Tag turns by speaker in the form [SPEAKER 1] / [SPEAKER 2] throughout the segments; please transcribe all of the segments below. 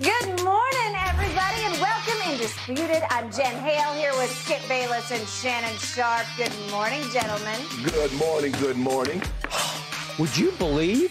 [SPEAKER 1] Good morning, everybody, and welcome Undisputed. I'm Jenn Hale here with Skip Bayless and Shannon Sharpe. Good morning, gentlemen.
[SPEAKER 2] Good morning, good morning.
[SPEAKER 3] Would you believe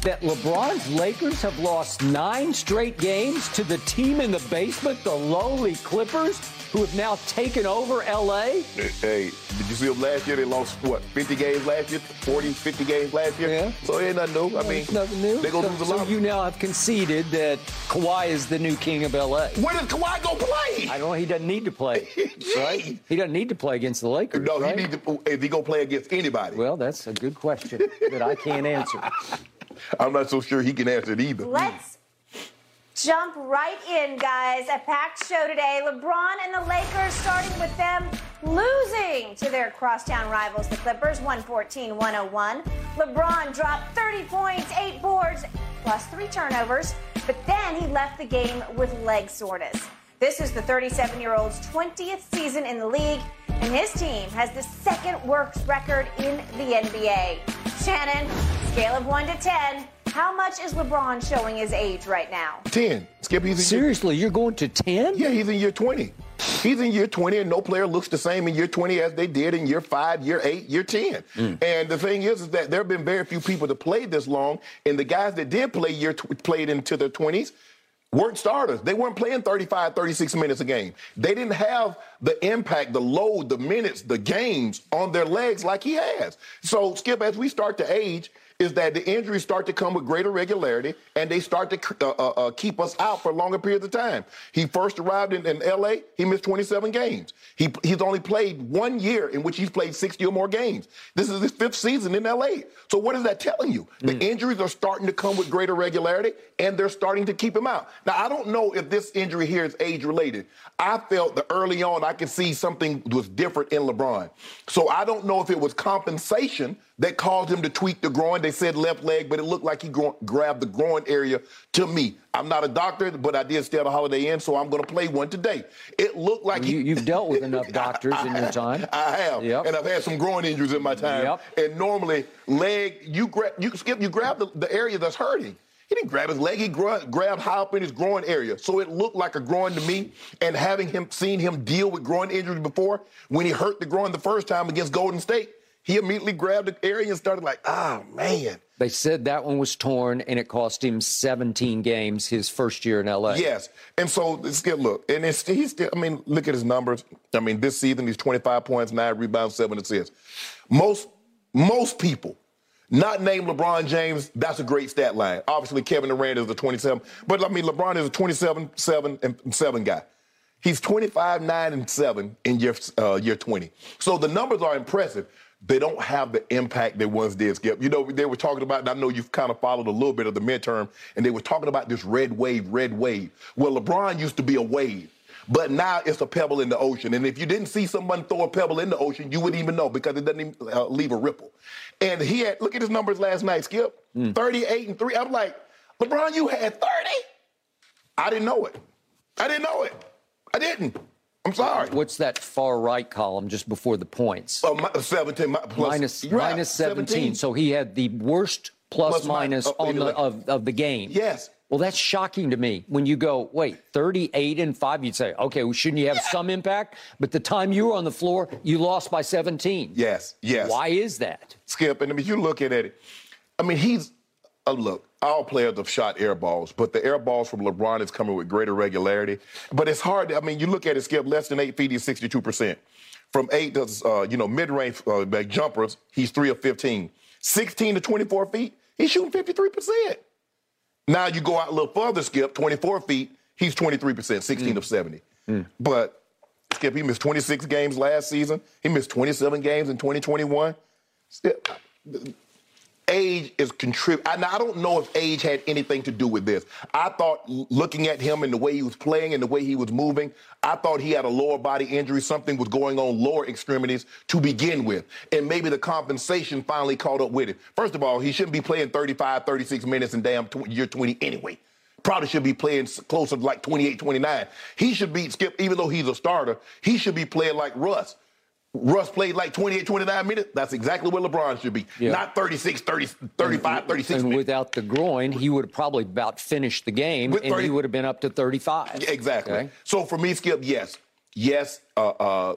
[SPEAKER 3] that LeBron's Lakers have lost nine straight games to the team in the basement, the lowly Clippers, who have now taken over LA?
[SPEAKER 2] Hey, did you see them last year? They lost, what, 50 games last year? 40, 50 games last year?
[SPEAKER 3] Yeah.
[SPEAKER 2] So it ain't nothing new. I mean,
[SPEAKER 3] nothing new.
[SPEAKER 2] They go
[SPEAKER 3] so,
[SPEAKER 2] lose a
[SPEAKER 3] so
[SPEAKER 2] lot.
[SPEAKER 3] you now have conceded that Kawhi is the new king of LA.
[SPEAKER 2] Where does Kawhi go play?
[SPEAKER 3] I don't know. He doesn't need to play, right? He doesn't need to play against the Lakers.
[SPEAKER 2] No,
[SPEAKER 3] right?
[SPEAKER 2] he need to, oh, if he go play against anybody.
[SPEAKER 3] Well, that's a good question that I can't answer.
[SPEAKER 2] I'm not so sure he can answer it either.
[SPEAKER 1] Let's jump right in, guys. A packed show today. LeBron and the Lakers, starting with them losing to their crosstown rivals, the Clippers, 114 101. LeBron dropped 30 points, 8 boards, plus 3 turnovers, but then he left the game with leg soreness. This is the 37 year old's 20th season in the league, and his team has the second worst record in the NBA. Shannon, scale of 1 to 10, how much is LeBron showing his age right now?
[SPEAKER 2] 10. Skip, he's in year,
[SPEAKER 3] Seriously, you're going to 10?
[SPEAKER 2] yeah, he's in year 20. He's in year 20, and no player looks the same in year 20 as they did in year 5, year 8, year 10. Mm. And the thing is, is that there have been very few people that played this long, and the guys that did play year tw- played into their 20s weren't starters. They weren't playing 35, 36 minutes a game. They didn't have the impact, the load, the minutes, the games on their legs like he has. So, Skip, as we start to age, is that the injuries start to come with greater regularity and they start to uh, uh, uh, keep us out for longer periods of time. He first arrived in, in LA, he missed 27 games. He, he's only played one year in which he's played 60 or more games. This is his fifth season in LA. So what is that telling you? The injuries are starting to come with greater regularity and they're starting to keep him out. Now, I don't know if this injury here is age related. I felt that early on I could see something was different in LeBron. So I don't know if it was compensation that caused him to tweak the groin. They said left leg, but it looked like he gro- grabbed the groin area to me. I'm not a doctor, but I did stay at a Holiday Inn, so I'm going to play one today. It looked like
[SPEAKER 3] You,
[SPEAKER 2] he.
[SPEAKER 3] you've dealt with enough doctors in your time.
[SPEAKER 2] I have,
[SPEAKER 3] Yep.
[SPEAKER 2] and I've had some groin injuries in my time.
[SPEAKER 3] Yep.
[SPEAKER 2] And normally, leg, you grab, you skip, you grab the, the area that's hurting. He didn't grab his leg; he gra- grabbed high up in his groin area. So it looked like a groin to me. And having him seen him deal with groin injuries before, when he hurt the groin the first time against Golden State, he immediately grabbed the area and started like, "Ah, man."
[SPEAKER 3] They said that one was torn and it cost him 17 games his first year in LA.
[SPEAKER 2] Yes. And so skip look, and it's he's still, I mean, look at his numbers. I mean, this season he's 25 points, nine rebounds, seven assists. Most most people not named LeBron James, that's a great stat line. Obviously, Kevin Durant is the 27, but I mean, LeBron is a 27, 7, and 7 guy. He's 25, 9, and 7 in year, uh, year 20. So the numbers are impressive. They don't have the impact they once did, Skip. You know, they were talking about, and I know you've kind of followed a little bit of the midterm, and they were talking about this red wave, red wave. Well, LeBron used to be a wave. But now it's a pebble in the ocean. And if you didn't see someone throw a pebble in the ocean, you wouldn't even know because it doesn't even uh, leave a ripple. And he had, look at his numbers last night, Skip 38 and 3. I'm like, LeBron, you had 30? I didn't know it. I didn't know it. I didn't. I'm sorry.
[SPEAKER 3] What's that far right column just before the points?
[SPEAKER 2] Uh, mi- 17 mi- plus,
[SPEAKER 3] Minus-
[SPEAKER 2] you're right,
[SPEAKER 3] minus 17. So he had the worst plus,
[SPEAKER 2] Plus
[SPEAKER 3] minus
[SPEAKER 2] uh,
[SPEAKER 3] on the, of, of the game.
[SPEAKER 2] Yes.
[SPEAKER 3] Well, that's shocking to me. When you go, wait, 38 and 5, you'd say, okay, well, shouldn't you have some impact? But the time you were on the floor, you lost by 17.
[SPEAKER 2] Yes, yes.
[SPEAKER 3] Why is that?
[SPEAKER 2] Skip, and I mean, you look at it, I mean, he's uh, look, all players have shot air balls, but the air balls from LeBron is coming with greater regularity. But it's hard. I mean, you look at it, Skip, less than eight feet, he's 62%. From eight to, uh, you know, mid-range uh, jumpers, he's three of 15. 16 to 24 feet, he's shooting 53%. Now you go out a little further, Skip, 24 feet, he's 23%, 16 mm. of 70. Mm. But Skip, he missed 26 games last season. He missed 27 games in 2021. Skip, age is contribute. I, I don't know if age had anything to do with this. I thought looking at him and the way he was playing and the way he was moving, I thought he had a lower body injury. Something was going on lower extremities to begin with. And maybe the compensation finally caught up with it. First of all, he shouldn't be playing 35, 36 minutes in damn year 20 anyway. Probably should be playing closer to like 28, 29. He should be, Skip, even though he's a starter, he should be playing like Russ. Russ played like 28, 29 minutes. That's exactly where LeBron should be. Yeah. Not 36, 30, 35, and, 36
[SPEAKER 3] And
[SPEAKER 2] minutes.
[SPEAKER 3] without the groin, he would have probably about finished the game, 30, and he would have been up to 35.
[SPEAKER 2] Exactly. Okay? So for me, Skip, yes. Yes, uh, uh,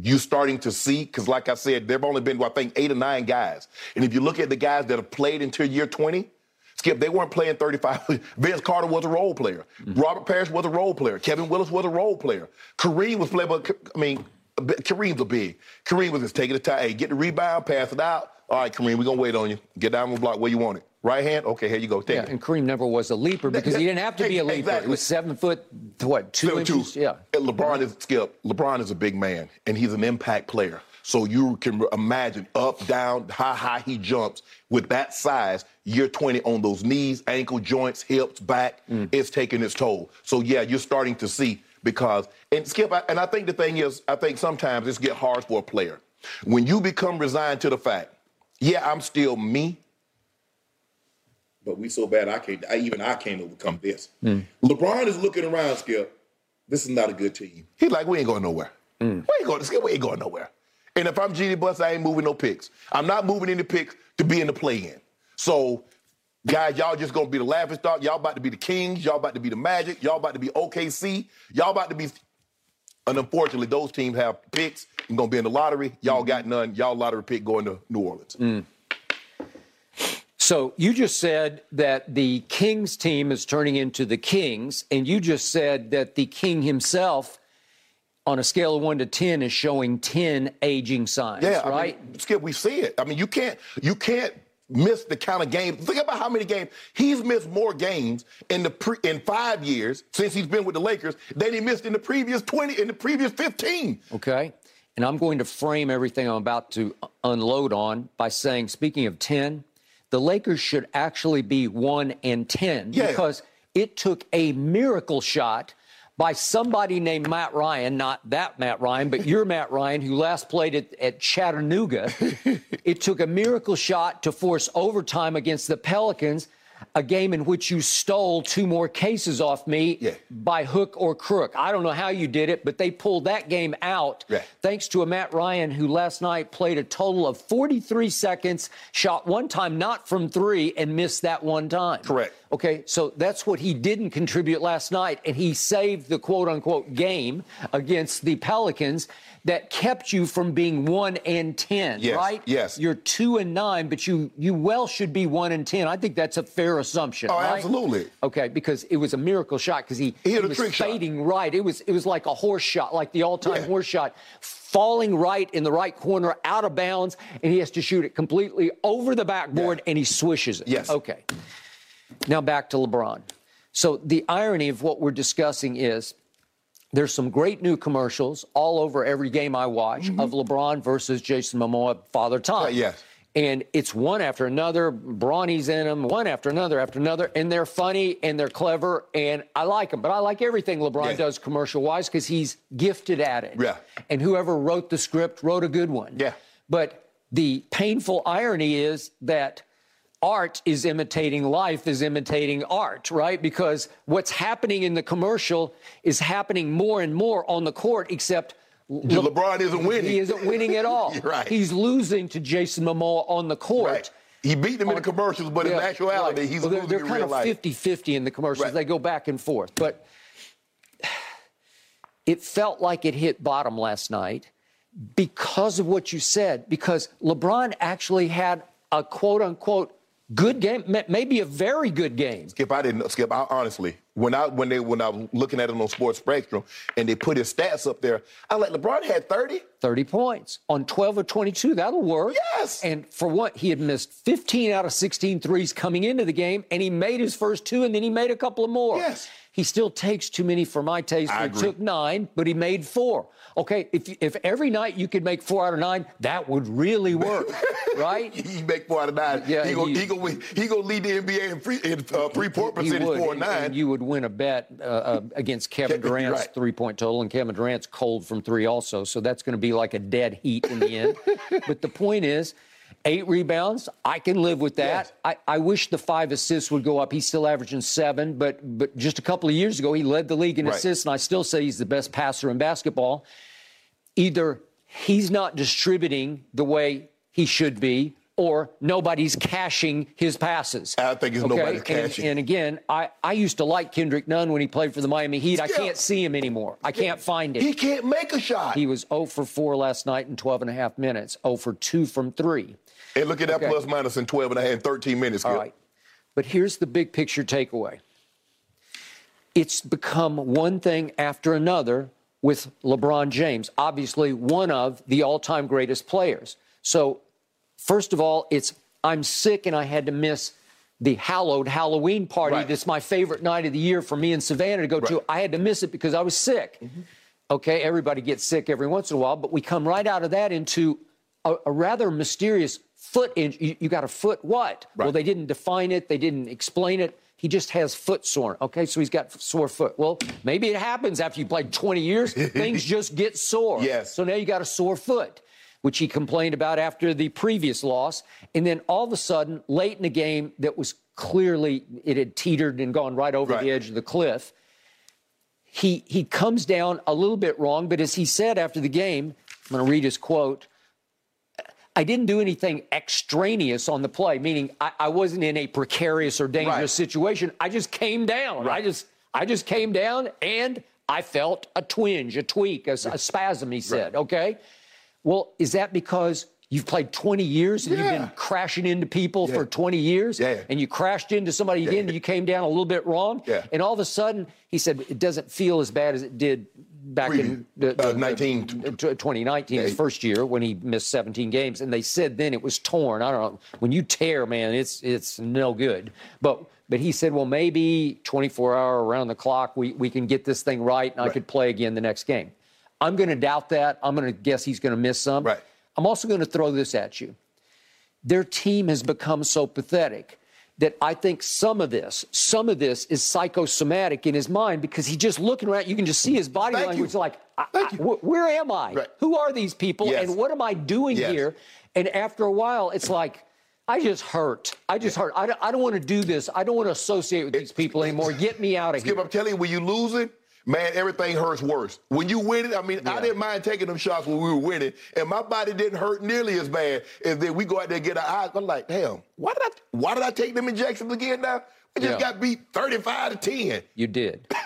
[SPEAKER 2] you starting to see, because like I said, there have only been, I think, eight or nine guys. And if you look at the guys that have played until year 20, Skip, they weren't playing 35. Vince Carter was a role player. Mm-hmm. Robert Parish was a role player. Kevin Willis was a role player. Kareem was playing, but I mean, Kareem's a big. Kareem was just taking the time. Hey, get the rebound, pass it out. All right, Kareem, we're gonna wait on you. Get down the block where you want it. Right hand? Okay, here you go. Take
[SPEAKER 3] yeah,
[SPEAKER 2] it.
[SPEAKER 3] And Kareem never was a leaper because he didn't have to be a leaper.
[SPEAKER 2] Exactly.
[SPEAKER 3] He was seven foot, what, two seven, inches?
[SPEAKER 2] Two.
[SPEAKER 3] Yeah.
[SPEAKER 2] And LeBron is Skip. LeBron is a big man, and he's an impact player. So you can imagine up, down, how high he jumps with that size. Year 20 on those knees, ankle joints, hips, back. Mm. It's taking its toll. So yeah, you're starting to see because and Skip, and I think the thing is, I think sometimes it's get hard for a player when you become resigned to the fact, yeah, I'm still me, but we so bad I can't. I, even I can't overcome this. Mm. LeBron is looking around, Skip. This is not a good team. He's like, we ain't going nowhere. Mm. We ain't going. Skip, we ain't going nowhere. And if I'm Jeanie Buss, I ain't moving no picks. I'm not moving any picks to be in the play-in. So Guys, y'all just gonna be the laughing stock. Y'all about to be the Kings. Y'all about to be the Magic. Y'all about to be OKC. Y'all about to be. And unfortunately, those teams have picks and gonna be in the lottery. Y'all got none. Y'all lottery pick going to New Orleans. Mm.
[SPEAKER 3] So you just said that the Kings team is turning into the Kings, and you just said that the King himself, on a scale of one to ten, is showing ten aging signs.
[SPEAKER 2] Yeah,
[SPEAKER 3] right.
[SPEAKER 2] I mean, Skip, we see it. I mean, you can't you can't missed the kind of games. Think about how many games he's missed more games in the pre, in five years since he's been with the Lakers than he missed in the previous twenty in the previous fifteen.
[SPEAKER 3] Okay, and I'm going to frame everything I'm about to unload on by saying, speaking of ten, the Lakers should actually be one and ten yeah. because it took a miracle shot by somebody named Matt Ryan, not that Matt Ryan, but your Matt Ryan, who last played at, at Chattanooga. it took a miracle shot to force overtime against the Pelicans a game in which you stole two more cases off me yeah. by hook or crook. I don't know how you did it, but they pulled that game out yeah. thanks to a Matt Ryan who last night played a total of 43 seconds, shot one time not from three, and missed that one time.
[SPEAKER 2] Correct.
[SPEAKER 3] Okay, so that's what he didn't contribute last night, and he saved the quote unquote game against the Pelicans that kept you from being one and ten,
[SPEAKER 2] yes,
[SPEAKER 3] right?
[SPEAKER 2] Yes.
[SPEAKER 3] You're two and nine, but you you well should be one and ten. I think that's a fair assumption.
[SPEAKER 2] Oh,
[SPEAKER 3] right?
[SPEAKER 2] absolutely.
[SPEAKER 3] Okay, because it was a miracle shot because he,
[SPEAKER 2] he,
[SPEAKER 3] he
[SPEAKER 2] was
[SPEAKER 3] fading
[SPEAKER 2] shot.
[SPEAKER 3] right. It was it was like a horse shot, like the all-time yeah. horse shot, falling right in the right corner, out of bounds, and he has to shoot it completely over the backboard, yeah. and he swishes it.
[SPEAKER 2] Yes.
[SPEAKER 3] Okay. Now back to LeBron. So the irony of what we're discussing is there's some great new commercials all over every game I watch mm-hmm. of LeBron versus Jason Momoa, Father Time. Uh,
[SPEAKER 2] yes.
[SPEAKER 3] And it's one after another. Bronny's in them, one after another after another. And they're funny and they're clever. And I like them. But I like everything LeBron yeah. does commercial wise because he's gifted at it.
[SPEAKER 2] Yeah.
[SPEAKER 3] And whoever wrote the script wrote a good one.
[SPEAKER 2] Yeah.
[SPEAKER 3] But the painful irony is that art is imitating life is imitating art, right? Because what's happening in the commercial is happening more and more on the court, except
[SPEAKER 2] Le- LeBron isn't winning.
[SPEAKER 3] He isn't winning at all.
[SPEAKER 2] right.
[SPEAKER 3] He's losing to Jason Momoa on the court.
[SPEAKER 2] Right. He beat him on, in the commercials, but yeah, in actuality, right. he's
[SPEAKER 3] well,
[SPEAKER 2] they're,
[SPEAKER 3] they're kind
[SPEAKER 2] of
[SPEAKER 3] 50-50 in the commercials. Right. They go back and forth. But it felt like it hit bottom last night because of what you said, because LeBron actually had a quote-unquote good game, maybe a very good game.
[SPEAKER 2] Skip, I didn't Skip. I honestly, when I when they when I was looking at it on Sports Spectrum and they put his stats up there, I like LeBron had 30.
[SPEAKER 3] 30 points on 12 or 22. That'll work.
[SPEAKER 2] Yes.
[SPEAKER 3] And for what? He had missed 15 out of 16 threes coming into the game, and he made his first two, and then he made a couple of more.
[SPEAKER 2] Yes.
[SPEAKER 3] He still takes too many for my taste.
[SPEAKER 2] I
[SPEAKER 3] he
[SPEAKER 2] agree.
[SPEAKER 3] took nine, but he made four. Okay, if if every night you could make four out of nine, that would really work, right?
[SPEAKER 2] He make four out of nine.
[SPEAKER 3] Yeah,
[SPEAKER 2] he gonna
[SPEAKER 3] you-
[SPEAKER 2] he gonna he gonna lead the NBA in free in uh, three point
[SPEAKER 3] He
[SPEAKER 2] percentage
[SPEAKER 3] would,
[SPEAKER 2] four
[SPEAKER 3] and,
[SPEAKER 2] nine.
[SPEAKER 3] and you would win a bet uh, uh, against Kevin Durant's
[SPEAKER 2] right.
[SPEAKER 3] three-point total, and Kevin Durant's cold from three also. So that's going to be like a dead heat in the end. but the point is, eight rebounds, I can live with that.
[SPEAKER 2] Yes.
[SPEAKER 3] I, I wish the five assists would go up. He's still averaging seven, but but just a couple of years ago, he led the league in
[SPEAKER 2] Right.
[SPEAKER 3] assists, and I still say he's the best passer in basketball. Either he's not distributing the way he should be. Or nobody's cashing his passes.
[SPEAKER 2] I think it's nobody's
[SPEAKER 3] And-
[SPEAKER 2] cashing.
[SPEAKER 3] And, again, I, I used to like Kendrick Nunn when he played for the Miami Heat. I can't see him anymore. I can't find him.
[SPEAKER 2] he can't make a shot.
[SPEAKER 3] He was 0 for 4 last night in 12 and a half minutes, 0 for 2 from 3.
[SPEAKER 2] And look at that
[SPEAKER 3] Okay.
[SPEAKER 2] plus minus in 12 and a half 13 minutes.
[SPEAKER 3] All right. But here's the big picture takeaway it's become one thing after another with LeBron James, obviously one of the all time greatest players. So, first of all, it's I'm sick and I had to miss the hallowed Halloween party.
[SPEAKER 2] Right.
[SPEAKER 3] That's my favorite night of the year for me and Savannah to go to. I had to miss it because I was sick. Mm-hmm. Okay, everybody gets sick every once in a while, but we come right out of that into a, a rather mysterious foot injury. You, you got a foot what? Well, they didn't define it, they didn't explain it. He just has foot sore. Okay, so he's got sore foot. Well, maybe it happens after you played 20 years. Things just get sore.
[SPEAKER 2] Yes.
[SPEAKER 3] So now you got a sore foot, which he complained about after the previous loss. And then all of a sudden, late in the game, that was clearly it had teetered and gone right over
[SPEAKER 2] Right.
[SPEAKER 3] the edge of the cliff he he comes down a little bit wrong, but as he said after the game, I'm going to read his quote. I didn't do anything extraneous on the play, meaning I, I wasn't in a precarious or dangerous
[SPEAKER 2] Right.
[SPEAKER 3] situation. I just came down. I just I just came down and I felt a twinge, a tweak, a, a spasm. He said, "Okay, well, is that because?" You've played 20 years and you've been crashing into people for 20 years,
[SPEAKER 2] Yeah.
[SPEAKER 3] and you crashed into somebody again and you came down a little bit wrong,
[SPEAKER 2] Yeah.
[SPEAKER 3] and all of a sudden, he said it doesn't feel as bad as it did back in
[SPEAKER 2] Preview.
[SPEAKER 3] the,
[SPEAKER 2] Uh, 19.
[SPEAKER 3] the- tw- 2019, his first year when he missed 17 games, and they said then it was torn. I don't know. When you tear, man, it's it's no good. But but he said, well, maybe 24 hour around the clock, we we can get this thing right, and I could play again the next game. I'm going to doubt that. I'm going to guess he's going to miss some.
[SPEAKER 2] Right.
[SPEAKER 3] I'm also going to throw this at you their team has become so pathetic that I think some of this, some of this is psychosomatic in his mind because he's just looking around. You can just see his body
[SPEAKER 2] Thank
[SPEAKER 3] language
[SPEAKER 2] you.
[SPEAKER 3] like, I, I- where am I?
[SPEAKER 2] Right.
[SPEAKER 3] Who are these people?
[SPEAKER 2] Yes.
[SPEAKER 3] And what am I doing
[SPEAKER 2] Yes.
[SPEAKER 3] here? And after a while, it's like, I just hurt. I just hurt. I don't, I don't want to do this. I don't want to associate with these people anymore. Get me out of
[SPEAKER 2] Skip,
[SPEAKER 3] here.
[SPEAKER 2] I'm telling you, when you lose it, man, everything hurts worse. When you win it, I mean, I didn't mind taking them shots when we were winning, and my body didn't hurt nearly as bad as then we go out there and get our eyes. I'm like, damn, why did I why did I take them injections again now? We just
[SPEAKER 3] Yeah.
[SPEAKER 2] got beat 35 to 10.
[SPEAKER 3] You did.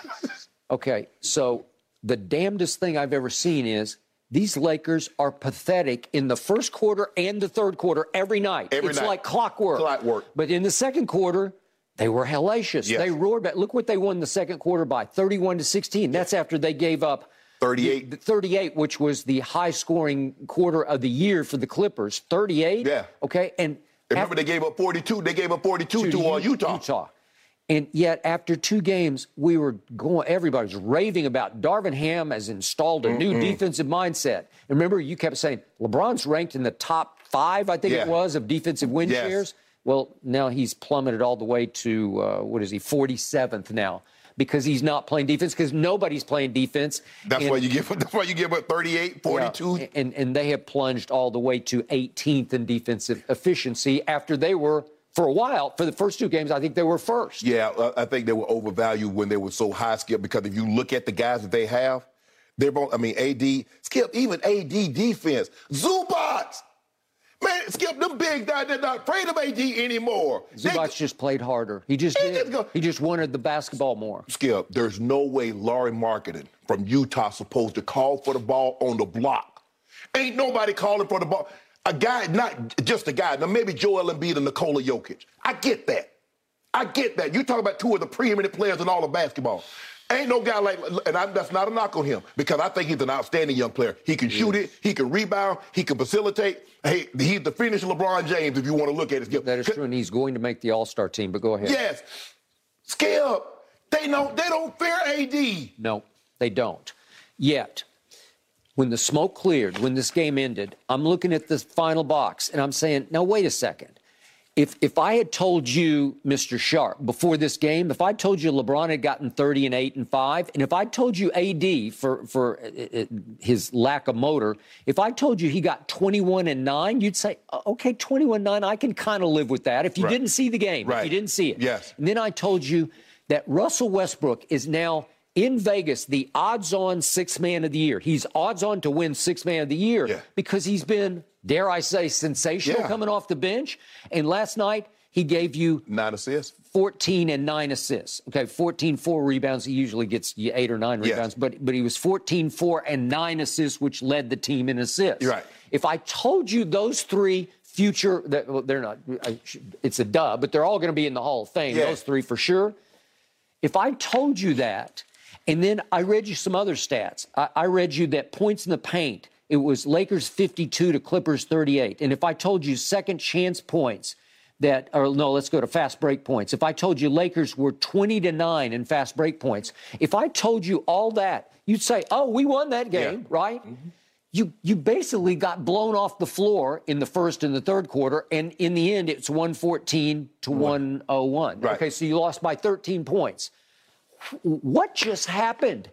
[SPEAKER 3] Okay, so the damnedest thing I've ever seen is these Lakers are pathetic in the first quarter and the third quarter every night.
[SPEAKER 2] Every
[SPEAKER 3] it's
[SPEAKER 2] night.
[SPEAKER 3] like clockwork.
[SPEAKER 2] Clockwork.
[SPEAKER 3] But in the second quarter, they were hellacious.
[SPEAKER 2] Yes.
[SPEAKER 3] They roared back. Look what they won the second quarter by 31 to 16. That's after they gave up
[SPEAKER 2] 38.
[SPEAKER 3] the 38, which was the high scoring quarter of the year for the Clippers. 38.
[SPEAKER 2] Yeah.
[SPEAKER 3] Okay. And
[SPEAKER 2] Remember,
[SPEAKER 3] after-
[SPEAKER 2] they gave up 42. They gave up 42 to,
[SPEAKER 3] to
[SPEAKER 2] uh,
[SPEAKER 3] U-
[SPEAKER 2] Utah.
[SPEAKER 3] Utah. And yet, after two games, we were going. Everybody was raving about Darvin Ham has installed a new defensive mindset. And remember, you kept saying LeBron's ranked in the top five, I think
[SPEAKER 2] Yeah.
[SPEAKER 3] it was, of defensive win
[SPEAKER 2] Yes.
[SPEAKER 3] shares. Well, now he's plummeted all the way to uh, what is he, 47th now, because he's not playing defense. Because nobody's playing defense.
[SPEAKER 2] That's
[SPEAKER 3] And-
[SPEAKER 2] why you give. That's why you give up 38, 42.
[SPEAKER 3] yeah, and and they have plunged all the way to 18th in defensive efficiency after they were for a while for the first two games. I think they were first.
[SPEAKER 2] Yeah, I think they were overvalued when they were so high, Skip, because if you look at the guys that they have, they're both, I mean, AD, Skip, even AD defense, Zubac. Man, Skip, them big guys, they're not afraid of AD anymore. They-
[SPEAKER 3] Zubac just played harder. He just
[SPEAKER 2] He
[SPEAKER 3] did.
[SPEAKER 2] just
[SPEAKER 3] he just wanted the basketball more.
[SPEAKER 2] Skip, there's no way Lauri Markkanen from Utah supposed to call for the ball on the block. Ain't nobody calling for the ball. a guy, not just a guy. Now maybe Joel Embiid and Nikola Jokic. I get that. I get that. You talk about two of the preeminent players in all of basketball. Ain't no guy like, and I, that's not a knock on him because I think he's an outstanding young player. He can shoot it, he can rebound, he can facilitate. Hey, he's the finished LeBron James if you want to look at his.
[SPEAKER 3] That is true, and he's going to make the All Star team. But go ahead.
[SPEAKER 2] Yes, Skip. They know they don't fear AD.
[SPEAKER 3] No, they don't. Yet, when the smoke cleared, when this game ended, I'm looking at the final box and I'm saying, now wait a second if if I had told you, Mr. Sharpe, before this game, if I told you LeBron had gotten 30 and 8 and 5, and if I told you AD for for uh, uh, his lack of motor, if I told you he got 21 and 9, you'd say, okay, 21 9, I can kind of live with that. If you right. didn't see the game, right. if you didn't see it.
[SPEAKER 2] Yes.
[SPEAKER 3] And then I told you that Russell Westbrook is now in Vegas the odds on six man of the year. He's odds on to win six man of the year
[SPEAKER 2] yeah.
[SPEAKER 3] because he's been dare I say, sensational
[SPEAKER 2] yeah.
[SPEAKER 3] coming off the bench. And last night, he gave you
[SPEAKER 2] nine assists,
[SPEAKER 3] 14 and nine assists. Okay, 14, four rebounds. He usually gets eight or nine rebounds,
[SPEAKER 2] yes.
[SPEAKER 3] but but he was 14, four and nine assists, which led the team in assists.
[SPEAKER 2] You're right.
[SPEAKER 3] If I told you those three future, that well, they're not. It's a dub, but they're all going to be in the Hall of Fame. Those three for sure. If I told you that, and then I read you some other stats. I, I read you that points in the paint it was Lakers 52 to Clippers 38. And if I told you second chance points, that or no, let's go to fast break points. If I told you Lakers were 20 to 9 in fast break points, if I told you all that, you'd say, "Oh, we won that game,"
[SPEAKER 2] yeah.
[SPEAKER 3] right? Mm-hmm. You you basically got blown off the floor in the first and the third quarter, and in the end, it's 114 to 101.
[SPEAKER 2] Right.
[SPEAKER 3] Okay, so you lost by 13 points. What just happened?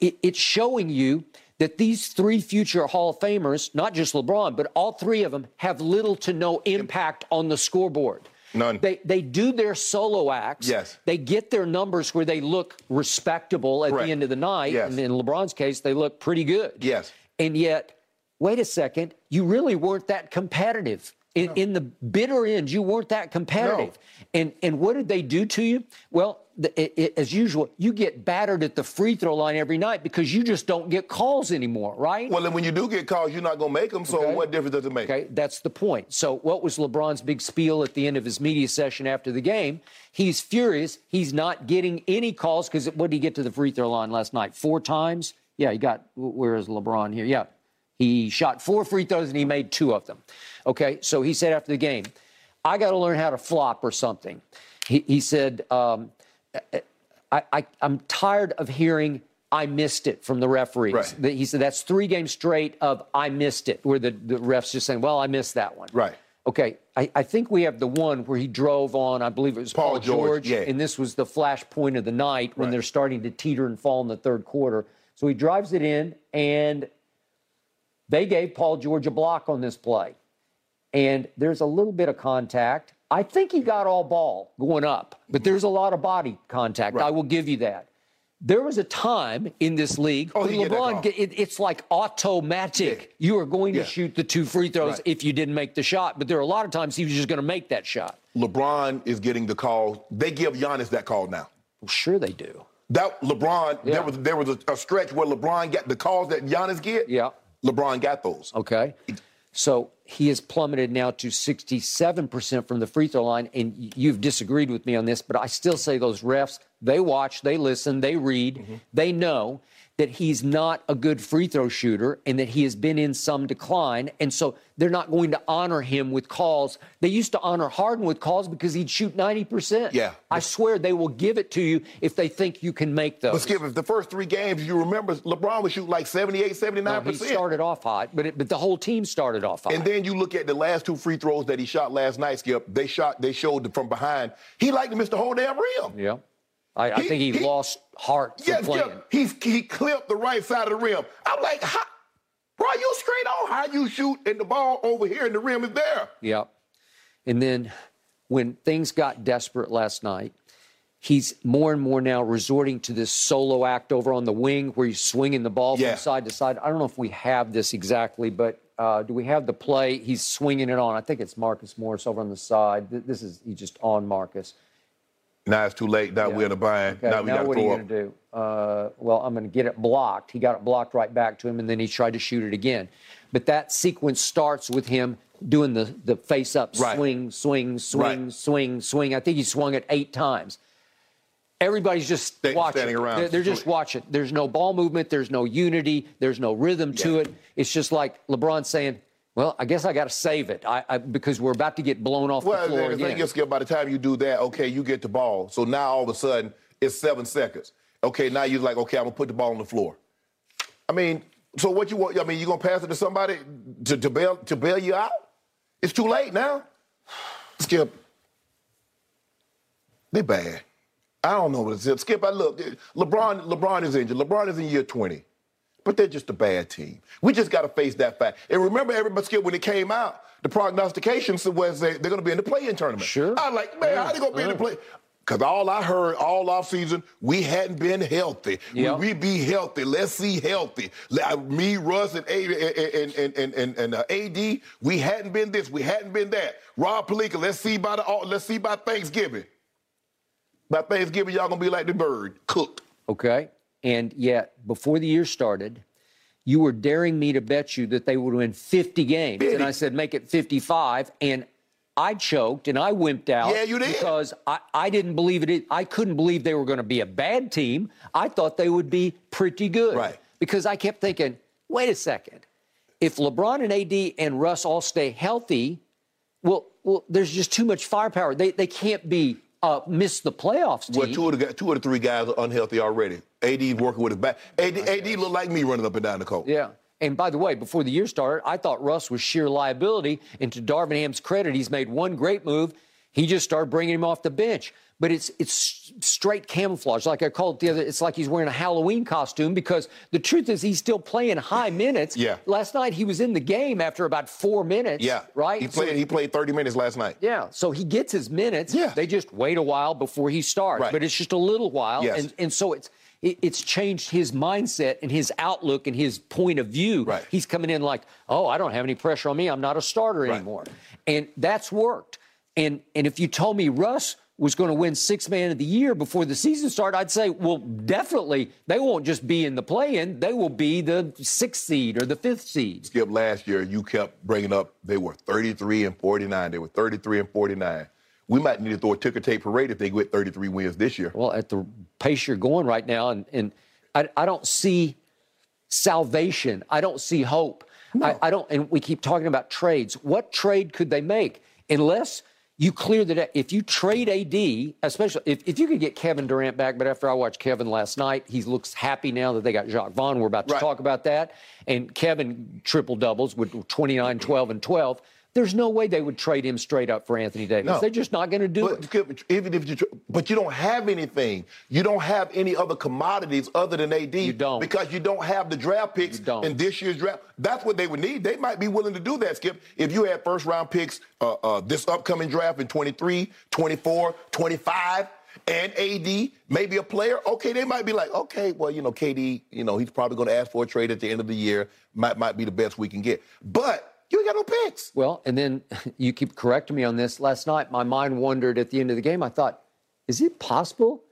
[SPEAKER 3] It, it's showing you that these three future Hall of Famers, not just LeBron, but all three of them, have little to no impact on the scoreboard.
[SPEAKER 2] None.
[SPEAKER 3] They they do their solo acts.
[SPEAKER 2] Yes.
[SPEAKER 3] They get their numbers where they look respectable at
[SPEAKER 2] Correct.
[SPEAKER 3] the end of the night.
[SPEAKER 2] Yes.
[SPEAKER 3] And in LeBron's case, they look pretty good.
[SPEAKER 2] Yes.
[SPEAKER 3] And yet, wait a second, you really weren't that competitive. In, no. in the bitter end, you weren't that competitive.
[SPEAKER 2] No.
[SPEAKER 3] And and what did they do to you? Well, it, it, as usual, you get battered at the free throw line every night because you just don't get calls anymore, right?
[SPEAKER 2] Well, then when you do get calls, you're not going to make them. So
[SPEAKER 3] okay.
[SPEAKER 2] what difference does it make?
[SPEAKER 3] Okay, that's the point. So what was LeBron's big spiel at the end of his media session after the game? He's furious. He's not getting any calls because what did he get to the free throw line last night? Four times? Yeah, he got. Where is LeBron here? Yeah, he shot four free throws and he made two of them. Okay, so he said after the game, I got to learn how to flop or something. He, he said. Um, I, I, am tired of hearing I missed it from the referees.
[SPEAKER 2] Right.
[SPEAKER 3] He said that's three games straight of I missed it, where the, the refs just saying, well, I missed that one.
[SPEAKER 2] Right.
[SPEAKER 3] Okay, I, I, think we have the one where he drove on, I believe it was Paul,
[SPEAKER 2] Paul George,
[SPEAKER 3] George
[SPEAKER 2] yeah.
[SPEAKER 3] and this was the flash point of the night when
[SPEAKER 2] right.
[SPEAKER 3] they're starting to teeter and fall in the third quarter. So he drives it in, and they gave Paul George a block on this play. And there's a little bit of contact. I think he got all ball going up, but there's a lot of body contact.
[SPEAKER 2] Right.
[SPEAKER 3] I will give you that. There was a time in this league
[SPEAKER 2] oh,
[SPEAKER 3] when LeBron, it, it's like automatic.
[SPEAKER 2] Yeah.
[SPEAKER 3] You are going
[SPEAKER 2] yeah.
[SPEAKER 3] to shoot the two free throws
[SPEAKER 2] right.
[SPEAKER 3] if you didn't make the shot, but there are a lot of times he was just going to make that shot.
[SPEAKER 2] LeBron is getting the call. They give Giannis that call now.
[SPEAKER 3] Well, sure they do.
[SPEAKER 2] That LeBron,
[SPEAKER 3] Yeah.
[SPEAKER 2] there was there was a, a stretch where LeBron got the calls that Giannis get.
[SPEAKER 3] Yeah.
[SPEAKER 2] LeBron got those.
[SPEAKER 3] Okay. So he has plummeted now to 67% from the free throw line. And you've disagreed with me on this, but I still say those refs, they watch, they listen, they read,
[SPEAKER 2] Mm-hmm.
[SPEAKER 3] they know that he's not a good free throw shooter and that he has been in some decline. And so they're not going to honor him with calls. They used to honor Harden with calls because he'd shoot 90%.
[SPEAKER 2] Yeah.
[SPEAKER 3] I swear they will give it to you if they think you can make those.
[SPEAKER 2] But Skip, if the first three games you remember, LeBron would shoot like 78, 79%.
[SPEAKER 3] No, he started off hot, but it, but the whole team started off hot.
[SPEAKER 2] And then you look at the last two free throws that he shot last night, Skip. They shot, they showed from behind. He liked to miss the whole damn rim.
[SPEAKER 3] yeah, I, I
[SPEAKER 2] He-
[SPEAKER 3] think he,
[SPEAKER 2] he-
[SPEAKER 3] lost heart
[SPEAKER 2] Yes,
[SPEAKER 3] playing.
[SPEAKER 2] Skip. He's, he clipped the right side of the rim. I'm like, how, bro, you straight on how you shoot and the ball over here and the rim is there.
[SPEAKER 3] Yeah. And then when things got desperate last night, he's more and more now resorting to this solo act over on the wing where he's swinging the ball
[SPEAKER 2] Yeah.
[SPEAKER 3] from side to side. I don't know if we have this exactly, but uh, do we have the play? He's swinging it on. I think it's Marcus Morris over on the side. This is he's just on Marcus.
[SPEAKER 2] Now it's too late. Now
[SPEAKER 3] Yeah.
[SPEAKER 2] we're in a bind.
[SPEAKER 3] Okay,
[SPEAKER 2] now we got to
[SPEAKER 3] what are you going to do? Uh, well, I'm going to get it blocked. He got it blocked right back to him, and then he tried to shoot it again. But that sequence starts with him doing the, the face up
[SPEAKER 2] Right.
[SPEAKER 3] swing, swing, swing,
[SPEAKER 2] Right.
[SPEAKER 3] swing, swing. I think he swung it eight times. Everybody's just
[SPEAKER 2] Sta-
[SPEAKER 3] watching.
[SPEAKER 2] standing around.
[SPEAKER 3] They're, they're just watching. There's no ball movement. There's no unity. There's no rhythm to it. It's just like LeBron saying, "Well, I guess I got to save it I, I, because we're about to get blown off
[SPEAKER 2] Well,
[SPEAKER 3] the floor again."
[SPEAKER 2] Skip, by the time you do that, okay, you get the ball. So now all of a sudden, it's seven seconds. Okay, now you're like, okay, I'm gonna put the ball on the floor. I mean, so what you want? I mean, you gonna pass it to somebody to, to bail to bail you out? It's too late now. Skip, they bad. I don't know what it is. Skip, I look. Eh, LeBron, LeBron is injured. LeBron is in year 20. But they're just a bad team. We just got to face that fact. And remember, everybody, Skip, when it came out, the prognostications was they, they're going to be in the play-in tournament.
[SPEAKER 3] Sure.
[SPEAKER 2] I like, man, how they going to be in the play? Because all I heard all offseason, we hadn't been healthy.
[SPEAKER 3] Yep.
[SPEAKER 2] We, we be healthy. Let's see healthy. Me, Russ, and, A- and, and, and, and, and uh, AD, we hadn't been this. We hadn't been that. Rob Pelinka, let's see by the let's see by Thanksgiving. By Thanksgiving, y'all gonna be like the bird, cooked.
[SPEAKER 3] Okay. And yet, before the year started, you were daring me to bet you that they would win 50 games. And I said, make it 55. And I choked and I wimped out.
[SPEAKER 2] Yeah, you did.
[SPEAKER 3] Because I, I didn't believe it. I couldn't believe they were going to be a bad team. I thought they would be pretty good.
[SPEAKER 2] Right.
[SPEAKER 3] Because I kept thinking, wait a second. If LeBron and AD and Russ all stay healthy, well, well, there's just too much firepower. They, they can't be uh, miss the playoffs team.
[SPEAKER 2] Well, two of the two of the three guys are unhealthy already. AD's working with his back. AD, AD look like me running up and down the court.
[SPEAKER 3] Yeah. And by the way, before the year started, I thought Russ was sheer liability. And to Darvin Ham's credit, he's made one great move. He just started bringing him off the bench. But it's it's straight camouflage, like I called it the other. It's like he's wearing a Halloween costume because the truth is he's still playing high minutes.
[SPEAKER 2] Yeah.
[SPEAKER 3] Last night he was in the game after about four minutes.
[SPEAKER 2] Yeah.
[SPEAKER 3] Right.
[SPEAKER 2] He
[SPEAKER 3] So-
[SPEAKER 2] played. he played 30 minutes last night.
[SPEAKER 3] yeah, so he gets his minutes.
[SPEAKER 2] Yeah.
[SPEAKER 3] They just wait a while before he starts,
[SPEAKER 2] Right.
[SPEAKER 3] but it's just a little while,
[SPEAKER 2] Yes.
[SPEAKER 3] and and so it's it's changed his mindset and his outlook and his point of view.
[SPEAKER 2] Right.
[SPEAKER 3] He's coming in like, oh, I don't have any pressure on me. I'm not a starter
[SPEAKER 2] Right.
[SPEAKER 3] anymore, and that's worked. And and if you told me Russ was going to win six man of the year before the season started, I'd say, well, definitely they won't just be in the play-in; they will be the sixth seed or the fifth seed.
[SPEAKER 2] Skip last year, you kept bringing up they were 33 and 49. They were 33 and 49. We might need to throw a ticker tape parade if they get 33 wins this year.
[SPEAKER 3] Well, at the pace you're going right now, and, and I, I don't see salvation. I don't see hope. I, I don't, and we keep talking about trades. What trade could they make unless you clear the deck? If you trade AD, especially if, if you could get Kevin Durant back, but after I watched Kevin last night, he looks happy now that they got Jacque Vaughn. We're about to
[SPEAKER 2] Right.
[SPEAKER 3] talk about that. And Kevin triple doubles with 29, 12, and 12. There's no way they would trade him straight up for Anthony Davis.
[SPEAKER 2] No.
[SPEAKER 3] They're just not going to do
[SPEAKER 2] But,
[SPEAKER 3] it.
[SPEAKER 2] Even if you, but you don't have anything. You don't have any other commodities other than AD.
[SPEAKER 3] You don't.
[SPEAKER 2] because you don't have the draft picks in this year's draft. That's what they would need. They might be willing to do that, Skip. If you had first round picks uh, uh, this upcoming draft in 23, 24, 25. And AD, maybe a player, okay, they might be like, okay, well, you know, KD, you know, he's probably going to ask for a trade at the end of the year. Might might be the best we can get. But you ain't got no picks.
[SPEAKER 3] Well, and then you keep correcting me on this. Last night, my mind wandered at the end of the game. I thought, is it possible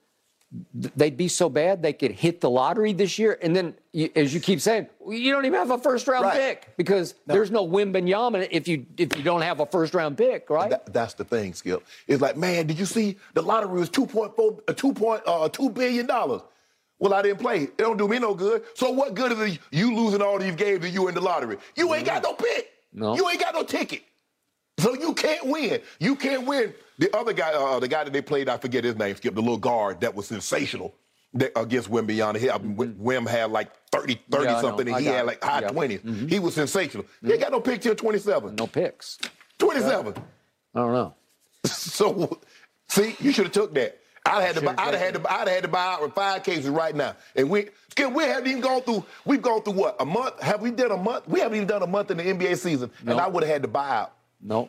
[SPEAKER 3] th- they'd be so bad they could hit the lottery this year? And then, you, as you keep saying, you don't even have a first round
[SPEAKER 2] Right.
[SPEAKER 3] pick because there's no Wembanyama if you if you don't have a first round pick, right?
[SPEAKER 2] That, that's the thing, Skip. It's like, man, did you see the lottery was two point four, uh, two point uh, two billion dollars? Well, I didn't play. It don't do me no good. So what good is it you losing all these games and you in the lottery? You ain't got no pick.
[SPEAKER 3] No.
[SPEAKER 2] You ain't got no ticket. So you can't win. You can't win. The other guy, uh, the guy that they played, I forget his name, Skip, the little guard that was sensational that, against. He, I mean, Wim had like 30, 30
[SPEAKER 3] Yeah,
[SPEAKER 2] something, and he had like high
[SPEAKER 3] Yeah.
[SPEAKER 2] 20s. He was sensational. He ain't got no pick till 27.
[SPEAKER 3] no picks.
[SPEAKER 2] 27.
[SPEAKER 3] I don't know.
[SPEAKER 2] So, see, you should have took that. I'd had to buy, I'd had to, I'd had to buy out with five cases right now. And we, Skip, we haven't even gone through. We've gone through what a month? Have we done a month? We haven't even done a month in the NBA season, and I would have had to buy out.
[SPEAKER 3] No.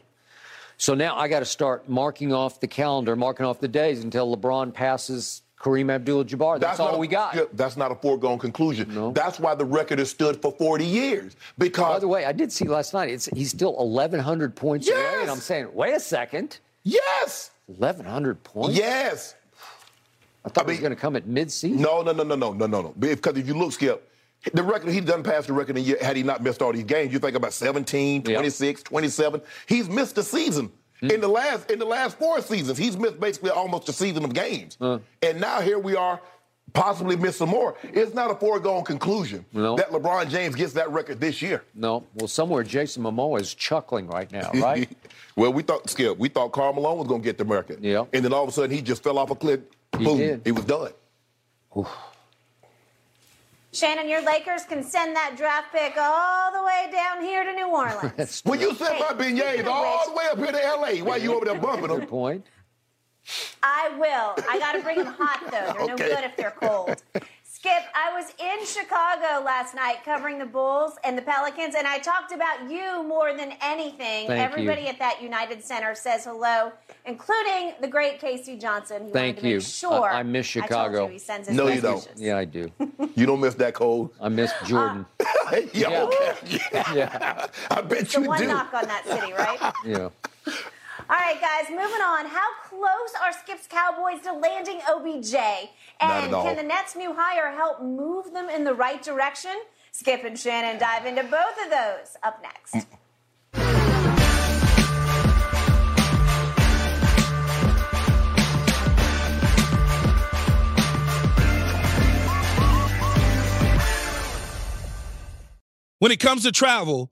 [SPEAKER 3] So now I got to start marking off the calendar, marking off the days until LeBron passes Kareem Abdul-Jabbar. That's, all
[SPEAKER 2] not a-
[SPEAKER 3] we got.
[SPEAKER 2] Skip, that's not a foregone conclusion.
[SPEAKER 3] No.
[SPEAKER 2] That's why the record has stood for 40 years because
[SPEAKER 3] By the way, I did see last night. It's he's still 1,100 points away, and I'm saying, wait a second,
[SPEAKER 2] yes,
[SPEAKER 3] 1,100 points.
[SPEAKER 2] yes.
[SPEAKER 3] I thought it was going to come at mid-season.
[SPEAKER 2] No, no, no, no, no, no, no, no. Because if you look, Skip, The record, he doesn't pass the record in year had he not missed all these games. You think about 17, 26, 27. He's missed a season. Mm. In the last in the last four seasons, he's missed basically almost a season of games. Uh. And now here we are, possibly miss some more. It's not a foregone conclusion no. that LeBron James gets that record this year.
[SPEAKER 3] No. Well, somewhere Jason Momoa is chuckling right now, right?
[SPEAKER 2] well, we thought Skip, we thought Karl Malone was going to get the record.
[SPEAKER 3] Yeah.
[SPEAKER 2] And then all of a sudden he just fell off a cliff. Boom. He, did. he was done. Oof.
[SPEAKER 1] Shannon, your Lakers can send that draft pick all the way down here to New Orleans.
[SPEAKER 2] when you sent my beignets all the way up here to L.A. Why you over there bumping them?
[SPEAKER 3] Good point.
[SPEAKER 1] I will. I got to bring them hot, though. They're okay. no good if they're cold. Skip, I was in Chicago last night covering the Bulls and the Pelicans, and I talked about you more than anything.
[SPEAKER 3] Thank
[SPEAKER 1] Everybody
[SPEAKER 3] you.
[SPEAKER 1] at that United Center says hello, including the great Casey Johnson. He
[SPEAKER 3] Thank you.
[SPEAKER 1] sure.
[SPEAKER 3] I, I, miss Chicago.
[SPEAKER 1] You, he sends his
[SPEAKER 2] no,
[SPEAKER 1] you
[SPEAKER 2] don't.
[SPEAKER 3] Yeah, I do.
[SPEAKER 2] you don't miss that cold.
[SPEAKER 3] I miss Jordan. Uh,
[SPEAKER 2] yeah, okay. yeah. yeah. I bet
[SPEAKER 1] it's
[SPEAKER 2] you
[SPEAKER 1] the one
[SPEAKER 2] do.
[SPEAKER 1] knock on that city, right?
[SPEAKER 3] yeah.
[SPEAKER 1] All right, guys, moving on. How close are Skip's Cowboys to landing OBJ? And can the Nets' new hire help move them in the right direction? Skip and Shannon dive into both of those up next.
[SPEAKER 4] When it comes to travel,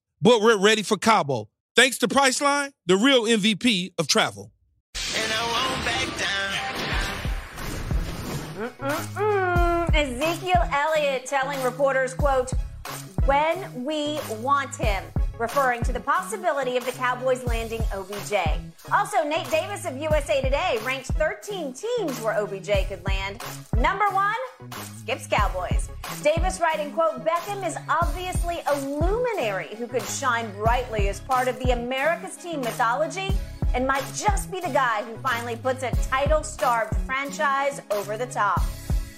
[SPEAKER 4] but we're ready for Cabo. Thanks to Priceline, the real MVP of travel.
[SPEAKER 1] Ezekiel Elliott telling reporters, quote, when we want him referring to the possibility of the Cowboys landing OBJ. Also, Nate Davis of USA Today ranked 13 teams where OBJ could land. Number one, Skips Cowboys. Davis writing, quote, Beckham is obviously a luminary who could shine brightly as part of the America's team mythology and might just be the guy who finally puts a title-starved franchise over the top.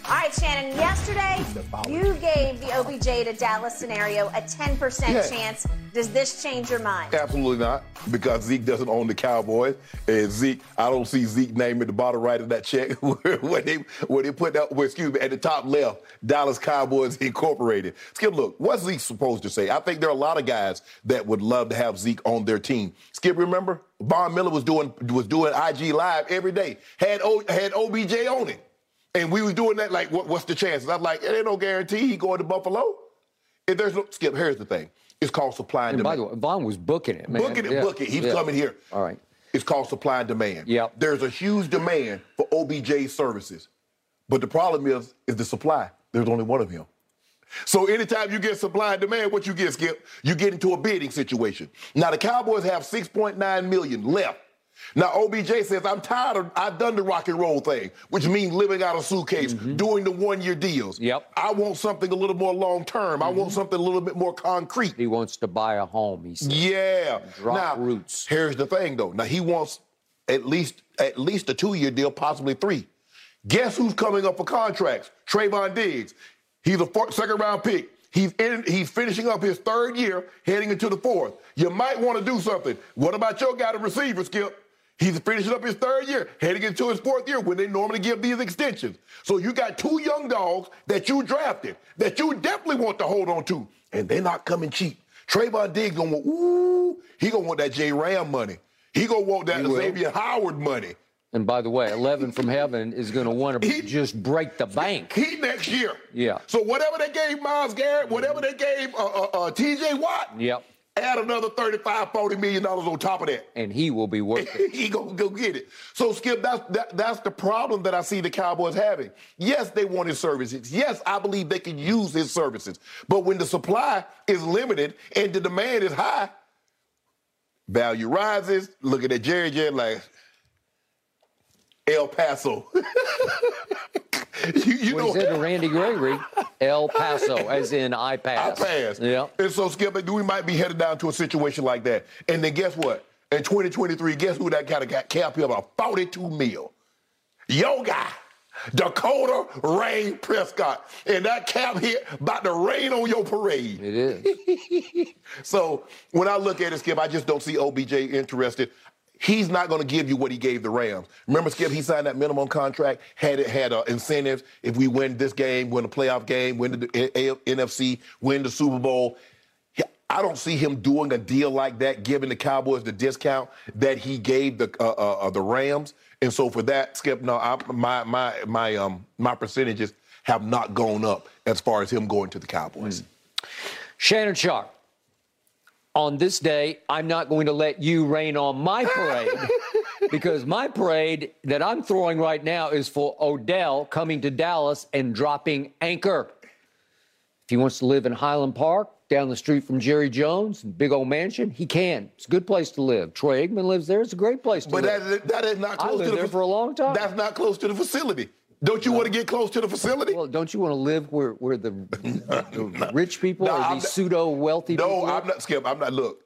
[SPEAKER 1] All right, Shannon, yesterday you gave the OBJ to Dallas scenario a 10% yeah. chance. Does this change your mind?
[SPEAKER 2] Absolutely not, because Zeke doesn't own the Cowboys. And Zeke, I don't see Zeke name at the bottom right of that check where they where they put that, well, excuse me, at the top left, Dallas Cowboys Incorporated. Skip, look, what's Zeke supposed to say? I think there are a lot of guys that would love to have Zeke on their team. Skip, remember? Von Miller was doing was doing IG live every day. Had o, had OBJ on it. And we was doing that like, what, what's the chances? I'm like, it ain't no guarantee he going to Buffalo. If there's no skip, here's the thing. It's called supply and, and demand.
[SPEAKER 3] By the way, Von was booking it, man.
[SPEAKER 2] Booking it, yeah. booking it. He's yeah. coming here.
[SPEAKER 3] All right.
[SPEAKER 2] It's called supply and demand.
[SPEAKER 3] Yep.
[SPEAKER 2] There's a huge demand for OBJ services. But the problem is, is the supply. There's only one of him. So anytime you get supply and demand, what you get, Skip, you get into a bidding situation. Now the Cowboys have 6.9 million left now, OBJ says, I'm tired of, I've done the rock and roll thing, which means living out of suitcase, mm-hmm. doing the one year deals.
[SPEAKER 3] Yep.
[SPEAKER 2] I want something a little more long term. Mm-hmm. I want mm-hmm. something a little bit more concrete.
[SPEAKER 3] He wants to buy a home, he says.
[SPEAKER 2] Yeah.
[SPEAKER 3] Drop
[SPEAKER 2] now,
[SPEAKER 3] roots.
[SPEAKER 2] Here's the thing, though. Now, he wants at least at least a two year deal, possibly three. Guess who's coming up for contracts? Trevon Diggs. He's a second round pick. He's in, he's finishing up his third year, heading into the fourth. You might want to do something. What about your guy, the receiver, Skip? He's finishing up his third year, heading into his fourth year when they normally give these extensions. So you got two young dogs that you drafted that you definitely want to hold on to, and they're not coming cheap. Trevon Diggs gonna want, ooh, he gonna want that J Ram money. He gonna want that Xavier Howard money.
[SPEAKER 3] And by the way, 11 from heaven is going to want to
[SPEAKER 2] He-
[SPEAKER 3] just break the bank.
[SPEAKER 2] He next year.
[SPEAKER 3] Yeah.
[SPEAKER 2] So whatever they gave Myles Garrett, whatever they gave uh, uh, uh, T.J. Watt,
[SPEAKER 3] Yep.
[SPEAKER 2] Add another 35, 40 million dollars on top of that.
[SPEAKER 3] And he will be worth it.
[SPEAKER 2] he gonna go get it. So Skip, that's that, that's the problem that I see the Cowboys having. Yes, they want his services. Yes, I believe they can use his services. But when the supply is limited and the demand is high, value rises. Looking at Jerry Jerry like El Paso. you you
[SPEAKER 3] he
[SPEAKER 2] know
[SPEAKER 3] said to Randy Gregory, El Paso, as in I pass.
[SPEAKER 2] I
[SPEAKER 3] pass. Yeah.
[SPEAKER 2] And so, Skip, we might be headed down to a situation like that. And then guess what? In 2023, guess who that kind of got cap here about 42 mil? Yo guy, Dakota Rain Prescott. And that cap here about to rain on your parade.
[SPEAKER 3] It is.
[SPEAKER 2] So when I look at it, Skip, I just don't see OBJ interested. He's not going to give you what he gave the Rams. Remember, Skip, he signed that minimum contract, had it had uh, incentives. If we win this game, win a playoff game, win the A- A- NFC, win the Super Bowl. I don't see him doing a deal like that, giving the Cowboys the discount that he gave the uh, uh, uh, the Rams. And so for that, Skip, no, I, my my my um my percentages have not gone up as far as him going to the Cowboys.
[SPEAKER 3] Shannon Sharpe. On this day, I'm not going to let you rain on my parade because my parade that I'm throwing right now is for Odell coming to Dallas and dropping anchor. If he wants to live in Highland Park, down the street from Jerry Jones, big old mansion, he can. It's a good place to live. Troy Aikman lives there. It's a great place to
[SPEAKER 2] But
[SPEAKER 3] live.
[SPEAKER 2] that, that is not close I
[SPEAKER 3] lived
[SPEAKER 2] to the
[SPEAKER 3] there for a long time.
[SPEAKER 2] That's not close to the facility. Don't you want to get close to the facility?
[SPEAKER 3] well, don't you want to live where, where the, the rich people
[SPEAKER 2] No,
[SPEAKER 3] or these pseudo wealthy people?
[SPEAKER 2] no. I'm not Skip. I'm not. Look,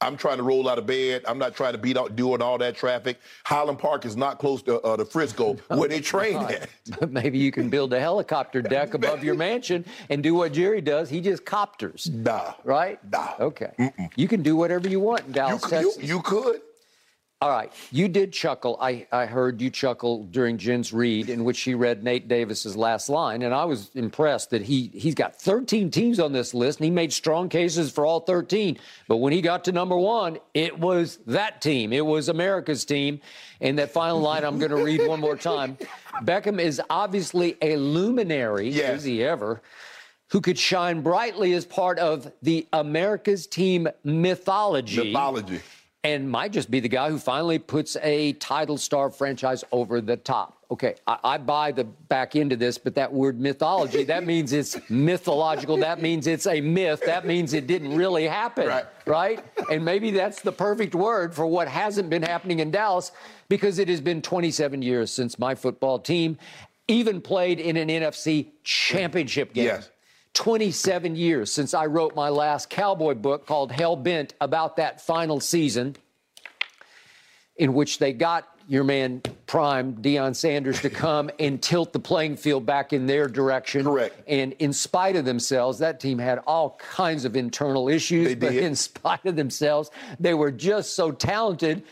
[SPEAKER 2] I'm trying to roll out of bed. I'm not trying to beat out doing all that traffic. Highland Park is not close to uh, the Frisco where they train at.
[SPEAKER 3] But maybe you can build a helicopter deck above your mansion and do what Jerry does. He just copters.
[SPEAKER 2] Nah.
[SPEAKER 3] Right?
[SPEAKER 2] Nah.
[SPEAKER 3] Okay. You can do whatever you want in Dallas,
[SPEAKER 2] you,
[SPEAKER 3] Texas.
[SPEAKER 2] you could.
[SPEAKER 3] All right. You did chuckle. I, I heard you chuckle during Jenn's read, in which she read Nate Davis's last line, and I was impressed that he he's got 13 teams on this list, and he made strong cases for all 13. But when he got to number one, it was that team. It was America's team. And that final line, I'm going to read one more time. Beckham is obviously a luminary.
[SPEAKER 2] Yes.
[SPEAKER 3] Is he ever? Who could shine brightly as part of the America's team mythology
[SPEAKER 2] Mythology.
[SPEAKER 3] And might just be the guy who finally puts a title star franchise over the top. Okay, I, I buy the back end of this, but that word mythology, that means it's mythological. That means it's a myth. That means it didn't really happen.
[SPEAKER 2] Right.
[SPEAKER 3] right? And maybe that's the perfect word for what hasn't been happening in Dallas because it has been 27 years since my football team even played in an NFC championship game.
[SPEAKER 2] Yes.
[SPEAKER 3] 27 years since I wrote my last cowboy book called Hell Bent about that final season in which they got your man prime Deion Sanders to come and tilt the playing field back in their direction.
[SPEAKER 2] Correct.
[SPEAKER 3] And in spite of themselves, that team had all kinds of internal issues,
[SPEAKER 2] They
[SPEAKER 3] but in spite of themselves, they were just so talented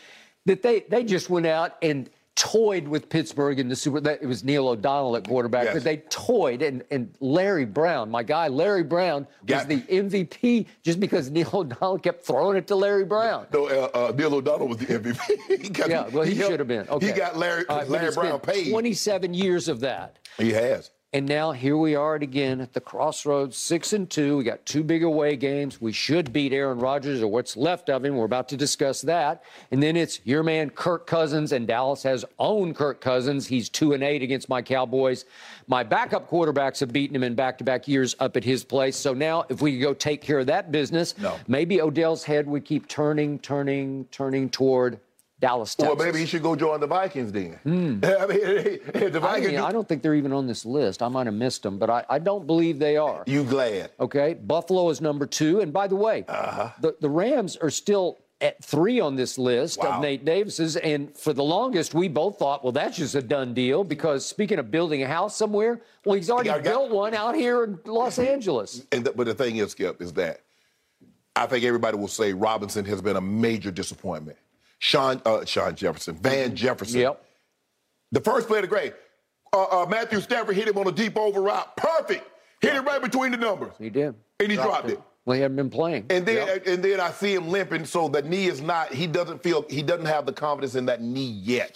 [SPEAKER 3] that they they just went out and toyed with Pittsburgh in the Super. That it was Neil O'Donnell at quarterback,
[SPEAKER 2] Yes.
[SPEAKER 3] but they toyed and and Larry Brown, my guy Larry Brown, was
[SPEAKER 2] Got-
[SPEAKER 3] the MVP just because Neil O'Donnell kept throwing it to Larry Brown.
[SPEAKER 2] No, uh, uh, Neil O'Donnell was the MVP. He got-
[SPEAKER 3] Yeah, well, he,
[SPEAKER 2] helped-
[SPEAKER 3] should have been. Okay.
[SPEAKER 2] He got Larry,
[SPEAKER 3] but
[SPEAKER 2] Larry Brown paid.
[SPEAKER 3] 27 years of that.
[SPEAKER 2] He has.
[SPEAKER 3] And now here we are again at the crossroads, six and two. We got two big away games. We should beat Aaron Rodgers or what's left of him. We're about to discuss that. And then it's your man Kirk Cousins, and Dallas has owned Kirk Cousins. He's two and eight against my Cowboys. My backup quarterbacks have beaten him in back-to-back years up at his place. So now, if we could go take care of that business,
[SPEAKER 2] No.
[SPEAKER 3] maybe Odell's head would keep turning, turning, turning toward Dallas, Texas.
[SPEAKER 2] Well, maybe he should go join the Vikings then. I mean, the
[SPEAKER 3] I,
[SPEAKER 2] Vikings.
[SPEAKER 3] mean, I don't think they're even on this list. I might have missed them, but I, I don't believe they are.
[SPEAKER 2] you glad?
[SPEAKER 3] Okay, Buffalo is number two, and by the way,
[SPEAKER 2] Uh-huh.
[SPEAKER 3] the the Rams are still at three on this list
[SPEAKER 2] Wow.
[SPEAKER 3] of Nate Davis's. And for the longest, we both thought, well, that's just a done deal because speaking of building a house somewhere, well, he's already
[SPEAKER 2] I got-
[SPEAKER 3] built one out here in Los Angeles.
[SPEAKER 2] And the, but the thing is, Skip, is that I think everybody will say Robinson has been a major disappointment. Sean, uh, Sean Jefferson, Van Jefferson.
[SPEAKER 3] Yep.
[SPEAKER 2] The first play of the grade, uh, uh, Matthew Stafford hit him on a deep over route. Perfect. Hit it right between the numbers.
[SPEAKER 3] He did.
[SPEAKER 2] And he dropped it.
[SPEAKER 3] Well, he hadn't been playing.
[SPEAKER 2] And then
[SPEAKER 3] Yep.
[SPEAKER 2] and then I see him limping, so the knee is not. He doesn't feel. He doesn't have the confidence in that knee yet.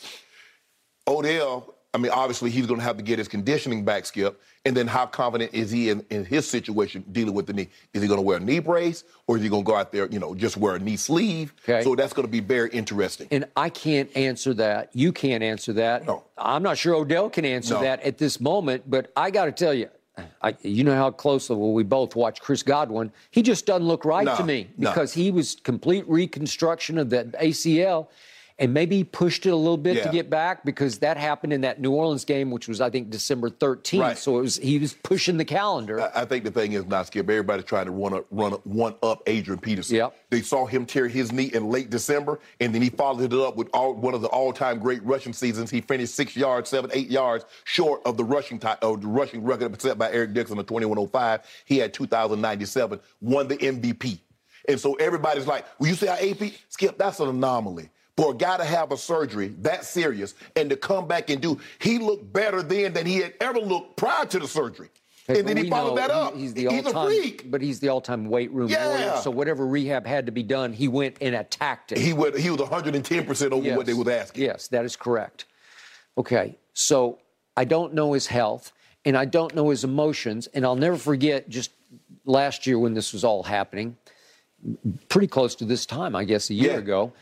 [SPEAKER 2] Odell. I mean, obviously he's going to have to get his conditioning back, Skip. And then how confident is he in, in his situation dealing with the knee? Is he going to wear a knee brace, or is he going to go out there, you know, just wear a knee sleeve?
[SPEAKER 3] Okay.
[SPEAKER 2] So that's going to be very interesting.
[SPEAKER 3] And I can't answer that. You can't answer that.
[SPEAKER 2] No.
[SPEAKER 3] I'm not sure Odell can answer
[SPEAKER 2] No.
[SPEAKER 3] that at this moment, but I got to tell you, I, you know how closely well, we both watch Chris Godwin. He just doesn't look right
[SPEAKER 2] No,
[SPEAKER 3] to me
[SPEAKER 2] no.
[SPEAKER 3] because he was complete reconstruction of that ACL. And maybe he pushed it a little bit to get back because that happened in that New Orleans game, which was I think December 13th.
[SPEAKER 2] Right.
[SPEAKER 3] So it was he was pushing the calendar.
[SPEAKER 2] I I think the thing is not Skip. Everybody's trying to run up, run up, one up Adrian Peterson.
[SPEAKER 3] Yep.
[SPEAKER 2] They saw him tear his knee in late December, and then he followed it up with all, one of the all-time great rushing seasons. He finished six yards, seven, eight yards short of the rushing ti- of the rushing record set by Eric Dickerson of 2105. He had 2,097, won the MVP, and so everybody's like, "Well, you see how AP Skip? That's an anomaly." For a guy to have a surgery that serious and to come back and do, he looked better then than he had ever looked prior to the surgery.
[SPEAKER 3] Okay,
[SPEAKER 2] and then he followed that up.
[SPEAKER 3] He's the
[SPEAKER 2] He's a
[SPEAKER 3] all-time,
[SPEAKER 2] freak.
[SPEAKER 3] but he's the all-time weight room
[SPEAKER 2] Yeah.
[SPEAKER 3] warrior. So whatever rehab had to be done, he went and attacked it.
[SPEAKER 2] He would he was 110 percent over what they was asking.
[SPEAKER 3] Yes, that is correct. Okay, so I don't know his health and I don't know his emotions, and I'll never forget just last year when this was all happening, pretty close to this time, I guess, a year
[SPEAKER 2] Yeah.
[SPEAKER 3] ago.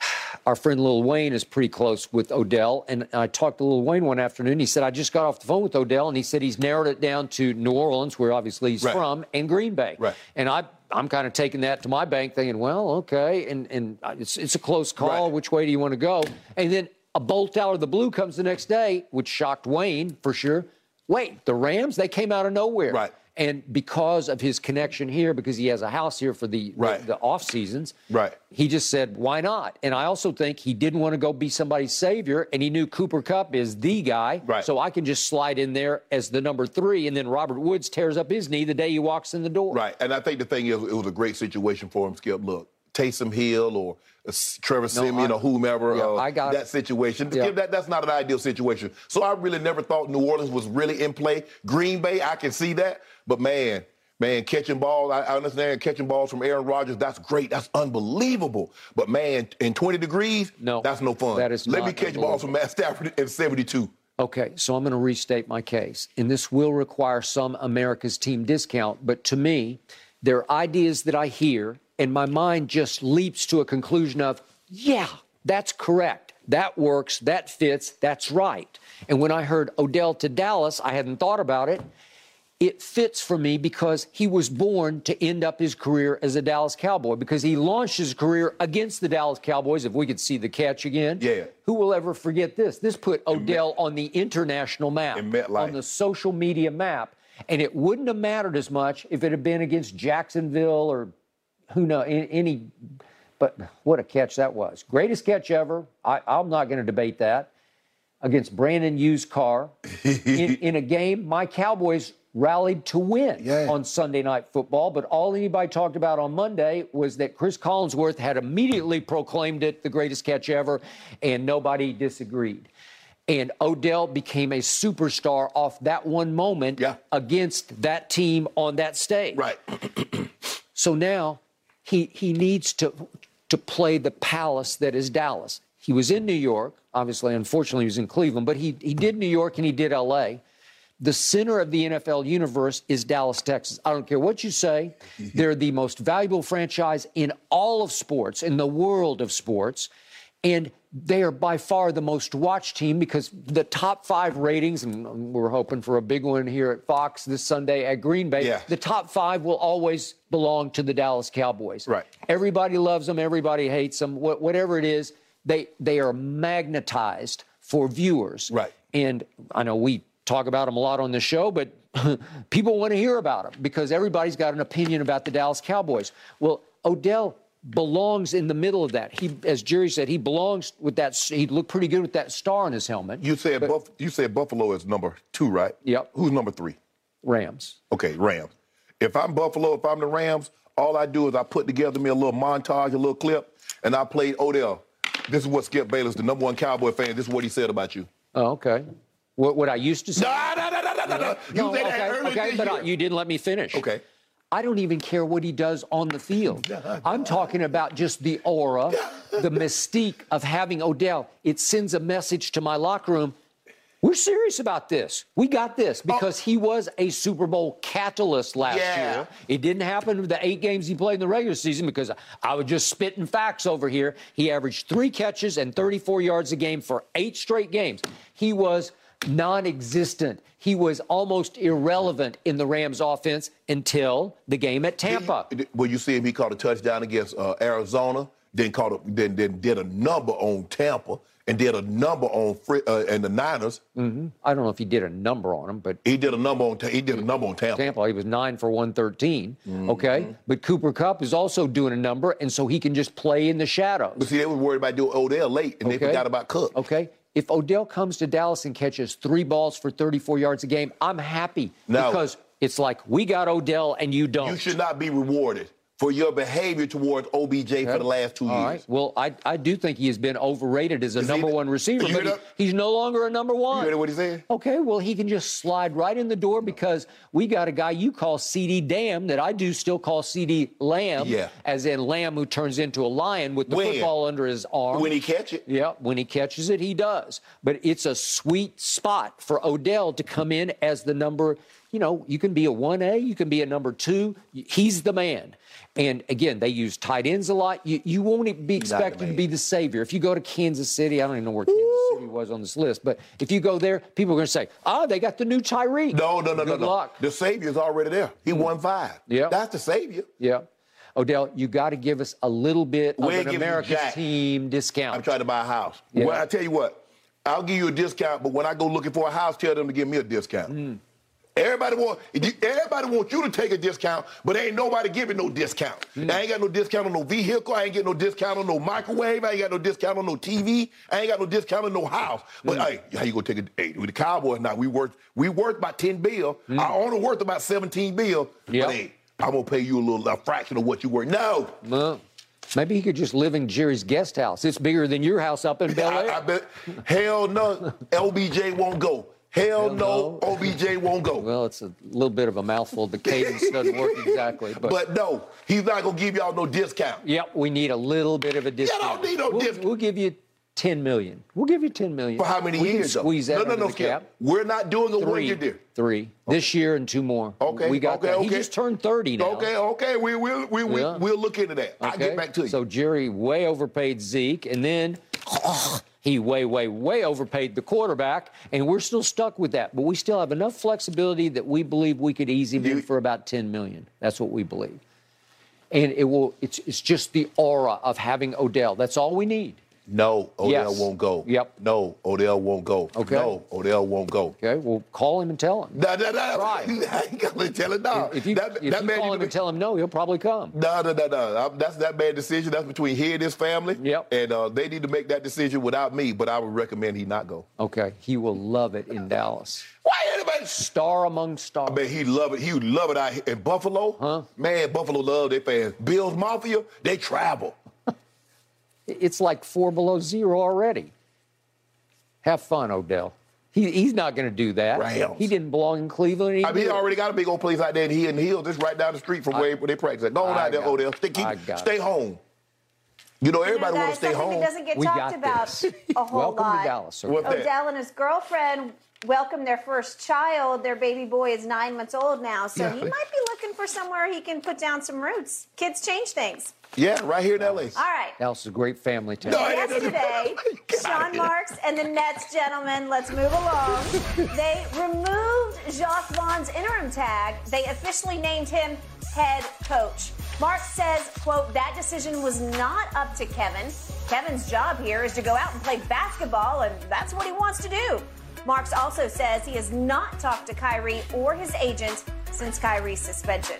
[SPEAKER 3] Our friend Lil Wayne is pretty close with Odell, and I talked to Lil Wayne one afternoon. He said I just got off the phone with Odell, and he said he's narrowed it down to New Orleans, where obviously he's
[SPEAKER 2] Right.
[SPEAKER 3] from, and Green Bay.
[SPEAKER 2] Right.
[SPEAKER 3] And I, I'm kind of taking that to my bank, thinking, well, okay, and and it's it's a close call.
[SPEAKER 2] Right.
[SPEAKER 3] Which way do you want to go? And then a bolt out of the blue comes the next day, which shocked Wayne for sure. Wait, the Rams? They came out of nowhere.
[SPEAKER 2] Right.
[SPEAKER 3] And because of his connection here, because he has a house here for the
[SPEAKER 2] Right.
[SPEAKER 3] the, the off seasons,
[SPEAKER 2] Right.
[SPEAKER 3] he just said, why not? And I also think he didn't want to go be somebody's savior, and he knew Cooper Kupp is the guy.
[SPEAKER 2] Right.
[SPEAKER 3] So I can just slide in there as the number three, and then Robert Woods tears up his knee the day he walks in the door.
[SPEAKER 2] Right. And I think the thing is, it was a great situation for him, Skip. Look, Taysom Hill or uh, Trevor Siemian
[SPEAKER 3] I-
[SPEAKER 2] or whomever,
[SPEAKER 3] Yeah,
[SPEAKER 2] uh,
[SPEAKER 3] I got
[SPEAKER 2] that
[SPEAKER 3] it.
[SPEAKER 2] situation.
[SPEAKER 3] Yeah.
[SPEAKER 2] That, that's not an ideal situation. So I really never thought New Orleans was really in play. Green Bay, I can see that. But man, man, catching balls, I, I understand catching balls from Aaron Rodgers, that's great. That's unbelievable. But man, in 20 degrees,
[SPEAKER 3] No,
[SPEAKER 2] that's no fun.
[SPEAKER 3] that is
[SPEAKER 2] Let me catch balls from Matt Stafford in 72.
[SPEAKER 3] Okay, so I'm going to restate my case, and this will require some America's team discount, but to me, there are ideas that I hear, and my mind just leaps to a conclusion of, yeah, that's correct. That works, that fits, that's right. And when I heard Odell to Dallas, I hadn't thought about it. It fits for me because he was born to end up his career as a Dallas Cowboy because he launched his career against the Dallas Cowboys. If we could see the catch again,
[SPEAKER 2] Yeah.
[SPEAKER 3] who will ever forget this? This put Odell on the international map, on the social media map, and it wouldn't have mattered as much if it had been against Jacksonville or who know any. But what a catch that was! Greatest catch ever. I, I'm not going to debate that against Brandon Hughes' car in, in a game my Cowboys rallied to win
[SPEAKER 2] Yeah.
[SPEAKER 3] on Sunday Night Football. But all anybody talked about on Monday was that Cris Collinsworth had immediately proclaimed it the greatest catch ever, and nobody disagreed. And Odell became a superstar off that one moment
[SPEAKER 2] Yeah.
[SPEAKER 3] against that team on that stage.
[SPEAKER 2] Right.
[SPEAKER 3] So now he he needs to to play the palace that is Dallas. He was in New York, obviously, unfortunately, he was in Cleveland, but he he did New York and he did LA. The center of the NFL universe is Dallas, Texas. I don't care what you say. They're the most valuable franchise in all of sports, in the world of sports. And they are by far the most watched team because the top five ratings, and we're hoping for a big one here at Fox this Sunday at Green Bay.
[SPEAKER 2] Yeah.
[SPEAKER 3] The top five will always belong to the Dallas Cowboys.
[SPEAKER 2] Right.
[SPEAKER 3] Everybody loves them. Everybody hates them. Wh- whatever it is, they they are magnetized for viewers.
[SPEAKER 2] Right.
[SPEAKER 3] And I know we talk about them a lot on the show, but people want to hear about them because everybody's got an opinion about the Dallas Cowboys. Well, Odell belongs in the middle of that. He, as Jerry said, he belongs with that. He looked pretty good with that star on his helmet.
[SPEAKER 2] You said Buff, you said Buffalo is number two, right?
[SPEAKER 3] Yep.
[SPEAKER 2] Who's number three?
[SPEAKER 3] Rams.
[SPEAKER 2] Okay, Rams. If I'm Buffalo, if I'm the Rams, all I do is I put together me a little montage, a little clip, and I played Odell. This is what Skip Bayless, the number one Cowboy fan, this is what he said about you.
[SPEAKER 3] Oh, okay. What, what I used to say?
[SPEAKER 2] No, no, no, no, no, no. You
[SPEAKER 3] No,
[SPEAKER 2] said
[SPEAKER 3] okay,
[SPEAKER 2] that earlier
[SPEAKER 3] okay, but uh,
[SPEAKER 2] year.
[SPEAKER 3] you didn't let me finish.
[SPEAKER 2] Okay.
[SPEAKER 3] I don't even care what he does on the field. I'm talking about just the aura, the mystique of having Odell. It sends a message to my locker room. We're serious about this. We got this because he was a Super Bowl catalyst last
[SPEAKER 2] Yeah.
[SPEAKER 3] year. It didn't happen with the eight games he played in the regular season because I was just spitting facts over here. He averaged three catches and 34 yards a game for eight straight games. He was non existent. He was almost irrelevant in the Rams offense until the game at Tampa.
[SPEAKER 2] He- Well, you see him, he caught a touchdown against uh, Arizona, then caught a, then, then did a number on Tampa, and did a number on uh, and the Niners.
[SPEAKER 3] I don't know if he did a number on him, but
[SPEAKER 2] He did a number on he did a number on Tampa.
[SPEAKER 3] Tampa, he was nine for 113.
[SPEAKER 2] Mm-hmm.
[SPEAKER 3] Okay. But Cooper Kupp is also doing a number, and so he can just play in the shadows.
[SPEAKER 2] But see, they were worried about doing Odell late, and they forgot about Cook.
[SPEAKER 3] Okay. If Odell comes to Dallas and catches three balls for 34 yards a game, I'm happy
[SPEAKER 2] No.
[SPEAKER 3] because it's like we got Odell and you don't.
[SPEAKER 2] You should not be rewarded for your behavior towards OBJ for the last two
[SPEAKER 3] All
[SPEAKER 2] years.
[SPEAKER 3] right. Well, I, I do think he has been overrated as a
[SPEAKER 2] Is
[SPEAKER 3] number
[SPEAKER 2] the-
[SPEAKER 3] one receiver, but he- he's no longer a number
[SPEAKER 2] You
[SPEAKER 3] one.
[SPEAKER 2] heard what he said?
[SPEAKER 3] Okay, well, he can just slide right in the door because we got a guy you call CD Dam that I do still call CeeDee Lamb,
[SPEAKER 2] Yeah.
[SPEAKER 3] as in Lamb who turns into a lion with the
[SPEAKER 2] When?
[SPEAKER 3] football under his arm.
[SPEAKER 2] When he catch it.
[SPEAKER 3] Yeah, when he catches it, he does. But it's a sweet spot for Odell to come in as the number. You know, you can be a 1A, you can be a number two. He's the man. And again, they use tight ends a lot. You, you won't be expected to be the savior. If you go to Kansas City, I don't even know where Kansas City was on this list, but if you go there, people are going to say, ah, they got the new Tyreek.
[SPEAKER 2] No, no, no,
[SPEAKER 3] Good
[SPEAKER 2] no, no.
[SPEAKER 3] luck.
[SPEAKER 2] The Savior's already there. He won five.
[SPEAKER 3] Yeah.
[SPEAKER 2] That's the Savior.
[SPEAKER 3] Yeah. Odell, you got to give us a little bit
[SPEAKER 2] We
[SPEAKER 3] of an America's team discount.
[SPEAKER 2] I'm trying to buy a house.
[SPEAKER 3] Yeah.
[SPEAKER 2] Well, I tell you what, I'll give you a discount, but when I go looking for a house, tell them to give me a discount.
[SPEAKER 3] Hmm.
[SPEAKER 2] Everybody want everybody wants you to take a discount, but ain't nobody giving no discount.
[SPEAKER 3] Hmm.
[SPEAKER 2] I ain't got no discount on no vehicle. I ain't getting no discount on no microwave. I ain't got no discount on no TV. I ain't got no discount on no house. But
[SPEAKER 3] Hmm.
[SPEAKER 2] hey, how you gonna take a hey, with the Cowboys now? We worth we worth about ten bill. Our owner worth about seventeen bill.
[SPEAKER 3] Yep.
[SPEAKER 2] But hey, I'm gonna pay you a little a fraction of what you worth. No.
[SPEAKER 3] Well, maybe he could just live in Jerry's guest house. It's bigger than your house up in Bel
[SPEAKER 2] I,
[SPEAKER 3] Air.
[SPEAKER 2] I bet. Hell no, LBJ won't go. Hell,
[SPEAKER 3] Hell
[SPEAKER 2] no,
[SPEAKER 3] no.
[SPEAKER 2] OBJ won't go.
[SPEAKER 3] Well, it's a little bit of a mouthful. The cadence doesn't work exactly, but,
[SPEAKER 2] but no, he's not gonna give y'all no discount.
[SPEAKER 3] yep, we need a little bit of a discount.
[SPEAKER 2] don't need no
[SPEAKER 3] we'll,
[SPEAKER 2] discount.
[SPEAKER 3] We'll give you ten million. We'll give you ten million
[SPEAKER 2] For how many
[SPEAKER 3] we
[SPEAKER 2] years?
[SPEAKER 3] Can
[SPEAKER 2] though?
[SPEAKER 3] squeeze that
[SPEAKER 2] no, no, no,
[SPEAKER 3] the cap.
[SPEAKER 2] We're not doing a one-year deal.
[SPEAKER 3] three this year and two more.
[SPEAKER 2] Okay,
[SPEAKER 3] we got
[SPEAKER 2] okay,
[SPEAKER 3] that. He just turned thirty now.
[SPEAKER 2] Okay, okay, we will, we, we,
[SPEAKER 3] Yeah.
[SPEAKER 2] we'll look into that. I'll get back to you.
[SPEAKER 3] So Jerry way overpaid Zeke, and then he way, way, way overpaid the quarterback, and we're still stuck with that. But we still have enough flexibility that we believe we could ease him in for about 10 million. That's what we believe. And it will. It's it's just the aura of having Odell. That's all we need.
[SPEAKER 2] No, Odell
[SPEAKER 3] Yes.
[SPEAKER 2] won't go.
[SPEAKER 3] Yep.
[SPEAKER 2] No, Odell won't go.
[SPEAKER 3] Okay.
[SPEAKER 2] No, Odell won't go.
[SPEAKER 3] Okay, we'll call him and tell him.
[SPEAKER 2] No, no, no.
[SPEAKER 3] Right.
[SPEAKER 2] I ain't gonna tell it now.
[SPEAKER 3] If you,
[SPEAKER 2] that,
[SPEAKER 3] if
[SPEAKER 2] that
[SPEAKER 3] you
[SPEAKER 2] man
[SPEAKER 3] call him and tell him no, he'll probably come.
[SPEAKER 2] No, no, no, no. That's that bad decision. That's between he and his family.
[SPEAKER 3] Yep.
[SPEAKER 2] And uh, they need to make that decision without me. But I would recommend he not go.
[SPEAKER 3] Okay, he will love it in Dallas.
[SPEAKER 2] Why anybody?
[SPEAKER 3] Star among stars.
[SPEAKER 2] I mean, he love it. He would love it out here in Buffalo.
[SPEAKER 3] Huh?
[SPEAKER 2] Man, Buffalo love their fans. Bills Mafia, they travel.
[SPEAKER 3] It's like four below zero already. Have fun, Odell. He, he's not going to do that.
[SPEAKER 2] Rams.
[SPEAKER 3] He didn't belong in Cleveland.
[SPEAKER 2] I mean, he already got a big old place out there in Hill, Hill just right down the street from where, where they practice. at. Go on
[SPEAKER 3] I
[SPEAKER 2] out there,
[SPEAKER 3] got
[SPEAKER 2] Odell.
[SPEAKER 3] it.
[SPEAKER 2] Stay, keep, stay home. You know, everybody
[SPEAKER 1] you know,
[SPEAKER 2] want to stay home.
[SPEAKER 1] that doesn't get
[SPEAKER 3] We
[SPEAKER 1] talked about
[SPEAKER 3] this.
[SPEAKER 1] a whole
[SPEAKER 3] Welcome
[SPEAKER 1] lot.
[SPEAKER 3] to Dallas, sir.
[SPEAKER 2] What that?
[SPEAKER 1] Odell and his girlfriend welcomed their first child. Their baby boy is nine months old now, so
[SPEAKER 2] Yeah.
[SPEAKER 1] he might be looking for somewhere he can put down some roots. Kids change things.
[SPEAKER 2] Yeah, right here in L.A.
[SPEAKER 1] All right.
[SPEAKER 3] Dallas is a great family town.
[SPEAKER 2] No, I-
[SPEAKER 1] Yesterday,
[SPEAKER 2] oh
[SPEAKER 1] Sean. Marks and the Nets gentlemen, let's move along. They removed Jacque Vaughn's interim tag. They officially named him head coach. Marks says, quote, that decision was not up to Kevin. Kevin's job here is to go out and play basketball, and that's what he wants to do. Marks also says he has not talked to Kyrie or his agent since Kyrie's suspension.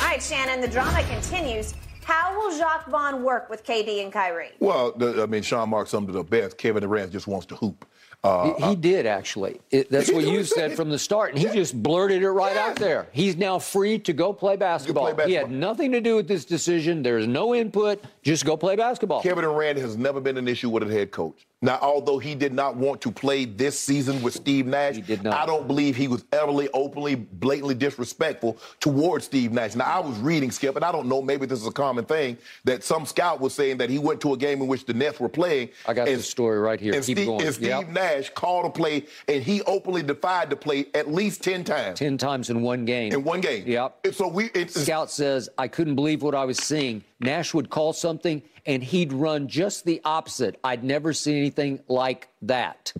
[SPEAKER 1] All right, Shannon, the drama continues. How will Jacque Vaughn work with KD and Kyrie?
[SPEAKER 2] Well, the, I mean, Sean Mark summed it up best. Kevin Durant just wants to hoop.
[SPEAKER 3] Uh, he, he, did actually. It, that's what you said from the start, and he yeah. just blurted it right yeah. out there. He's now free to go play basketball. play basketball. He had nothing to do with this decision. There's no input. Just go play basketball.
[SPEAKER 2] Kevin Durant has never been an issue with a head coach. Now, although he did not want to play this season with Steve Nash, I don't believe he was ever openly, blatantly disrespectful towards Steve Nash. Now, I was reading, Skip, and I don't know, maybe this is a common thing, that some scout was saying that he went to a game in which the Nets were playing.
[SPEAKER 3] I got
[SPEAKER 2] and,
[SPEAKER 3] the story right here.
[SPEAKER 2] And
[SPEAKER 3] Keep
[SPEAKER 2] Steve,
[SPEAKER 3] going.
[SPEAKER 2] And Steve
[SPEAKER 3] yep.
[SPEAKER 2] Nash called a play, and he openly defied the play at least 10 times.
[SPEAKER 3] 10 times in one game.
[SPEAKER 2] In one game.
[SPEAKER 3] Yep.
[SPEAKER 2] And so we.
[SPEAKER 3] Scout says, I couldn't believe what I was seeing. Nash would call something and he'd run just the opposite. I'd never seen anything like that.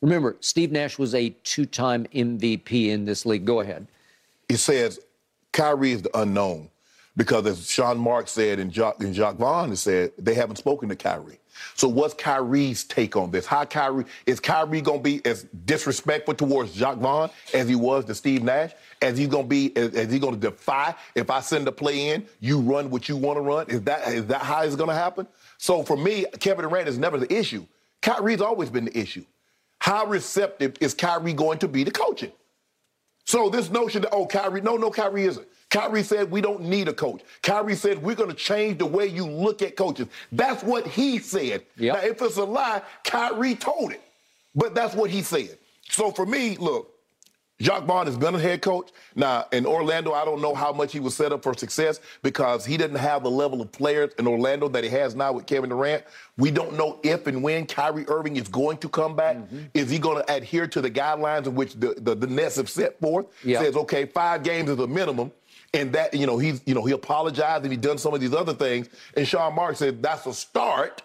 [SPEAKER 3] Remember, Steve Nash was a two time MVP in this league. Go ahead.
[SPEAKER 2] He says Kyrie is the unknown because, as Sean Mark said and Jacque, and Jacque Vaughn said, they haven't spoken to Kyrie. So, what's Kyrie's take on this? How Kyrie is Kyrie going to be as disrespectful towards Jacque Vaughn as he was to Steve Nash? As he's going to be, as, he's going to defy if I send a play in, you run what you want to run? Is that is that how it's going to happen? So for me, Kevin Durant is never the issue. Kyrie's always been the issue. How receptive is Kyrie going to be to coaching? So this notion that oh Kyrie, no, no, Kyrie isn't. Kyrie said we don't need a coach. Kyrie said we're going to change the way you look at coaches. That's what he said. Yep. Now, if it's a lie, Kyrie told it, but that's what he said. So for me, look, Jacque Vaughn has been a head coach. Now, in Orlando, I don't know how much he was set up for success because he didn't have the level of players in Orlando that he has now with Kevin Durant. We don't know if and when Kyrie Irving is going to come back. Mm-hmm. Is he going to adhere to the guidelines in which the, the, the Nets have set forth? Yep. Says, okay, five games is a minimum. And that, you know, he's, you know, he apologized and he done some of these other things. And Sean Marks said that's a start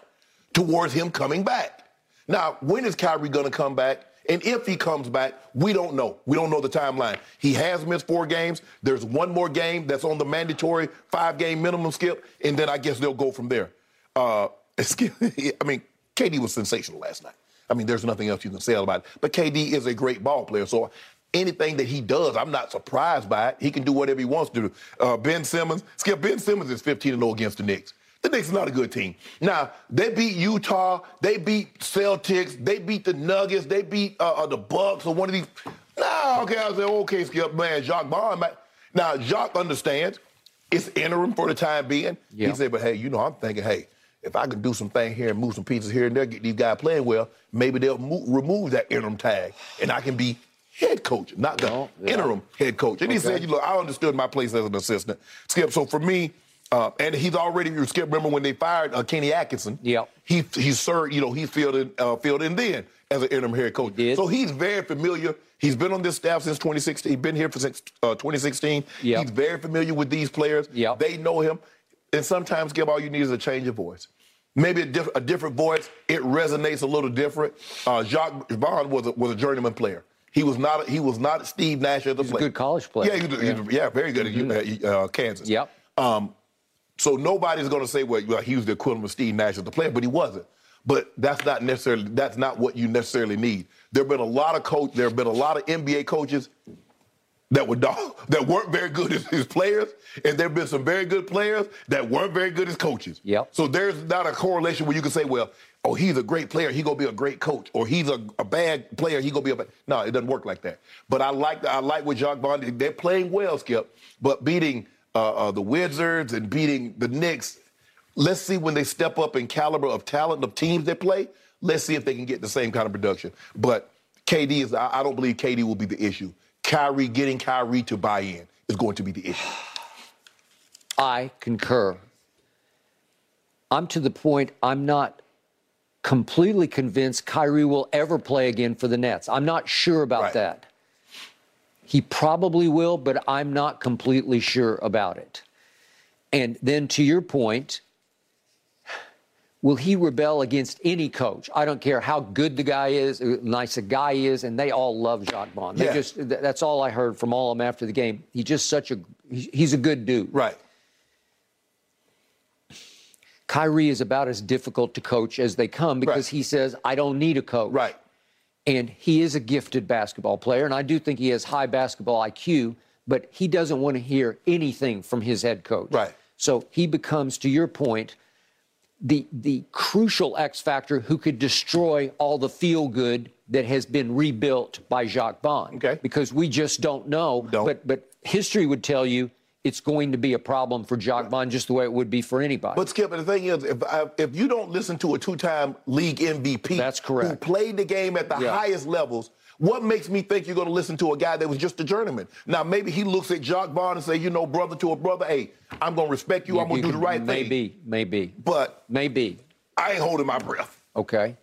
[SPEAKER 2] towards him coming back. Now, when is Kyrie going to come back? And if he comes back, we don't know. We don't know the timeline. He has missed four games. There's one more game that's on the mandatory five game minimum skip, and then I guess they'll go from there. Uh, I mean, KD was sensational last night. I mean, there's nothing else you can say about it. But KD is a great ball player. So anything that he does, I'm not surprised by it. He can do whatever he wants to do. Uh, ben Simmons, Skip, Ben Simmons is 15 and 0 against the Knicks. The Knicks are not a good team. Now, they beat Utah, they beat Celtics, they beat the Nuggets, they beat uh, uh, the Bucks or one of these. Nah, okay, I said, okay, Skip, man, Jacque Vaughn. Now, Jacque understands it's interim for the time being. He said, but hey, you know, I'm thinking, hey, if I can do some things here and move some pieces here and there, get these guys playing well, maybe they'll move, remove that interim tag and I can be head coach, not the oh, yeah. interim head coach. And okay. he said, you know, I understood my place as an assistant. Skip, so for me, uh, and he's already. You skip. Remember when they fired uh, Kenny Atkinson?
[SPEAKER 3] Yeah.
[SPEAKER 2] He he served. You know he filled in uh, filled in then as an interim head coach.
[SPEAKER 3] He
[SPEAKER 2] so he's very familiar. He's been on this staff since 2016. He's been here for since uh, 2016. Yep. He's very familiar with these players.
[SPEAKER 3] Yep.
[SPEAKER 2] They know him. And sometimes, give all you need is a change of voice. Maybe a, diff- a different voice. It resonates a little different. Uh, Jacque Vaughn was a, was a journeyman player. He was not. A, he was not Steve Nash as a
[SPEAKER 3] He's
[SPEAKER 2] player.
[SPEAKER 3] a good college player.
[SPEAKER 2] Yeah, he yeah. yeah very good mm-hmm. at uh, Kansas.
[SPEAKER 3] Yep.
[SPEAKER 2] Um, so nobody's going to say, well, he was the equivalent of Steve Nash as a player, but he wasn't. But that's not necessarily that's not what you necessarily need. There have been a lot of coach. There have been a lot of NBA coaches that were that weren't very good as, as players, and there have been some very good players that weren't very good as coaches.
[SPEAKER 3] Yep.
[SPEAKER 2] So there's not a correlation where you can say, well, oh, he's a great player, he gonna be a great coach, or he's a, a bad player, he gonna be a bad. No, it doesn't work like that. But I like I like what Jacque Vaughn. They're playing well, Skip, but beating uh, uh, the Wizards and beating the Knicks. Let's see when they step up in caliber of talent of teams they play. Let's see if they can get the same kind of production. But KD is, I, I don't believe KD will be the issue. Kyrie, getting Kyrie to buy in is going to be the issue.
[SPEAKER 3] I concur. I'm to the point I'm not completely convinced Kyrie will ever play again for the Nets. I'm not sure about right. that. He probably will, but I'm not completely sure about it. And then to your point, will he rebel against any coach? I don't care how good the guy is, uh, nice a guy is, and they all love Jacque Vaughn. They yeah. just that's all I heard from all of them after the game. He's just such a he's a good dude.
[SPEAKER 2] Right.
[SPEAKER 3] Kyrie is about as difficult to coach as they come because right. he says, I don't need a coach.
[SPEAKER 2] Right.
[SPEAKER 3] And he is a gifted basketball player, and I do think he has high basketball IQ, but he doesn't want to hear anything from his head coach.
[SPEAKER 2] Right.
[SPEAKER 3] So he becomes, to your point, the the crucial X factor who could destroy all the feel good that has been rebuilt by Jacque Vaughn.
[SPEAKER 2] Okay.
[SPEAKER 3] Because we just don't know.
[SPEAKER 2] Don't.
[SPEAKER 3] But but history would tell you it's going to be a problem for Jacque Vaughn just the way it would be for anybody.
[SPEAKER 2] But Skip, the thing is, if I, if you don't listen to a two-time league MVP,
[SPEAKER 3] That's correct.
[SPEAKER 2] who played the game at the
[SPEAKER 3] Yeah.
[SPEAKER 2] highest levels, what makes me think you're going to listen to a guy that was just a journeyman? Now maybe he looks at Jacque Vaughn and say, you know, brother to a brother, hey, I'm going to respect you. I'm going to do the right thing.
[SPEAKER 3] Maybe, maybe.
[SPEAKER 2] But
[SPEAKER 3] Maybe.
[SPEAKER 2] I ain't holding my breath.
[SPEAKER 3] Okay.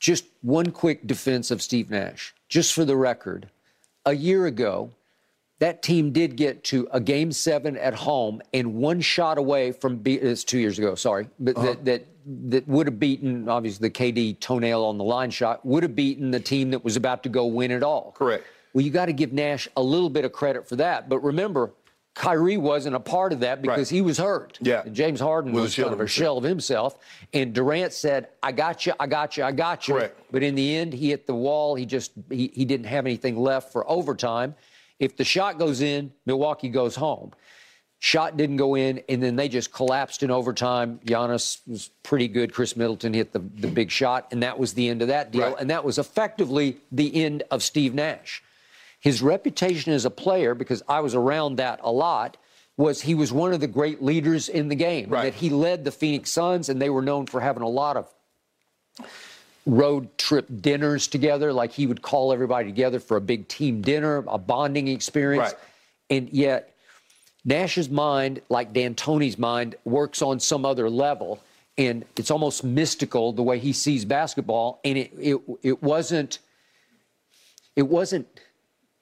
[SPEAKER 3] Just one quick defense of Steve Nash. Just for the record, a year ago, that team did get to a game seven at home and one shot away from be- it's two years ago, sorry, but
[SPEAKER 2] Uh-huh.
[SPEAKER 3] that, that that would have beaten obviously the KD toenail on the line shot would have beaten the team that was about to go win it all.
[SPEAKER 2] Correct.
[SPEAKER 3] Well, you got to give Nash a little bit of credit for that, but remember. Kyrie wasn't a part of that because
[SPEAKER 2] Right.
[SPEAKER 3] he was hurt.
[SPEAKER 2] Yeah.
[SPEAKER 3] And James Harden
[SPEAKER 2] Was
[SPEAKER 3] was, kind
[SPEAKER 2] of
[SPEAKER 3] of a
[SPEAKER 2] himself.
[SPEAKER 3] shell of himself. And Durant said, I got you, I got you, I got you.
[SPEAKER 2] Correct.
[SPEAKER 3] But in the end, he hit the wall. He just he, he didn't have anything left for overtime. If the shot goes in, Milwaukee goes home. Shot didn't go in, and then they just collapsed in overtime. Giannis was pretty good. Khris Middleton hit the, the big shot, and that was the end of that deal.
[SPEAKER 2] Right.
[SPEAKER 3] And that was effectively the end of Steve Nash. His reputation as a player, because I was around that a lot, was he was one of the great leaders in the game.
[SPEAKER 2] Right.
[SPEAKER 3] That he led the Phoenix Suns, and they were known for having a lot of road trip dinners together. Like he would call everybody together for a big team dinner, a bonding experience.
[SPEAKER 2] Right.
[SPEAKER 3] And yet, Nash's mind, like D'Antoni's mind, works on some other level. And it's almost mystical the way he sees basketball. And it, it, it wasn't it wasn't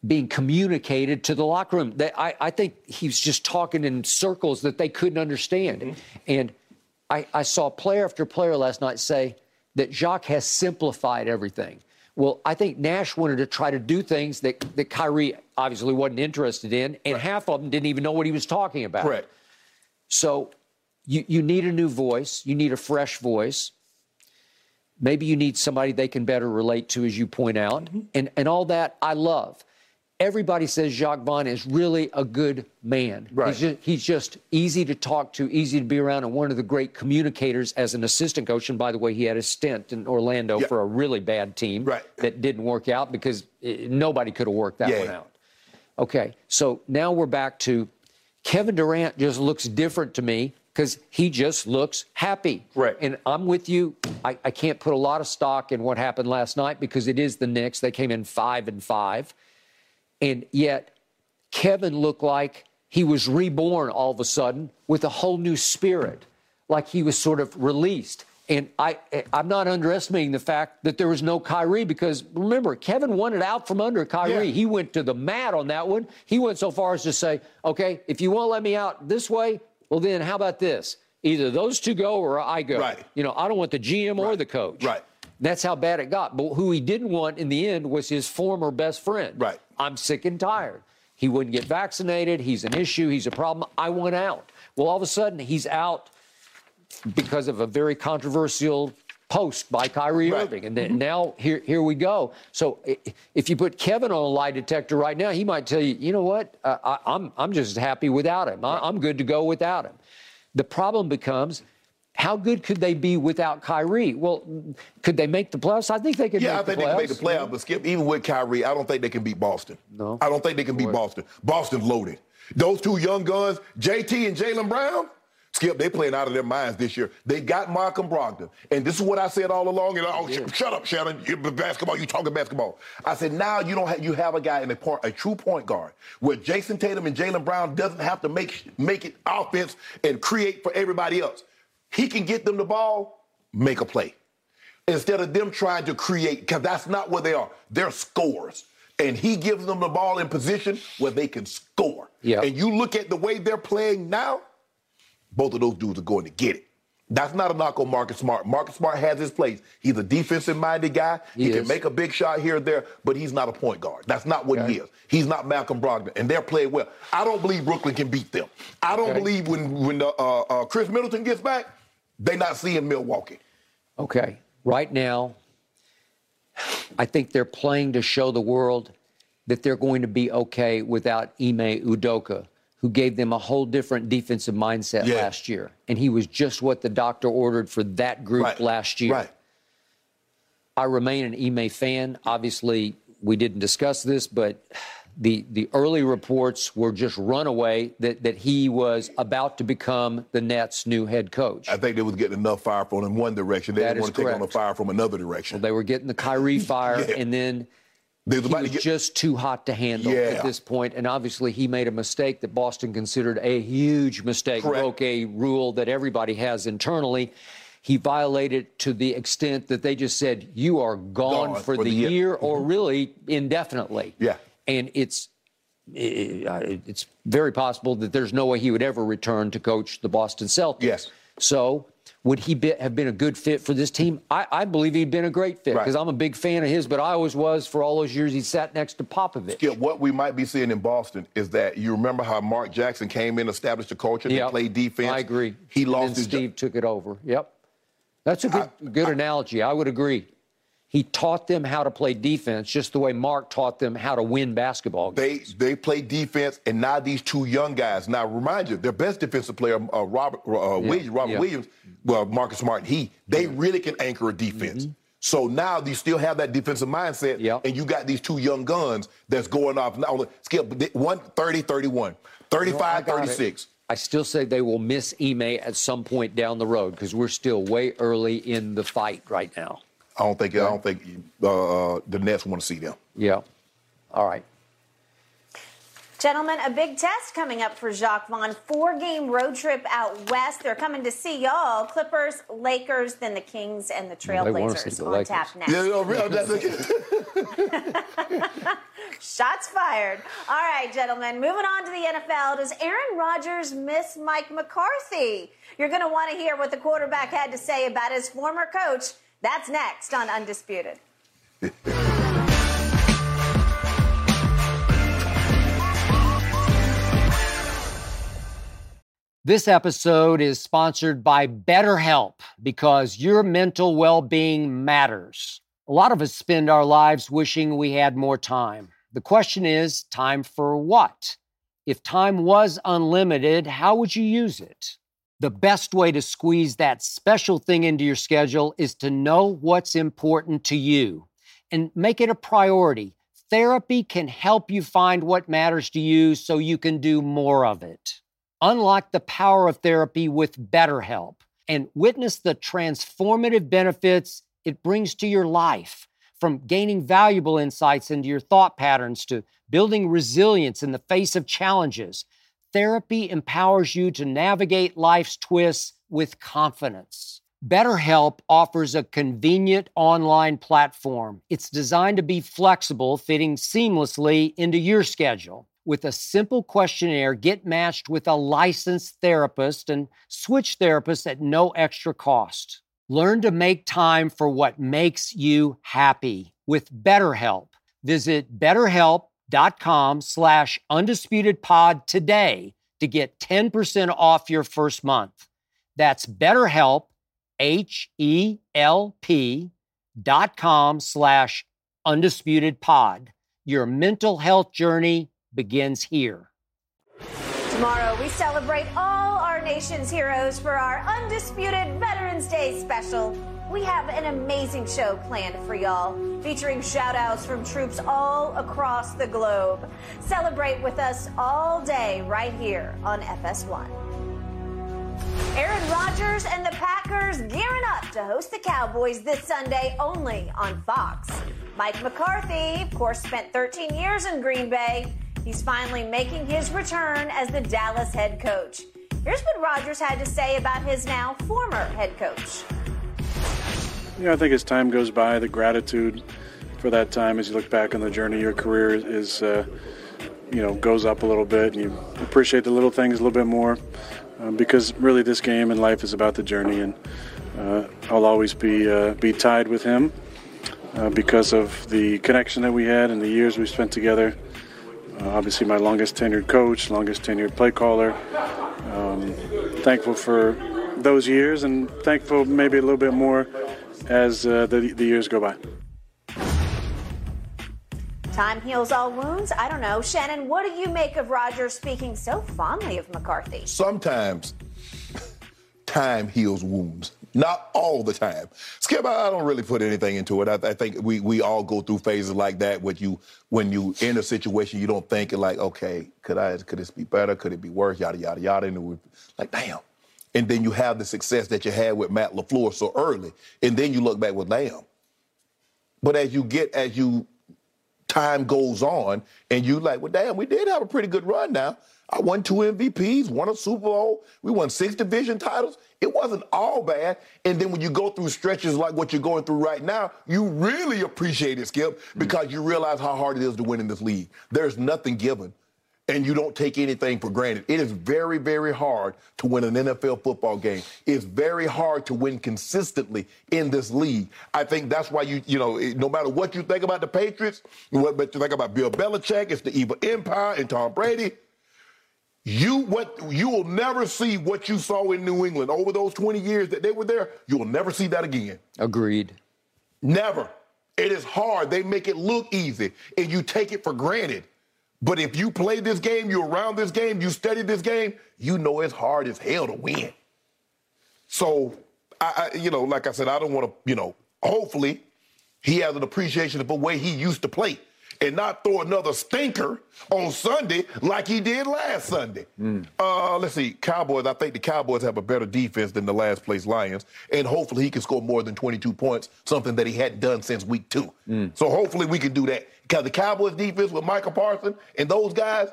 [SPEAKER 3] being communicated to the locker room. They, I, I think he was just talking in circles that they couldn't understand. Mm-hmm. And I, I saw player after player last night say that Jacque has simplified everything. Well, I think Nash wanted to try to do things that, that Kyrie obviously wasn't interested in, and half of them didn't even know what he was talking about.
[SPEAKER 2] Correct.
[SPEAKER 3] So you, you need a new voice, you need a fresh voice. Maybe you need somebody they can better relate to, as you point out.
[SPEAKER 2] Mm-hmm.
[SPEAKER 3] And, and all that I love. Everybody says Jacque Vaughn is really a good man.
[SPEAKER 2] Right.
[SPEAKER 3] He's just, he's just easy to talk to, easy to be around, and one of the great communicators as an assistant coach. And by the way, he had a stint in Orlando
[SPEAKER 2] Yeah.
[SPEAKER 3] for a really bad team
[SPEAKER 2] Right.
[SPEAKER 3] that didn't work out because eh, nobody could have worked that
[SPEAKER 2] Yeah.
[SPEAKER 3] one out. Okay, so now we're back to Kevin Durant just looks different to me because he just looks happy.
[SPEAKER 2] Right.
[SPEAKER 3] And I'm with you. I, I can't put a lot of stock in what happened last night because it is the Knicks. They came in five and five. And yet, Kevin looked like he was reborn all of a sudden with a whole new spirit, like he was sort of released. And I, I'm not underestimating the fact that there was no Kyrie because remember, Kevin wanted out from under Kyrie.
[SPEAKER 2] Yeah.
[SPEAKER 3] He went to the mat on that one. He went so far as to say, okay, if you won't let me out this way, well, then how about this? Either those two go or I go.
[SPEAKER 2] Right.
[SPEAKER 3] You know, I don't want the GM or the coach.
[SPEAKER 2] Right.
[SPEAKER 3] That's how bad it got. But who he didn't want in the end was his former best friend.
[SPEAKER 2] Right.
[SPEAKER 3] I'm sick and tired. He wouldn't get vaccinated. He's an issue. He's a problem. I want out. Well, all of a sudden, he's out because of a very controversial post by Kyrie
[SPEAKER 2] Right.
[SPEAKER 3] Irving. And then now here, here we go. So if you put Kevin on a lie detector right now, he might tell you, you know what? Uh, I, I'm, I'm just happy without him. I, I'm good to go without him. The problem becomes, how good could they be without Kyrie? Well, could they make the playoffs? I think they could
[SPEAKER 2] Yeah, I think
[SPEAKER 3] the
[SPEAKER 2] they
[SPEAKER 3] playoffs.
[SPEAKER 2] can make the playoffs, but Skip, even with Kyrie, I don't think they can beat Boston.
[SPEAKER 3] No.
[SPEAKER 2] I don't think they can beat Boston. Boston's loaded. Those two young guns, JT and Jaylen Brown, Skip, they playing out of their minds this year. They got Malcolm Brogdon. And this is what I said all along. And oh, sh- shut up, Shannon. You basketball, you talking basketball. I said, now you don't have you have a guy in a point, a true point guard, where Jayson Tatum and Jaylen Brown doesn't have to make make it offense and create for everybody else. He can get them the ball, make a play instead of them trying to create, because that's not what they are. They're scorers. And he gives them the ball in position where they can score.
[SPEAKER 3] Yeah.
[SPEAKER 2] And you look at the way they're playing now, both of those dudes are going to get it. That's not a knock on Marcus Smart. Marcus Smart has his place. He's a defensive minded guy. He,
[SPEAKER 3] He
[SPEAKER 2] can make a big shot here or there, but he's not a point guard. That's not what he is. He's not Malcolm Brogdon, and they're playing well. I don't believe Brooklyn can beat them. I don't
[SPEAKER 3] Okay.
[SPEAKER 2] believe when when uh, uh, Khris Middleton gets back, they're not seeing Milwaukee.
[SPEAKER 3] Okay. Right now, I think they're playing to show the world that they're going to be okay without Ime Udoka, who gave them a whole different defensive mindset
[SPEAKER 2] Yeah.
[SPEAKER 3] last year. And he was just what the doctor ordered for that group
[SPEAKER 2] Right.
[SPEAKER 3] last year.
[SPEAKER 2] Right.
[SPEAKER 3] I remain an Ime fan. Obviously, we didn't discuss this, but the the early reports were just runaway that that he was about to become the Nets' new head coach.
[SPEAKER 2] I think they was getting enough fire from in one direction. They
[SPEAKER 3] That
[SPEAKER 2] didn't want to take on the fire from another direction.
[SPEAKER 3] They were getting the Kyrie fire,
[SPEAKER 2] Yeah.
[SPEAKER 3] and then
[SPEAKER 2] They was
[SPEAKER 3] he was
[SPEAKER 2] get
[SPEAKER 3] just too hot to handle
[SPEAKER 2] Yeah.
[SPEAKER 3] at this point. And obviously, he made a mistake that Boston considered a huge mistake,
[SPEAKER 2] Correct.
[SPEAKER 3] broke a rule that everybody has internally. He violated to the extent that they just said, You are gone,
[SPEAKER 2] Gone
[SPEAKER 3] for,
[SPEAKER 2] for
[SPEAKER 3] the
[SPEAKER 2] year."
[SPEAKER 3] year, or mm-hmm. really indefinitely.
[SPEAKER 2] Yeah.
[SPEAKER 3] And it's uh, it's very possible that there's no way he would ever return to coach the Boston Celtics.
[SPEAKER 2] Yes.
[SPEAKER 3] So would he be, have been a good fit for this team? I, I believe he'd been a great fit
[SPEAKER 2] Right.
[SPEAKER 3] because I'm a big fan of his, but I always was for all those years he sat next to Popovich.
[SPEAKER 2] Yeah, what we might be seeing in Boston is that you remember how Mark Jackson came in, established a culture,
[SPEAKER 3] Yep.
[SPEAKER 2] played defense.
[SPEAKER 3] I agree.
[SPEAKER 2] He
[SPEAKER 3] And
[SPEAKER 2] lost his jo-
[SPEAKER 3] Steve took it over. Yep. That's a good, good analogy. I would agree. He taught them how to play defense just the way Mark taught them how to win basketball games.
[SPEAKER 2] They they play defense, and now these two young guys. Now remind you, their best defensive player, uh, Robert uh, Williams, Robert
[SPEAKER 3] yeah.
[SPEAKER 2] Williams, well Marcus Martin. he they really can anchor a defense. So now you still have that defensive mindset,
[SPEAKER 3] Mm-hmm. Yep.
[SPEAKER 2] and you got these two young guns that's going off now. Skip one 30, 31, 35,
[SPEAKER 3] I got it.
[SPEAKER 2] 36.
[SPEAKER 3] I still say they will miss Ime at some point down the road because we're still way early in the fight right now.
[SPEAKER 2] I don't think I don't think uh, the Nets want to see them.
[SPEAKER 3] Yeah. All right.
[SPEAKER 1] Gentlemen, a big test coming up for Jacque Vaughn. Four game road trip out west. They're coming to see y'all Clippers, Lakers, then the Kings and the
[SPEAKER 3] Well, they wanna see
[SPEAKER 1] Trailblazers
[SPEAKER 3] the
[SPEAKER 1] on
[SPEAKER 3] Lakers.
[SPEAKER 1] tap next.
[SPEAKER 2] Yeah, no, real-
[SPEAKER 1] Shots fired. All right, gentlemen, moving on to the NFL. Does Aaron Rodgers miss Mike McCarthy? You're going to want to hear what the quarterback had to say about his former coach. That's next on Undisputed.
[SPEAKER 3] This episode is sponsored by BetterHelp because your mental well being matters. A lot of us spend our lives wishing we had more time. The question is time for what? If time was unlimited, how would you use it? The best way to squeeze that special thing into your schedule is to know what's important to you and make it a priority. Therapy can help you find what matters to you so you can do more of it. Unlock the power of therapy with BetterHelp and witness the transformative benefits it brings to your life. From gaining valuable insights into your thought patterns to building resilience in the face of challenges, therapy empowers you to navigate life's twists with confidence. BetterHelp offers a convenient online platform. It's designed to be flexible, fitting seamlessly into your schedule. With a simple questionnaire, get matched with a licensed therapist and switch therapists at no extra cost. Learn to make time for what makes you happy with BetterHelp. Visit betterhelp.com slash undisputedpod today to get 10% off your first month. That's betterhelp, H-E-L-P dot com slash undisputedpod. Your mental health journey begins here.
[SPEAKER 1] Tomorrow, we celebrate all our nation's heroes for our undisputed Veterans Day special. We have an amazing show planned for y'all, featuring shout outs from troops all across the globe. Celebrate with us all day right here on FS1. Aaron Rodgers and the Packers gearing up to host the Cowboys this Sunday only on Fox. Mike McCarthy, of course, spent 13 years in Green Bay. He's finally making his return as the Dallas head coach. Here's what Rodgers had to say about his now former head coach.
[SPEAKER 5] You know, I think as time goes by, the gratitude for that time as you look back on the journey of your career is, uh, you know, goes up a little bit. And you appreciate the little things a little bit more uh, because really this game and life is about the journey. And uh, I'll always be uh, be tied with him uh, because of the connection that we had and the years we spent together. Uh, obviously, my longest tenured coach, longest tenured play caller. Um, thankful for those years and thankful maybe a little bit more as uh, the, the years go by.
[SPEAKER 1] Time heals all wounds? I don't know. Shannon, what do you make of Roger speaking so fondly of McCarthy?
[SPEAKER 2] Sometimes time heals wounds. Not all the time. Skip, I don't really put anything into it. I, I think we, we all go through phases like that when you when you in a situation you don't think like, okay, could I could this be better? Could it be worse? Yada yada yada. And we like, damn. And then you have the success that you had with Matt LaFleur so early. And then you look back with Lamb. But as you get as you time goes on and you like, well, damn, we did have a pretty good run now. I won two MVPs, won a Super Bowl, we won six division titles. It wasn't all bad. And then when you go through stretches like what you're going through right now, you really appreciate it, Skip, because mm. you realize how hard it is to win in this league. There's nothing given. And you don't take anything for granted. It is very, very hard to win an NFL football game. It's very hard to win consistently in this league. I think that's why you, you know, no matter what you think about the Patriots, what you think about Bill Belichick, it's the evil empire and Tom Brady you what you will never see what you saw in New England over those 20 years that they were there. You will never see that again.
[SPEAKER 3] Agreed.
[SPEAKER 2] Never. It is hard. They make it look easy and you take it for granted. But if you play this game, you're around this game, you study this game, you know it's hard as hell to win. So, I, I you know, like I said, I don't want to, you know, hopefully he has an appreciation of the way he used to play and not throw another stinker on Sunday like he did last Sunday. Mm. Uh, let's see, Cowboys. I think the Cowboys have a better defense than the last place Lions, and hopefully he can score more than 22 points, something that he hadn't done since week two. Mm. So hopefully we can do that the Cowboys defense with Micah Parsons and those guys.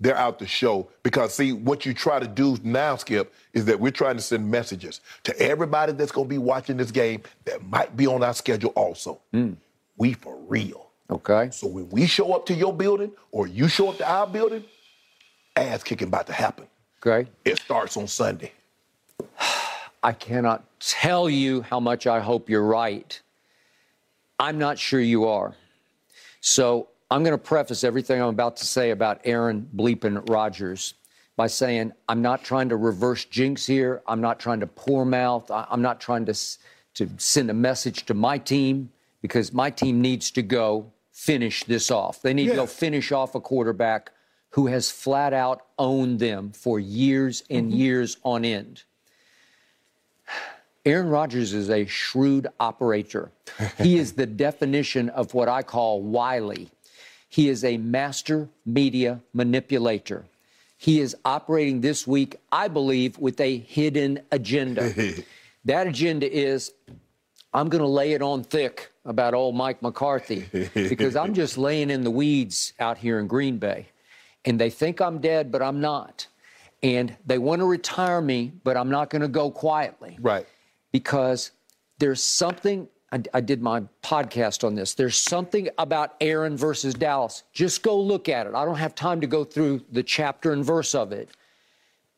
[SPEAKER 2] They're out to show because see what you try to do now, Skip, is that we're trying to send messages to everybody that's going to be watching this game that might be on our schedule also. Mm. We for real.
[SPEAKER 3] Okay.
[SPEAKER 2] So when we show up to your building or you show up to our building, ass kicking about to happen.
[SPEAKER 3] Okay.
[SPEAKER 2] It starts on Sunday.
[SPEAKER 3] I cannot tell you how much I hope you're right. I'm not sure you are. So I'm going to preface everything I'm about to say about Aaron Bleepin Rodgers by saying I'm not trying to reverse jinx here. I'm not trying to pour mouth. I'm not trying to, to send a message to my team because my team needs to go finish this off. They need yes. to go finish off a quarterback who has flat out owned them for years and mm-hmm. years on end. Aaron Rodgers is a shrewd operator. he is the definition of what I call wily. He is a master media manipulator. He is operating this week, I believe, with a hidden agenda. that agenda is I'm going to lay it on thick about old Mike McCarthy because I'm just laying in the weeds out here in Green Bay. And they think I'm dead, but I'm not. And they want to retire me, but I'm not going to go quietly.
[SPEAKER 2] Right.
[SPEAKER 3] Because there's something, I, I, did my podcast on this. There's something about Aaron versus Dallas. Just go look at it. I don't have time to go through the chapter and verse of it.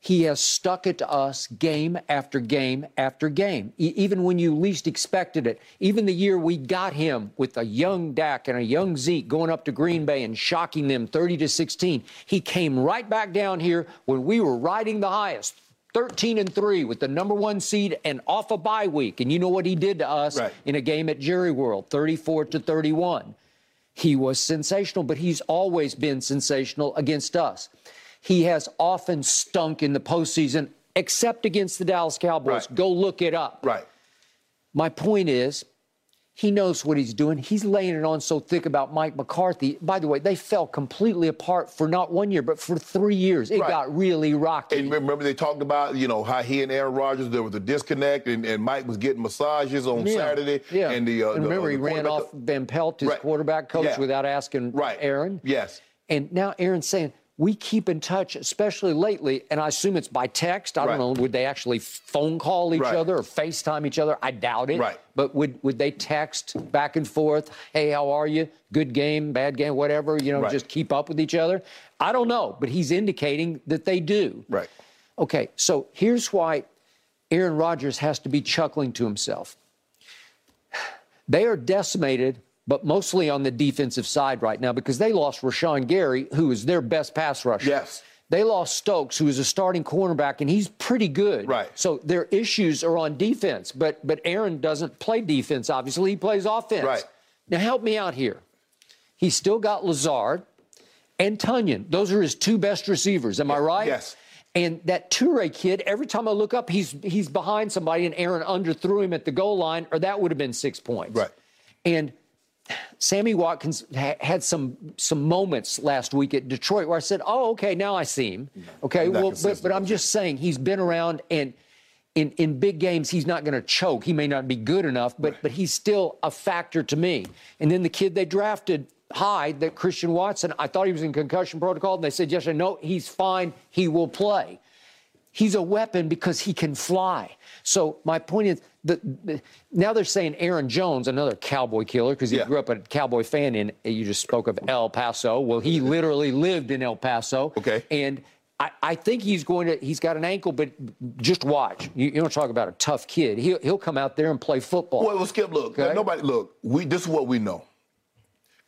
[SPEAKER 3] He has stuck it to us game after game after game, e- even when you least expected it. Even the year we got him with a young Dak and a young Zeke going up to Green Bay and shocking them 30 to 16, he came right back down here when we were riding the highest. 13 and 3 with the number one seed and off a bye week. And you know what he did to us right. in a game at Jerry World, 34 to 31. He was sensational, but he's always been sensational against us. He has often stunk in the postseason, except against the Dallas Cowboys. Right. Go look it up.
[SPEAKER 2] Right.
[SPEAKER 3] My point is, he knows what he's doing. He's laying it on so thick about Mike McCarthy. By the way, they fell completely apart for not one year, but for three years. It right. got really rocky.
[SPEAKER 2] And remember, they talked about, you know, how he and Aaron Rodgers, there was a disconnect, and, and Mike was getting massages on
[SPEAKER 3] yeah.
[SPEAKER 2] Saturday.
[SPEAKER 3] Yeah.
[SPEAKER 2] And,
[SPEAKER 3] the, uh,
[SPEAKER 2] and
[SPEAKER 3] remember,
[SPEAKER 2] the, uh,
[SPEAKER 3] he ran off Van Pelt, his
[SPEAKER 2] right.
[SPEAKER 3] quarterback coach, yeah. without asking
[SPEAKER 2] right.
[SPEAKER 3] Aaron.
[SPEAKER 2] Yes.
[SPEAKER 3] And now Aaron's saying, we keep in touch, especially lately, and I assume it's by text. I don't know, would they actually phone call each right. other or FaceTime each other? I doubt it.
[SPEAKER 2] Right.
[SPEAKER 3] But would, would they text back and forth, hey, how are you? Good game, bad game, whatever, you know, right. just keep up with each other? I don't know, but he's indicating that they do.
[SPEAKER 2] Right.
[SPEAKER 3] Okay, so here's why Aaron Rodgers has to be chuckling to himself. They are decimated but mostly on the defensive side right now because they lost Rashan Gary, who is their best pass rusher.
[SPEAKER 2] Yes.
[SPEAKER 3] They lost Stokes, who is a starting cornerback, and he's pretty good.
[SPEAKER 2] Right.
[SPEAKER 3] So their issues are on defense, but but Aaron doesn't play defense. Obviously, he plays offense.
[SPEAKER 2] Right.
[SPEAKER 3] Now help me out here. He's still got Lazard and Tonyan. Those are his two best receivers. Am I right?
[SPEAKER 2] Yes.
[SPEAKER 3] And that Toure kid, every time I look up, he's he's behind somebody, and Aaron underthrew him at the goal line, or that would have been six points.
[SPEAKER 2] Right.
[SPEAKER 3] And Sammy Watkins ha- had some some moments last week at Detroit where I said, "Oh, okay, now I see him." Okay, well, but, but I'm just saying he's been around, and in in big games he's not going to choke. He may not be good enough, but but he's still a factor to me. And then the kid they drafted high, that Christian Watson, I thought he was in concussion protocol, and they said yesterday, no, he's fine, he will play. He's a weapon because he can fly. So my point is, the, the, now they're saying Aaron Jones, another cowboy killer, because he
[SPEAKER 2] Yeah.
[SPEAKER 3] grew up a cowboy fan. In you just spoke of El Paso. Well, he literally lived in El Paso.
[SPEAKER 2] Okay.
[SPEAKER 3] And I, I think he's going to. He's got an ankle, but just watch. You, you don't talk about a tough kid. He'll he'll come out there and play football.
[SPEAKER 2] Well, well, Skip, look,
[SPEAKER 3] Okay.
[SPEAKER 2] nobody, look, we, this is what we know.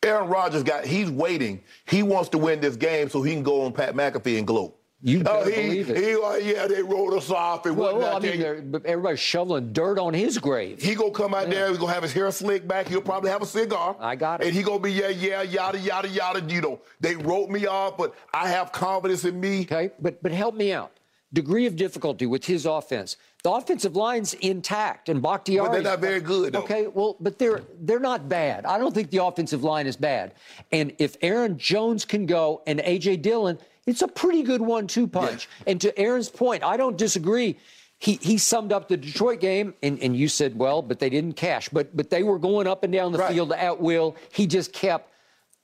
[SPEAKER 2] Aaron Rodgers got, he's waiting. He wants to win this game so he can go on Pat McAfee and gloat.
[SPEAKER 3] You
[SPEAKER 2] oh, he,
[SPEAKER 3] believe it.
[SPEAKER 2] He, uh, yeah, they wrote us off and
[SPEAKER 3] well,
[SPEAKER 2] whatnot.
[SPEAKER 3] I mean,
[SPEAKER 2] They-
[SPEAKER 3] everybody's shoveling dirt on his grave.
[SPEAKER 2] He gonna come out there. He's gonna have his hair slicked back. He'll probably have a cigar.
[SPEAKER 3] I got it.
[SPEAKER 2] And he gonna be yeah, yeah, yada, yada, yada. You know, they wrote me off, but I have confidence in me.
[SPEAKER 3] Okay, but but help me out. Degree of difficulty with his offense. The offensive line's intact, and Bakhtiari.
[SPEAKER 2] But they're not very good, though.
[SPEAKER 3] Okay, well, but they're they're not bad. I don't think the offensive line is bad. And if Aaron Jones can go and AJ Dillon, it's a pretty good one-two punch. And to Aaron's point, I don't disagree. He, he summed up the Detroit game, and, and you said, well, but they didn't cash. But but they were going up and down the
[SPEAKER 2] Right.
[SPEAKER 3] field at will. He just kept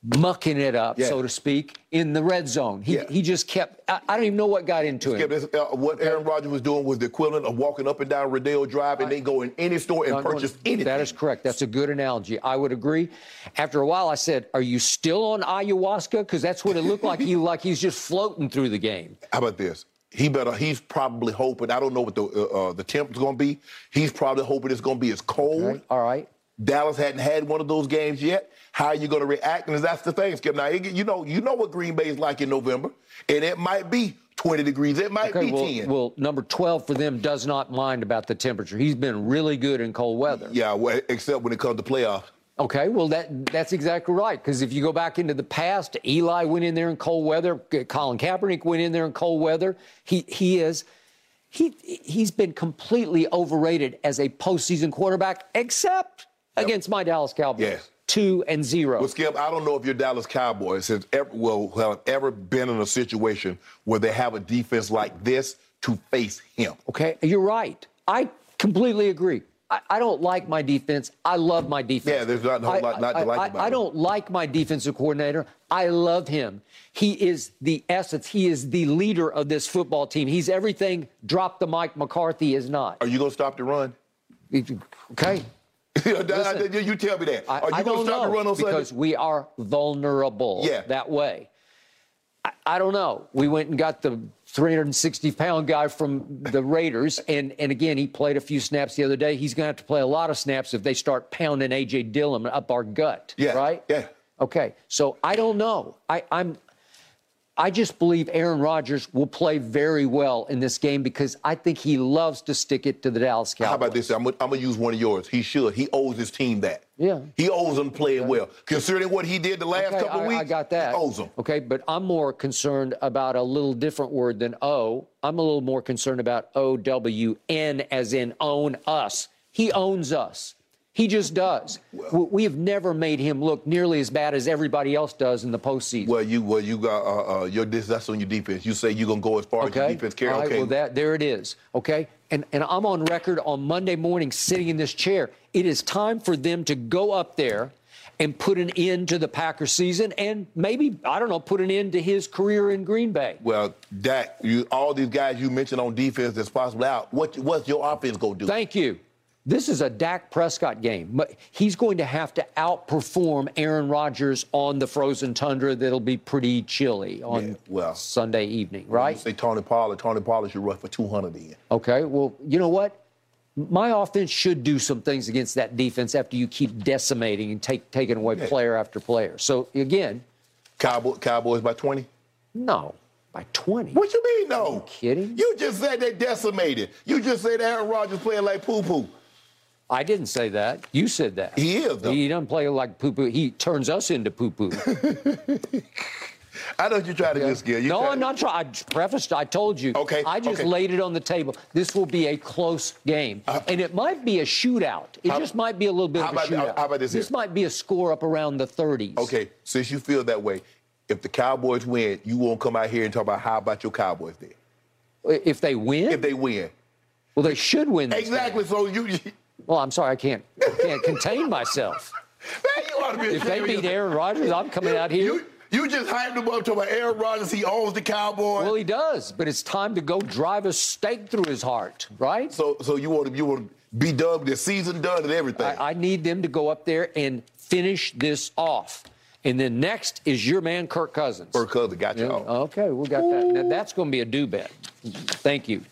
[SPEAKER 3] mucking it up,
[SPEAKER 2] Yeah.
[SPEAKER 3] so to speak, in the red zone. He,
[SPEAKER 2] Yeah.
[SPEAKER 3] he just kept, I, I don't even know what got into him.
[SPEAKER 2] uh, what Aaron Rodgers was doing was the equivalent of walking up and down Rodeo Drive and then go in any store and purchase anything.
[SPEAKER 3] That is correct. That's a good analogy. I would agree. After a while, I said, "Are you still on ayahuasca?" Because that's what it looked like. he like he's just floating through the game.
[SPEAKER 2] How about this? He better. He's probably hoping. I don't know what the uh, uh, the temp is going to be. He's probably hoping it's going to be as cold.
[SPEAKER 3] Right? All right.
[SPEAKER 2] Dallas hadn't had one of those games yet. How are you going to react? And that's the thing, Skip. Now it- you know you know what Green Bay is like in November, and it might be 20 degrees. It might
[SPEAKER 3] Okay.
[SPEAKER 2] be
[SPEAKER 3] Well,
[SPEAKER 2] 10.
[SPEAKER 3] well, number twelve for them does not mind about the temperature. He's been really good in cold weather.
[SPEAKER 2] yeah, well, except when it comes to playoffs.
[SPEAKER 3] Okay, well that that's exactly right. Because if you go back into the past, Eli went in there in cold weather. Colin Kaepernick went in there in cold weather. He he is he he's been completely overrated as a postseason quarterback, except against my Dallas Cowboys.
[SPEAKER 2] Yes.
[SPEAKER 3] Two and zero.
[SPEAKER 2] Well, Skip, I don't know if your Dallas Cowboys has ever, well, have ever been in a situation where they have a defense like this to face him.
[SPEAKER 3] Okay, you're right. I completely agree. I, I don't like my defense. I love my defense.
[SPEAKER 2] Yeah, there's not a whole
[SPEAKER 3] I-
[SPEAKER 2] lot not to
[SPEAKER 3] I-
[SPEAKER 2] like
[SPEAKER 3] I-
[SPEAKER 2] about
[SPEAKER 3] I
[SPEAKER 2] him.
[SPEAKER 3] don't like my defensive coordinator. I love him. He is the essence. He is the leader of this football team. He's everything. Drop the mic. McCarthy is not.
[SPEAKER 2] Are you going to stop the run?
[SPEAKER 3] Okay. Listen,
[SPEAKER 2] you tell me that. Are you going to stop
[SPEAKER 3] know
[SPEAKER 2] the run on
[SPEAKER 3] because
[SPEAKER 2] Sunday?
[SPEAKER 3] we are vulnerable
[SPEAKER 2] Yeah.
[SPEAKER 3] that way. I, I don't know. We went and got the 360 pound guy from the Raiders, and and again he played a few snaps the other day. He's going to have to play a lot of snaps if they start pounding AJ Dillon up our gut.
[SPEAKER 2] Yeah,
[SPEAKER 3] Right.
[SPEAKER 2] yeah.
[SPEAKER 3] Okay. So I don't know. I, I'm. I just believe Aaron Rodgers will play very well in this game because I think he loves to stick it to the Dallas Cowboys.
[SPEAKER 2] How about this? I'm going to use one of yours. He should. He owes his team that.
[SPEAKER 3] Yeah.
[SPEAKER 2] He owes them playing well. Considering what he did the last
[SPEAKER 3] Okay,
[SPEAKER 2] couple
[SPEAKER 3] I,
[SPEAKER 2] of weeks,
[SPEAKER 3] I got that.
[SPEAKER 2] he owes them.
[SPEAKER 3] Okay, but I'm more concerned about a little different word than O. I'm a little more concerned about O W N as in own us. He owns us. He just does. We- we have never made him look nearly as bad as everybody else does in the postseason.
[SPEAKER 2] Well, you well you got uh, uh, your that's on your defense. You say you're gonna go as far as your defense carry.
[SPEAKER 3] Right,
[SPEAKER 2] okay.
[SPEAKER 3] Well, that there it is. Okay. And and I'm on record on Monday morning sitting in this chair. It is time for them to go up there and put an end to the Packers season and maybe I don't know put an end to his career in Green Bay.
[SPEAKER 2] well, Dak, you all these guys you mentioned on defense that's possibly out. What what's your offense gonna do?
[SPEAKER 3] Thank you. This is a Dak Prescott game. But He's going to have to outperform Aaron Rodgers on the frozen tundra that'll be pretty chilly on
[SPEAKER 2] Yeah, well,
[SPEAKER 3] Sunday evening,
[SPEAKER 2] You
[SPEAKER 3] right?
[SPEAKER 2] say Tony Pollard. Tony Pollard should rush for 200 in.
[SPEAKER 3] Okay, well, you know what? My offense should do some things against that defense after you keep decimating and take, taking away
[SPEAKER 2] Yeah.
[SPEAKER 3] player after player. So, again,
[SPEAKER 2] Cowboy, Cowboys by 20.
[SPEAKER 3] no, by 20.
[SPEAKER 2] What you mean no?
[SPEAKER 3] kidding?
[SPEAKER 2] You just said they decimated. You just said Aaron Rodgers playing like poo poo.
[SPEAKER 3] I didn't say that. You said that.
[SPEAKER 2] He is, though.
[SPEAKER 3] He doesn't play like poo poo. He turns us into poo poo.
[SPEAKER 2] I know you're trying to Skip. You
[SPEAKER 3] no, I'm not trying. I prefaced. I told you.
[SPEAKER 2] Okay,
[SPEAKER 3] I just
[SPEAKER 2] okay.
[SPEAKER 3] laid it on the table. This will be a close game, and it might be a shootout. It
[SPEAKER 2] Uh, How-
[SPEAKER 3] just might be a little bit of a
[SPEAKER 2] about-
[SPEAKER 3] shootout.
[SPEAKER 2] how about this
[SPEAKER 3] This
[SPEAKER 2] here?
[SPEAKER 3] might be a score up around the 30s.
[SPEAKER 2] Okay, since you feel that way, if the Cowboys win, you won't come out here and talk about how about your Cowboys then.
[SPEAKER 3] If they win,
[SPEAKER 2] If they win.
[SPEAKER 3] well, they should win. This
[SPEAKER 2] Exactly.
[SPEAKER 3] game.
[SPEAKER 2] So you
[SPEAKER 3] Well, I'm sorry, I can't. I can't contain myself.
[SPEAKER 2] man, you ought to be
[SPEAKER 3] If they beat. Aaron Rodgers, I'm coming out here.
[SPEAKER 2] You, you just hyped him up talking about Aaron Rodgers. He owns the Cowboys.
[SPEAKER 3] Well, he does, but it's time to go drive a stake through his heart, right?
[SPEAKER 2] so, so you want to you want to be done the season done and everything.
[SPEAKER 3] I, I need them to go up there and finish this off. And then next is your man, Kirk Cousins.
[SPEAKER 2] Kirk Cousins got you
[SPEAKER 3] Yeah. Okay, we got that. Now, that's going to be a Dew bet. Thank you.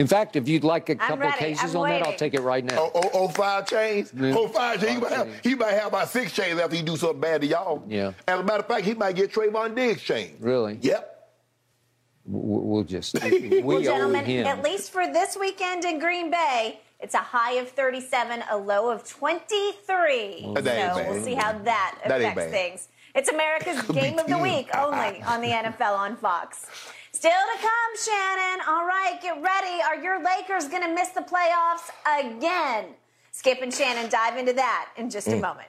[SPEAKER 3] In fact, if you'd like a couple
[SPEAKER 1] ready.
[SPEAKER 3] cases
[SPEAKER 1] I'm
[SPEAKER 3] on that, I'll take it right now.
[SPEAKER 2] Oh, oh, oh, five chains?
[SPEAKER 3] Yeah.
[SPEAKER 2] Oh, five chains. He might,
[SPEAKER 3] Five
[SPEAKER 2] have,
[SPEAKER 3] chains.
[SPEAKER 2] he might have about six chains after he do something bad to y'all.
[SPEAKER 3] Yeah.
[SPEAKER 2] As a matter of fact, he might get Trevon Diggs chain.
[SPEAKER 3] Really?
[SPEAKER 2] Yep.
[SPEAKER 3] We'll just we
[SPEAKER 1] Well,
[SPEAKER 3] owe
[SPEAKER 1] gentlemen,
[SPEAKER 3] him.
[SPEAKER 1] at least for this weekend in Green Bay, it's a high of 37, a low of 23.
[SPEAKER 2] That ain't
[SPEAKER 1] so
[SPEAKER 2] bad.
[SPEAKER 1] we'll see how that
[SPEAKER 2] That ain't
[SPEAKER 1] affects
[SPEAKER 2] bad.
[SPEAKER 1] things. It's America's Game of the. Week only on the NFL on Fox. Still to come, Shannon. All right, get ready. Are your Lakers going to miss the playoffs again? Skip and Shannon dive into that in just a
[SPEAKER 2] Mm.
[SPEAKER 1] moment.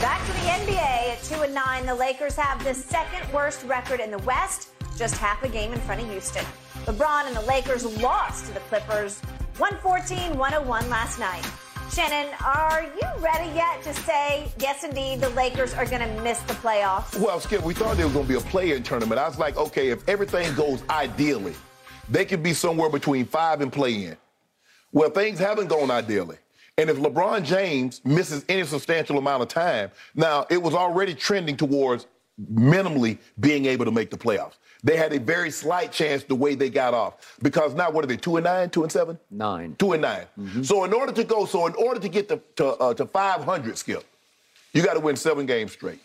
[SPEAKER 1] Back to the NBA at 2 and 9. The Lakers have the second worst record in the West, just half a game in front of Houston. LeBron and the Lakers lost to the Clippers 114 101 last night. Shannon, are you ready yet to say, yes, indeed, the Lakers are going to miss the playoffs?
[SPEAKER 2] Well, Skip, we thought there was going to be a play-in tournament. I was like, okay, if everything goes ideally, they could be somewhere between five and play-in. Well, things haven't gone ideally. And if LeBron James misses any substantial amount of time, now it was already trending towards minimally being able to make the playoffs. They had a very slight chance the way they got off because now what are they? Two and nine, two and seven,
[SPEAKER 3] Nine.
[SPEAKER 2] two and 9 So in order to go, so in order to get to to, uh, to 500, Skip, you got to win seven games straight.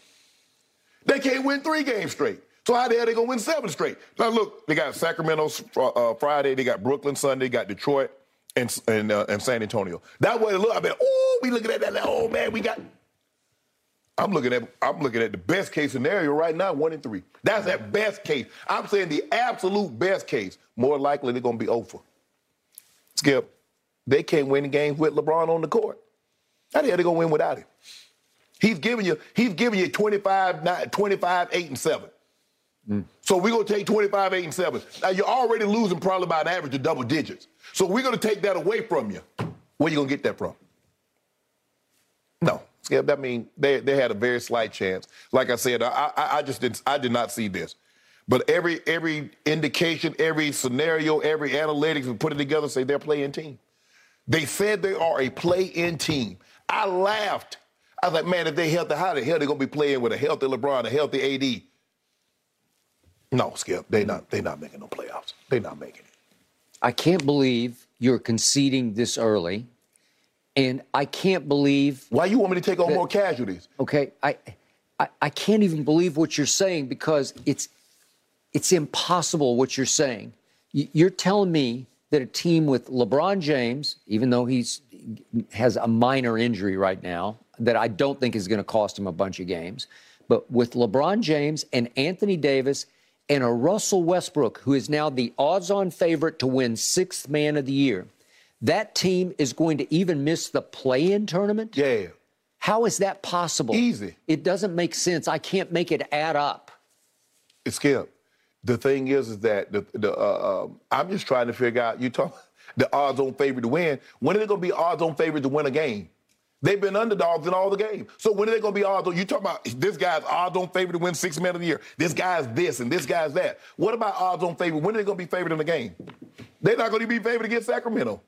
[SPEAKER 2] They can't win three games straight. So how the hell are they gonna win seven straight? Now look, they got Sacramento uh, Friday, they got Brooklyn Sunday, got Detroit and and, uh, and San Antonio. That way, look, I mean, oh, we looking at that. Like, oh man, we got. I'm looking at I'm looking at the best case scenario right now, one in three. That's that best case. I'm saying the absolute best case. More likely they're gonna be over. Skip, they can't win the games with LeBron on the court. How the hell they gonna win without him? He's giving you, he's giving you 25, nine- 25, 8, and 7. So we're gonna take 25, 8, and 7. Now you're already losing probably by an average of double digits. So we're gonna take that away from you. Where you gonna get that from? No. Skip, I mean, they, they had a very slight chance. Like I said, I, I, I just didn't I did not see this. But every every indication, every scenario, every analytics, we put it together, say they're play-in team. They said they are a play-in team. I laughed. I was like, man, if they healthy, how the hell they gonna be playing with a healthy LeBron, a healthy AD? No, Skip, they not they not making no playoffs. They not making it.
[SPEAKER 3] I can't believe you're conceding this early, and I can't believe.
[SPEAKER 2] Why you want me to take on more casualties?
[SPEAKER 3] Okay, I, I, I can't even believe what you're saying because it's, it's impossible what you're saying. You're telling me that a team with LeBron James, even though he's has a minor injury right now that I don't think is going to cost him a bunch of games, but with LeBron James and Anthony Davis and a Russell Westbrook, who is now the odds-on favorite to win Sixth Man of the Year, that team is going to even miss the play-in tournament.
[SPEAKER 2] Yeah.
[SPEAKER 3] How is that possible?
[SPEAKER 2] Easy.
[SPEAKER 3] It doesn't make sense. I can't make it add up.
[SPEAKER 2] Skip, the thing is, is that the, the uh, um, I'm just trying to figure out. You talk the odds-on favorite to win. When are they going to be odds-on favorite to win a game? They've been underdogs in all the games. So when are they going to be odds on? You talk about this guy's odds on favorite to win six men of the year. This guy's this and this guy's that. What about odds on favorite? When are they going to be favored in the game? They're not going to be favored against Sacramento.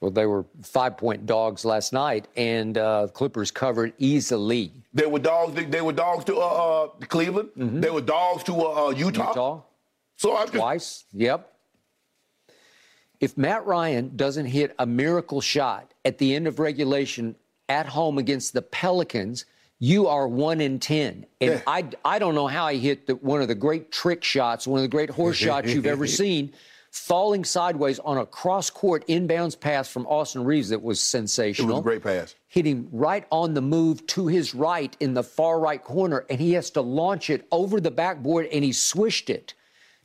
[SPEAKER 3] Well, they were five point dogs last night, and uh, Clippers covered easily.
[SPEAKER 2] They were dogs. They, they were dogs to uh, uh, Cleveland. Mm-hmm. They were dogs to uh, uh, Utah.
[SPEAKER 3] Utah.
[SPEAKER 2] So I just,
[SPEAKER 3] twice. Yep. If Matt Ryan doesn't hit a miracle shot at the end of regulation at home against the Pelicans, you are one in ten. And yeah. I, I don't know how he hit the, one of the great trick shots, one of the great horse shots you've ever seen, falling sideways on a cross court inbounds pass from Austin Reaves that was sensational.
[SPEAKER 2] It was a great pass.
[SPEAKER 3] Hitting right on the move to his right in the far right corner, and he has to launch it over the backboard, and he swished it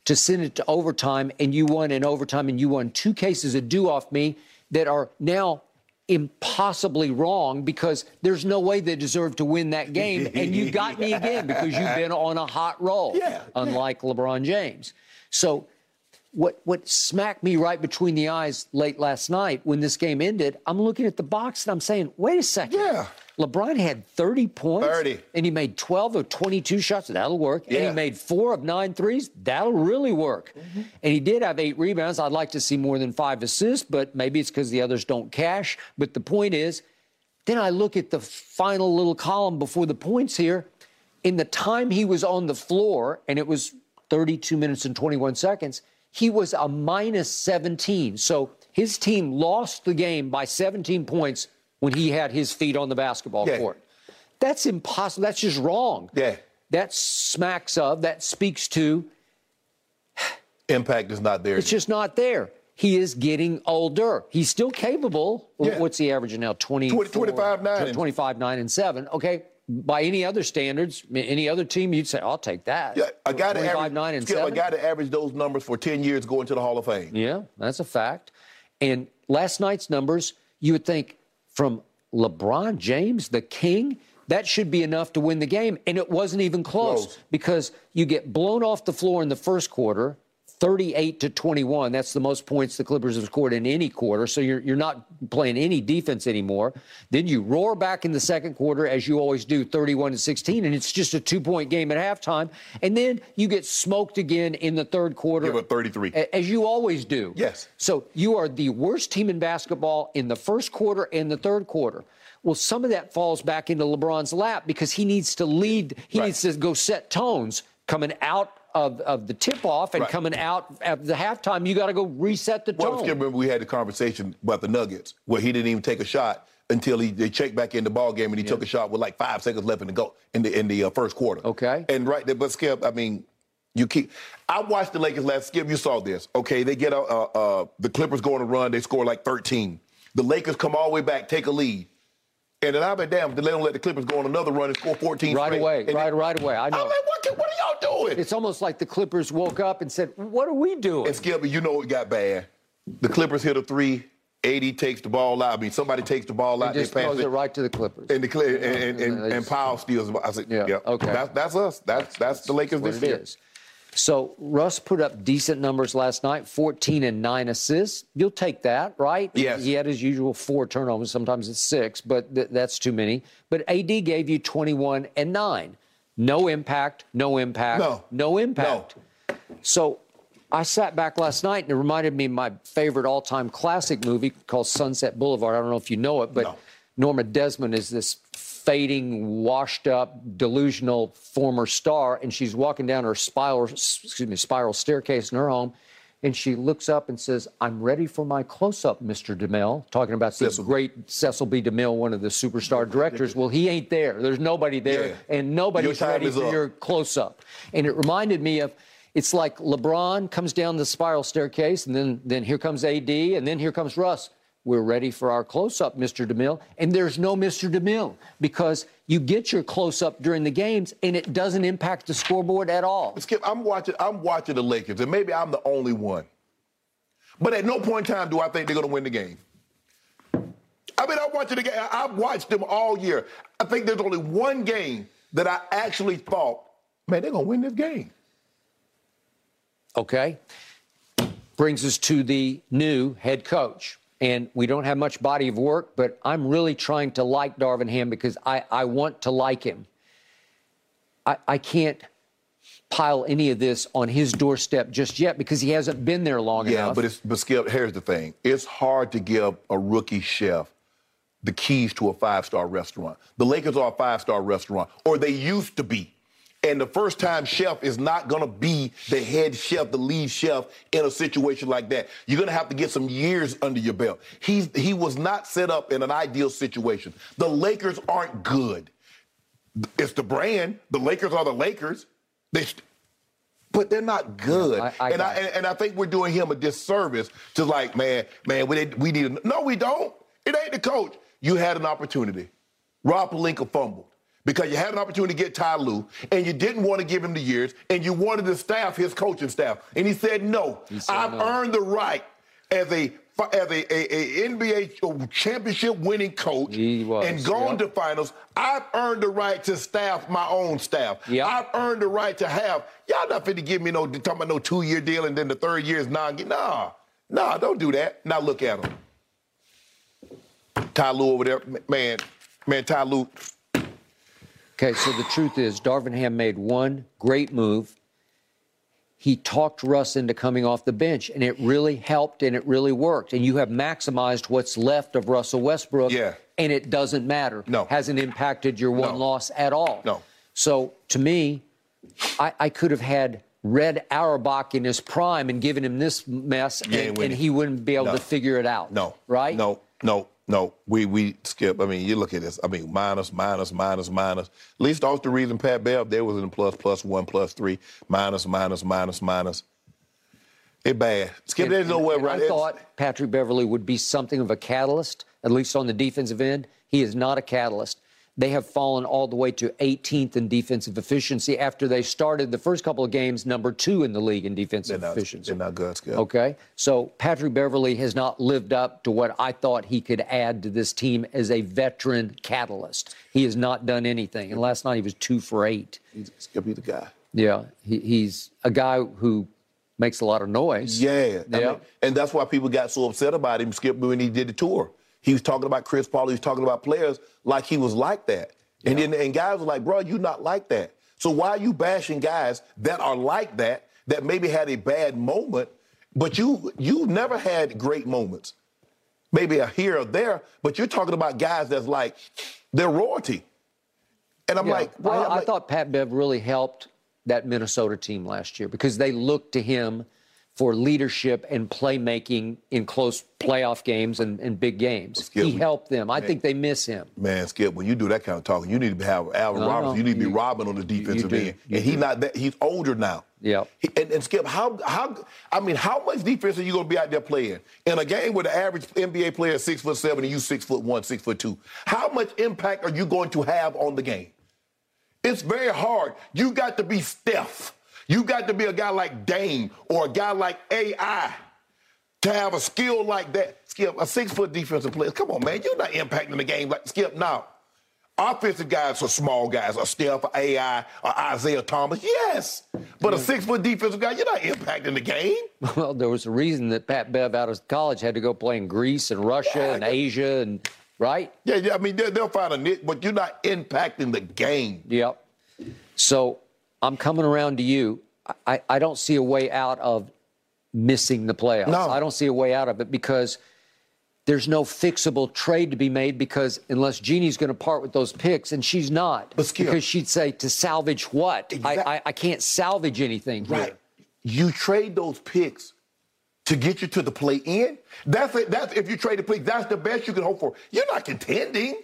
[SPEAKER 3] to send it to overtime, and you won in overtime, and you won two cases of Dew off me that are now impossibly wrong because there's no way they deserve to win that game. And you got me again because you've been on a hot roll,
[SPEAKER 2] yeah,
[SPEAKER 3] unlike yeah. LeBron James. So what what smacked me right between the eyes late last night when this game ended, I'm looking at the box and I'm saying, wait a second.
[SPEAKER 2] Yeah.
[SPEAKER 3] LeBron had 30 points.
[SPEAKER 2] 30.
[SPEAKER 3] And he made 12 of 22 shots. That'll work. Yeah. And he made four of nine threes. That'll really work. Mm-hmm. And he did have eight rebounds. I'd like to see more than five assists, but maybe it's because the others don't cash. But the point is, then I look at the final little column before the points here. In the time he was on the floor, and it was 32 minutes and 21 seconds, he was a minus 17. So his team lost the game by 17 points when he had his feet on the basketball yeah. court. That's impossible. That's just wrong.
[SPEAKER 2] Yeah.
[SPEAKER 3] That smacks of, that speaks to.
[SPEAKER 2] Impact is not there.
[SPEAKER 3] It's just not there. He is getting older. He's still capable. Yeah. What's he averaging now? 20,
[SPEAKER 2] 20 25, 9.
[SPEAKER 3] 25, 9, and 7. Okay. By any other standards, any other team, you'd say, I'll take that.
[SPEAKER 2] Yeah, a guy to
[SPEAKER 3] average, 9 and
[SPEAKER 2] Skip,
[SPEAKER 3] 7.
[SPEAKER 2] A guy to average those numbers for 10 years going to the Hall of Fame.
[SPEAKER 3] Yeah, that's a fact. And last night's numbers, you would think from LeBron James, the king, that should be enough to win the game. And it wasn't even close, close. because you get blown off the floor in the first quarter. 38 to 21. That's the most points the Clippers have scored in any quarter. So you're, you're not playing any defense anymore. Then you roar back in the second quarter, as you always do, 31 to 16, and it's just a two point game at halftime. And then you get smoked again in the third quarter.
[SPEAKER 2] Give up 33.
[SPEAKER 3] As you always do.
[SPEAKER 2] Yes.
[SPEAKER 3] So you are the worst team in basketball in the first quarter and the third quarter. Well, some of that falls back into LeBron's lap because he needs to lead, he right. needs to go set tones coming out of, of the tip off and right. coming out at the halftime, you got to go reset the tone.
[SPEAKER 2] Well, remember we had the conversation about the Nuggets where he didn't even take a shot until he they checked back in the ball game and he took a shot with like five seconds left in the go in the in the uh, first quarter.
[SPEAKER 3] Okay.
[SPEAKER 2] And right there, but Skip, I mean, you keep. I watched the Lakers last. Skip, you saw this. Okay, they get a, uh, uh, the Clippers going to run. They score like 13. The Lakers come all the way back, take a lead. And then I've been damned they don't let the Clippers go on another run and score 14
[SPEAKER 3] right
[SPEAKER 2] straight.
[SPEAKER 3] away,
[SPEAKER 2] and
[SPEAKER 3] right, right away. I know.
[SPEAKER 2] I'm like, what, what are y'all doing?
[SPEAKER 3] It's almost like the Clippers woke up and said, "What are we doing?"
[SPEAKER 2] And Skip, you know it got bad. The Clippers hit a three. AD takes the ball out. I mean, somebody takes the ball out.
[SPEAKER 3] He just
[SPEAKER 2] they
[SPEAKER 3] throws it, it right to the Clippers.
[SPEAKER 2] And the and, and, and, and Powell steals. I said, yeah, yeah.
[SPEAKER 3] okay.
[SPEAKER 2] That's, that's us. That's that's the Lakers
[SPEAKER 3] this
[SPEAKER 2] year.
[SPEAKER 3] Is. So Russ put up decent numbers last night, 14 and 9 assists. You'll take that, right?
[SPEAKER 2] Yes.
[SPEAKER 3] He had his usual four turnovers. Sometimes it's six, but th- that's too many. But AD gave you 21 and 9. No impact, no impact,
[SPEAKER 2] no,
[SPEAKER 3] no impact.
[SPEAKER 2] No.
[SPEAKER 3] So I sat back last night and it reminded me of my favorite all time classic movie called Sunset Boulevard. I don't know if you know it, but
[SPEAKER 2] no.
[SPEAKER 3] Norma Desmond is this fading, washed up, delusional former star, and she's walking down her spiral, excuse me, spiral staircase in her home, and she looks up and says, "I'm ready for my close-up, Mr. DeMille." Talking about the great Cecil B. DeMille, one of the superstar directors. Well, he ain't there. There's nobody there,
[SPEAKER 2] yeah.
[SPEAKER 3] and nobody's ready for up. your close-up. And it reminded me of. It's like LeBron comes down the spiral staircase, and then, then here comes AD, and then here comes Russ we're ready for our close up, Mr. DeMille. And there's no Mr. DeMille because you get your close up during the games and it doesn't impact the scoreboard at all.
[SPEAKER 2] Skip, I'm watching, I'm watching the Lakers, and maybe I'm the only one. But at no point in time do I think they're going to win the game. I mean, I'm watching the game. I've watched them all year. I think there's only one game that I actually thought, man, they're going to win this game.
[SPEAKER 3] Okay. Brings us to the new head coach. And we don't have much body of work, but I'm really trying to like Darvin Ham because I, I want to like him. I, I can't pile any of this on his doorstep just yet because he hasn't been there long
[SPEAKER 2] yeah,
[SPEAKER 3] enough.
[SPEAKER 2] Yeah, but it's but Skip, here's the thing. It's hard to give a rookie chef the keys to a five-star restaurant. The Lakers are a five-star restaurant, or they used to be. And the first time chef is not going to be the head chef, the lead chef in a situation like that. You're going to have to get some years under your belt. He's, he was not set up in an ideal situation. The Lakers aren't good. It's the brand. The Lakers are the Lakers. They, but they're not good. I, I and, I, and, and, I think we're doing him a disservice to like, man, man, we, we need a, no, we don't. It ain't the coach. You had an opportunity. Rob Pelinka fumbled because you had an opportunity to get Ty Lue, and you didn't want to give him the years, and you wanted to staff his coaching staff. And he said, no, said I've no. earned the right as a as a, a, a NBA championship winning coach was, and gone yep. to finals, I've earned the right to staff my own staff. Yep. I've earned the right to have. Y'all not fit to give me no talking about no two year deal and then the third year is non. Nah, nah, don't do that. Now look at him. Ty Lue over there, man, man, Ty Lue
[SPEAKER 3] Okay, so the truth is, Darvin Ham made one great move. He talked Russ into coming off the bench, and it really helped and it really worked. And you have maximized what's left of Russell Westbrook,
[SPEAKER 2] yeah.
[SPEAKER 3] and it doesn't matter.
[SPEAKER 2] No.
[SPEAKER 3] Hasn't impacted your one no. loss at all.
[SPEAKER 2] No.
[SPEAKER 3] So to me, I, I could have had Red Auerbach in his prime and given him this mess, and, and, he wouldn't be able no. to figure it out.
[SPEAKER 2] No.
[SPEAKER 3] Right?
[SPEAKER 2] No, no. No, we we skip. I mean, you look at this. I mean, minus, minus, minus, minus. At least that's the reason Pat Bev there was in the plus, plus one, plus three, minus, minus, minus, minus. It bad. Skip, and, there's no way right.
[SPEAKER 3] I thought Patrick Beverley would be something of a catalyst, at least on the defensive end. He is not a catalyst they have fallen all the way to 18th in defensive efficiency after they started the first couple of games number two in the league in defensive
[SPEAKER 2] they're not,
[SPEAKER 3] efficiency.
[SPEAKER 2] They're not good, good.
[SPEAKER 3] Okay, so Patrick Beverley has not lived up to what I thought he could add to this team as a veteran catalyst. He has not done anything, and last night he was two for eight.
[SPEAKER 2] He's gonna be the guy.
[SPEAKER 3] Yeah, he, he's a guy who makes a lot of noise.
[SPEAKER 2] Yeah, yeah. I mean, and that's why people got so upset about him, Skip, when he did the tour. He was talking about Chris Paul. He was talking about players like he was like that. And then and guys were like, bro, you not like that. So why are you bashing guys that are like that, that maybe had a bad moment, but you you never had great moments? Maybe a here or there, but you're talking about guys that's like they're royalty. And I'm yeah. like,
[SPEAKER 3] well, I,
[SPEAKER 2] I
[SPEAKER 3] like, thought Pat Bev really helped that Minnesota team last year because they looked to him – for leadership and playmaking in close playoff games and, and big games. Skip, he helped them. I man, think they miss him.
[SPEAKER 2] Man, Skip, when you do that kind of talking, you need to have Alvin no, Roberts. You need to be Robin on the defensive end, and he's not that. He's older now.
[SPEAKER 3] Yeah.
[SPEAKER 2] And, and, Skip, how how I mean, how much defense are you going to be out there playing in a game where the average NBA player is six foot seven and you six foot one, six foot two? How much impact are you going to have on the game? It's very hard. You got to be Steph. You got to be a guy like Dame or a guy like AI to have a skill like that. Skip, a six foot defensive player. Come on, man. You're not impacting the game like Skip now. Offensive guys are small guys, a Steph, or AI, or Isaiah Thomas. Yes. But a six foot defensive guy, you're not impacting the game.
[SPEAKER 3] Well, there was a reason that Pat Bev out of college had to go play in Greece and Russia yeah, and Asia and right?
[SPEAKER 2] Yeah, yeah. I mean, they'll find a niche, but you're not impacting the game.
[SPEAKER 3] Yep. So I'm coming around to you. I, I don't see a way out of missing the playoffs.
[SPEAKER 2] No.
[SPEAKER 3] I don't see a way out of it because there's no fixable trade to be made because unless Jeanie's going to part with those picks, and she's not. because she'd say to salvage what? Exactly. I, I, I, can't salvage anything
[SPEAKER 2] right. Here. You trade those picks to get you to the play in. That's it. That's if you trade the picks, that's the best you can hope for. You're not contending.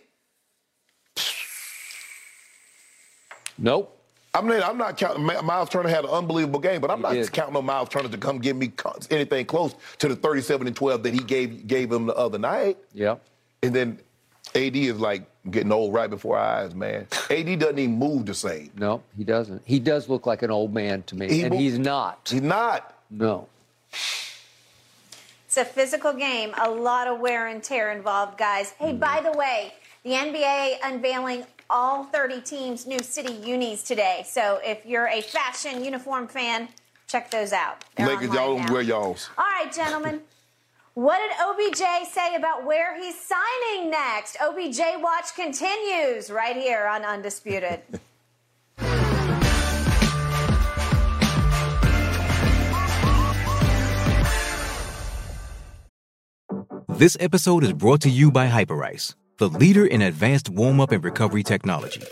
[SPEAKER 3] Nope.
[SPEAKER 2] I mean, I'm not counting. Myles Turner had an unbelievable game, but I'm not counting on Myles Turner to come give me anything close to the 37 and 12 that he gave gave him the other night.
[SPEAKER 3] Yeah.
[SPEAKER 2] And then AD is like getting old right before our eyes, man. AD doesn't even move the same.
[SPEAKER 3] No, he doesn't. He does look like an old man to me, he and he's not.
[SPEAKER 2] He's not.
[SPEAKER 3] No.
[SPEAKER 1] It's a physical game, a lot of wear and tear involved, guys. Hey, by the way, the NBA unveiling all 30 teams' new city unis today. So if you're a fashion uniform fan, check those out.
[SPEAKER 2] They're Lakers, y'all wear y'all's.
[SPEAKER 1] All right, gentlemen. What did OBJ say about where he's signing next? OBJ Watch continues right here on Undisputed.
[SPEAKER 6] This episode is brought to you by Hyperice, the leader in advanced warm up and recovery technology.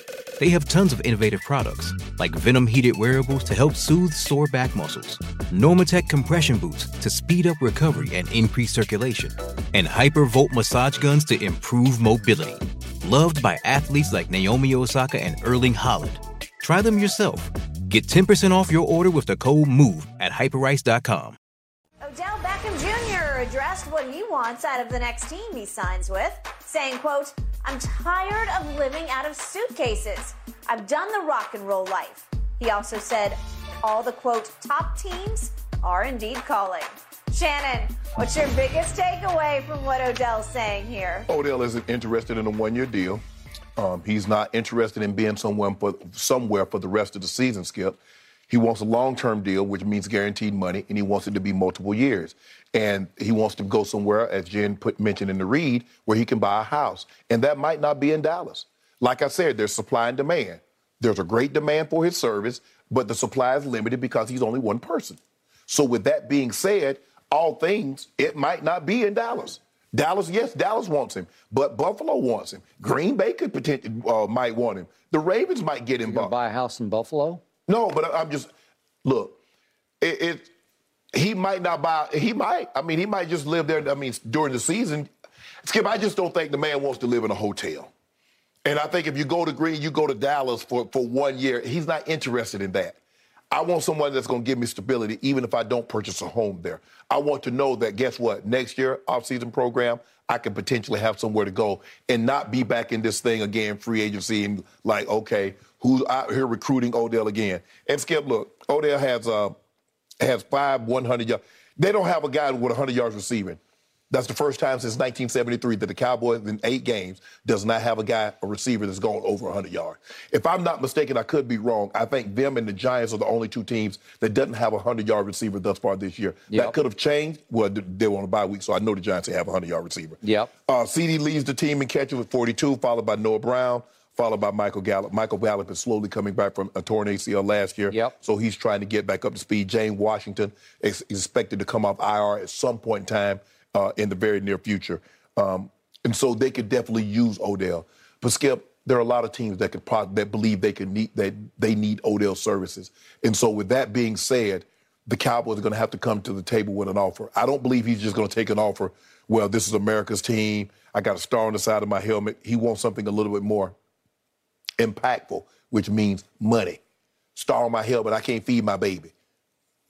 [SPEAKER 6] They have tons of innovative products, like Venom heated wearables to help soothe sore back muscles, Normatec compression boots to speed up recovery and increase circulation, and Hypervolt massage guns to improve mobility. Loved by athletes like Naomi Osaka and Erling Haaland. Try them yourself. Get 10% off your order with the code MOVE at hyperice.com.
[SPEAKER 1] Odell Beckham Jr. addressed what he wants out of the next team he signs with, saying, quote, I'm tired of living out of suitcases. I've done the rock and roll life. He also said, all the quote, top teams are indeed calling. Shannon, what's your biggest takeaway from what Odell's saying here?
[SPEAKER 2] Odell isn't interested in a one-year deal. Um, he's not interested in being somewhere for, somewhere for the rest of the season, Skip. He wants a long-term deal, which means guaranteed money, and he wants it to be multiple years. And he wants to go somewhere, as Jenn put mentioned in the read, where he can buy a house. And that might not be in Dallas. Like I said, there's supply and demand. There's a great demand for his service, but the supply is limited because he's only one person. So with that being said, all things, it might not be in Dallas. Dallas, yes, Dallas wants him, but Buffalo wants him. Green Bay could potentially uh, might want him. The Ravens might get him.
[SPEAKER 3] Buy a house in Buffalo?
[SPEAKER 2] No, but I'm just look. It, it, he might not buy. He might. I mean, he might just live there. I mean, during the season. Skip, I just don't think the man wants to live in a hotel. And I think if you go to Green, you go to Dallas for, for one year. He's not interested in that. I want someone that's going to give me stability, even if I don't purchase a home there. I want to know that, guess what? Next year, off-season program, I can potentially have somewhere to go and not be back in this thing again, free agency, and like, okay, who's out here recruiting Odell again? And Skip, look, Odell has uh, has five 100 yards. They don't have a guy with 100 yards receiving. That's the first time since 1973 that the Cowboys in eight games does not have a guy, a receiver that's gone over 100 yards. If I'm not mistaken, I could be wrong. I think them and the Giants are the only two teams that doesn't have a 100-yard receiver thus far this year.
[SPEAKER 3] Yep.
[SPEAKER 2] That could have changed. Well, they were on a bye week, so I know the Giants have a 100-yard receiver.
[SPEAKER 3] Yep.
[SPEAKER 2] Uh, CeeDee leads the team in catches with 42, followed by Noah Brown, followed by Michael Gallup. Michael Gallup is slowly coming back from a torn ACL last year.
[SPEAKER 3] Yep.
[SPEAKER 2] So he's trying to get back up to speed. James Washington is expected to come off IR at some point in time uh, in the very near future. Um, and so they could definitely use Odell. But Skip, there are a lot of teams that could pro- that believe they could need that they need Odell services. And so with that being said, the Cowboys are going to have to come to the table with an offer. I don't believe he's just going to take an offer. Well, this is America's team. I got a star on the side of my helmet. He wants something a little bit more impactful, which means money. Star on my helmet. I can't feed my baby.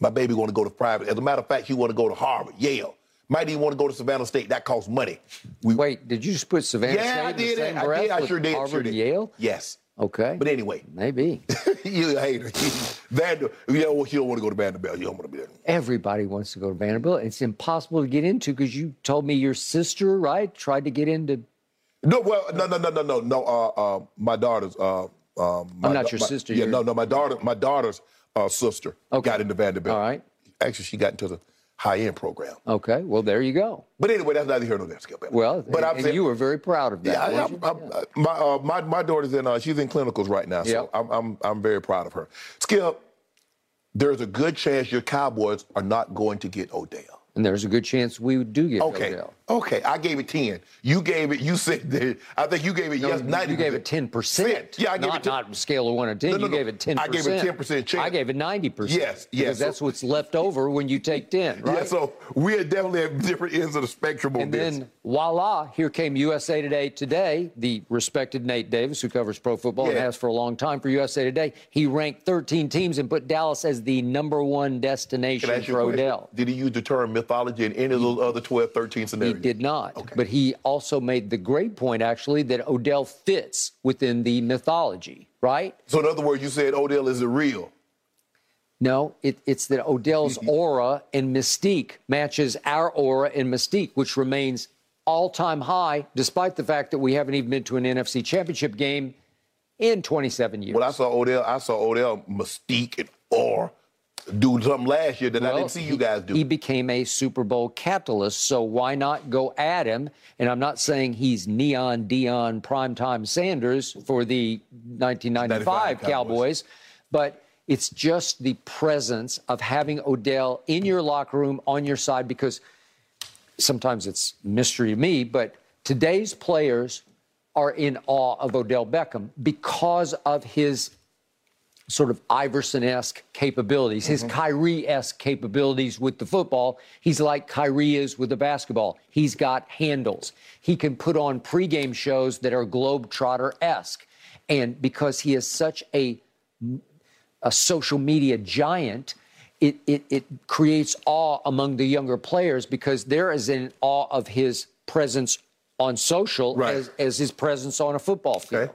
[SPEAKER 2] My baby want to go to private. As a matter of fact, he want to go to Harvard, Yale. Might even want to go to Savannah State. That costs money. We,
[SPEAKER 3] Wait, did you just put Savannah
[SPEAKER 2] yeah,
[SPEAKER 3] State
[SPEAKER 2] I
[SPEAKER 3] in the
[SPEAKER 2] did. I did. I sure did.
[SPEAKER 3] Harvard
[SPEAKER 2] sure did.
[SPEAKER 3] Yale?
[SPEAKER 2] Yes.
[SPEAKER 3] Okay.
[SPEAKER 2] But anyway,
[SPEAKER 3] Maybe.
[SPEAKER 2] you a hater. Vander, you don't, you don't want to go to Vanderbilt. You don't want to be there.
[SPEAKER 3] Everybody wants to go to Vanderbilt. It's impossible to get into because you told me your sister, right, tried to get into.
[SPEAKER 2] No, well, no, no, no, no, no, no. Uh, uh, my daughter's. Uh, um, my,
[SPEAKER 3] not your
[SPEAKER 2] my-
[SPEAKER 3] sister,
[SPEAKER 2] Yeah,
[SPEAKER 3] your-
[SPEAKER 2] no, no. My daughter, my daughter's uh, sister
[SPEAKER 3] Okay.
[SPEAKER 2] got into Vanderbilt.
[SPEAKER 3] All right.
[SPEAKER 2] Actually, she got into the high end program.
[SPEAKER 3] Okay, well, there you go.
[SPEAKER 2] But anyway, that's neither here nor there, Skip.
[SPEAKER 3] Well,
[SPEAKER 2] but I'm
[SPEAKER 3] and
[SPEAKER 2] saying,
[SPEAKER 3] you were very proud of that.
[SPEAKER 2] Yeah, I, I'm. I'm, uh, my, uh, my my daughter's in. Uh, she's in clinicals right now, so
[SPEAKER 3] Yep.
[SPEAKER 2] I'm, I'm I'm very proud of her. Skip, there's a good chance your Cowboys are not going to get Odell.
[SPEAKER 3] and there's a good chance we do get
[SPEAKER 2] Okay,
[SPEAKER 3] Odell.
[SPEAKER 2] Okay. I gave it ten. You gave it. You said that. I think you gave it
[SPEAKER 3] No,
[SPEAKER 2] yes.
[SPEAKER 3] you-
[SPEAKER 2] 90
[SPEAKER 3] you gave it ten percent.
[SPEAKER 2] Yeah, I gave
[SPEAKER 3] not,
[SPEAKER 2] it 10.
[SPEAKER 3] not scale of one to ten.
[SPEAKER 2] No, no,
[SPEAKER 3] you gave it 10%.
[SPEAKER 2] I gave it 10% chance.
[SPEAKER 3] I gave it ninety percent.
[SPEAKER 2] Yes, yes.
[SPEAKER 3] Because that's what's left over when you take ten, right?
[SPEAKER 2] Yeah, so we are definitely at different ends of the spectrum on
[SPEAKER 3] And
[SPEAKER 2] this.
[SPEAKER 3] And then voila, here came USA Today today. The respected Nate Davis, who covers pro football and has for a long time for USA Today, he ranked 13 teams and put Dallas as the number one destination for? Odell.
[SPEAKER 2] Did he use the term mythology in any of those other 12, 13
[SPEAKER 3] He did not.
[SPEAKER 2] Okay.
[SPEAKER 3] But he also made the great point, actually, that Odell fits within the mythology, right?
[SPEAKER 2] So in other words, you said Odell isn't real.
[SPEAKER 3] No, it, it's that Odell's aura and mystique matches our aura and mystique, which remains all time high, despite the fact that we haven't even been to an NFC championship game in 27 years.
[SPEAKER 2] Well, I saw Odell, I saw Odell mystique and aura. Do something last year that I didn't see you guys do.
[SPEAKER 3] He became a Super Bowl catalyst, so why not go at him? And I'm not saying he's neon Dion primetime Sanders for the 1995 Cowboys.
[SPEAKER 2] Cowboys.
[SPEAKER 3] but it's just the presence of having Odell in your locker room on your side because sometimes it's mystery to me, but today's players are in awe of Odell Beckham because of his sort of Iverson-esque capabilities, his mm-hmm. Kyrie-esque capabilities with the football. He's like Kyrie is with the basketball. He's got handles. He can put on pregame shows that are globetrotter-esque. And because he is such a a social media giant, it, it, it creates awe among the younger players because they're as in awe of his presence on social
[SPEAKER 2] Right.
[SPEAKER 3] as, as his presence on a football field.
[SPEAKER 2] Okay.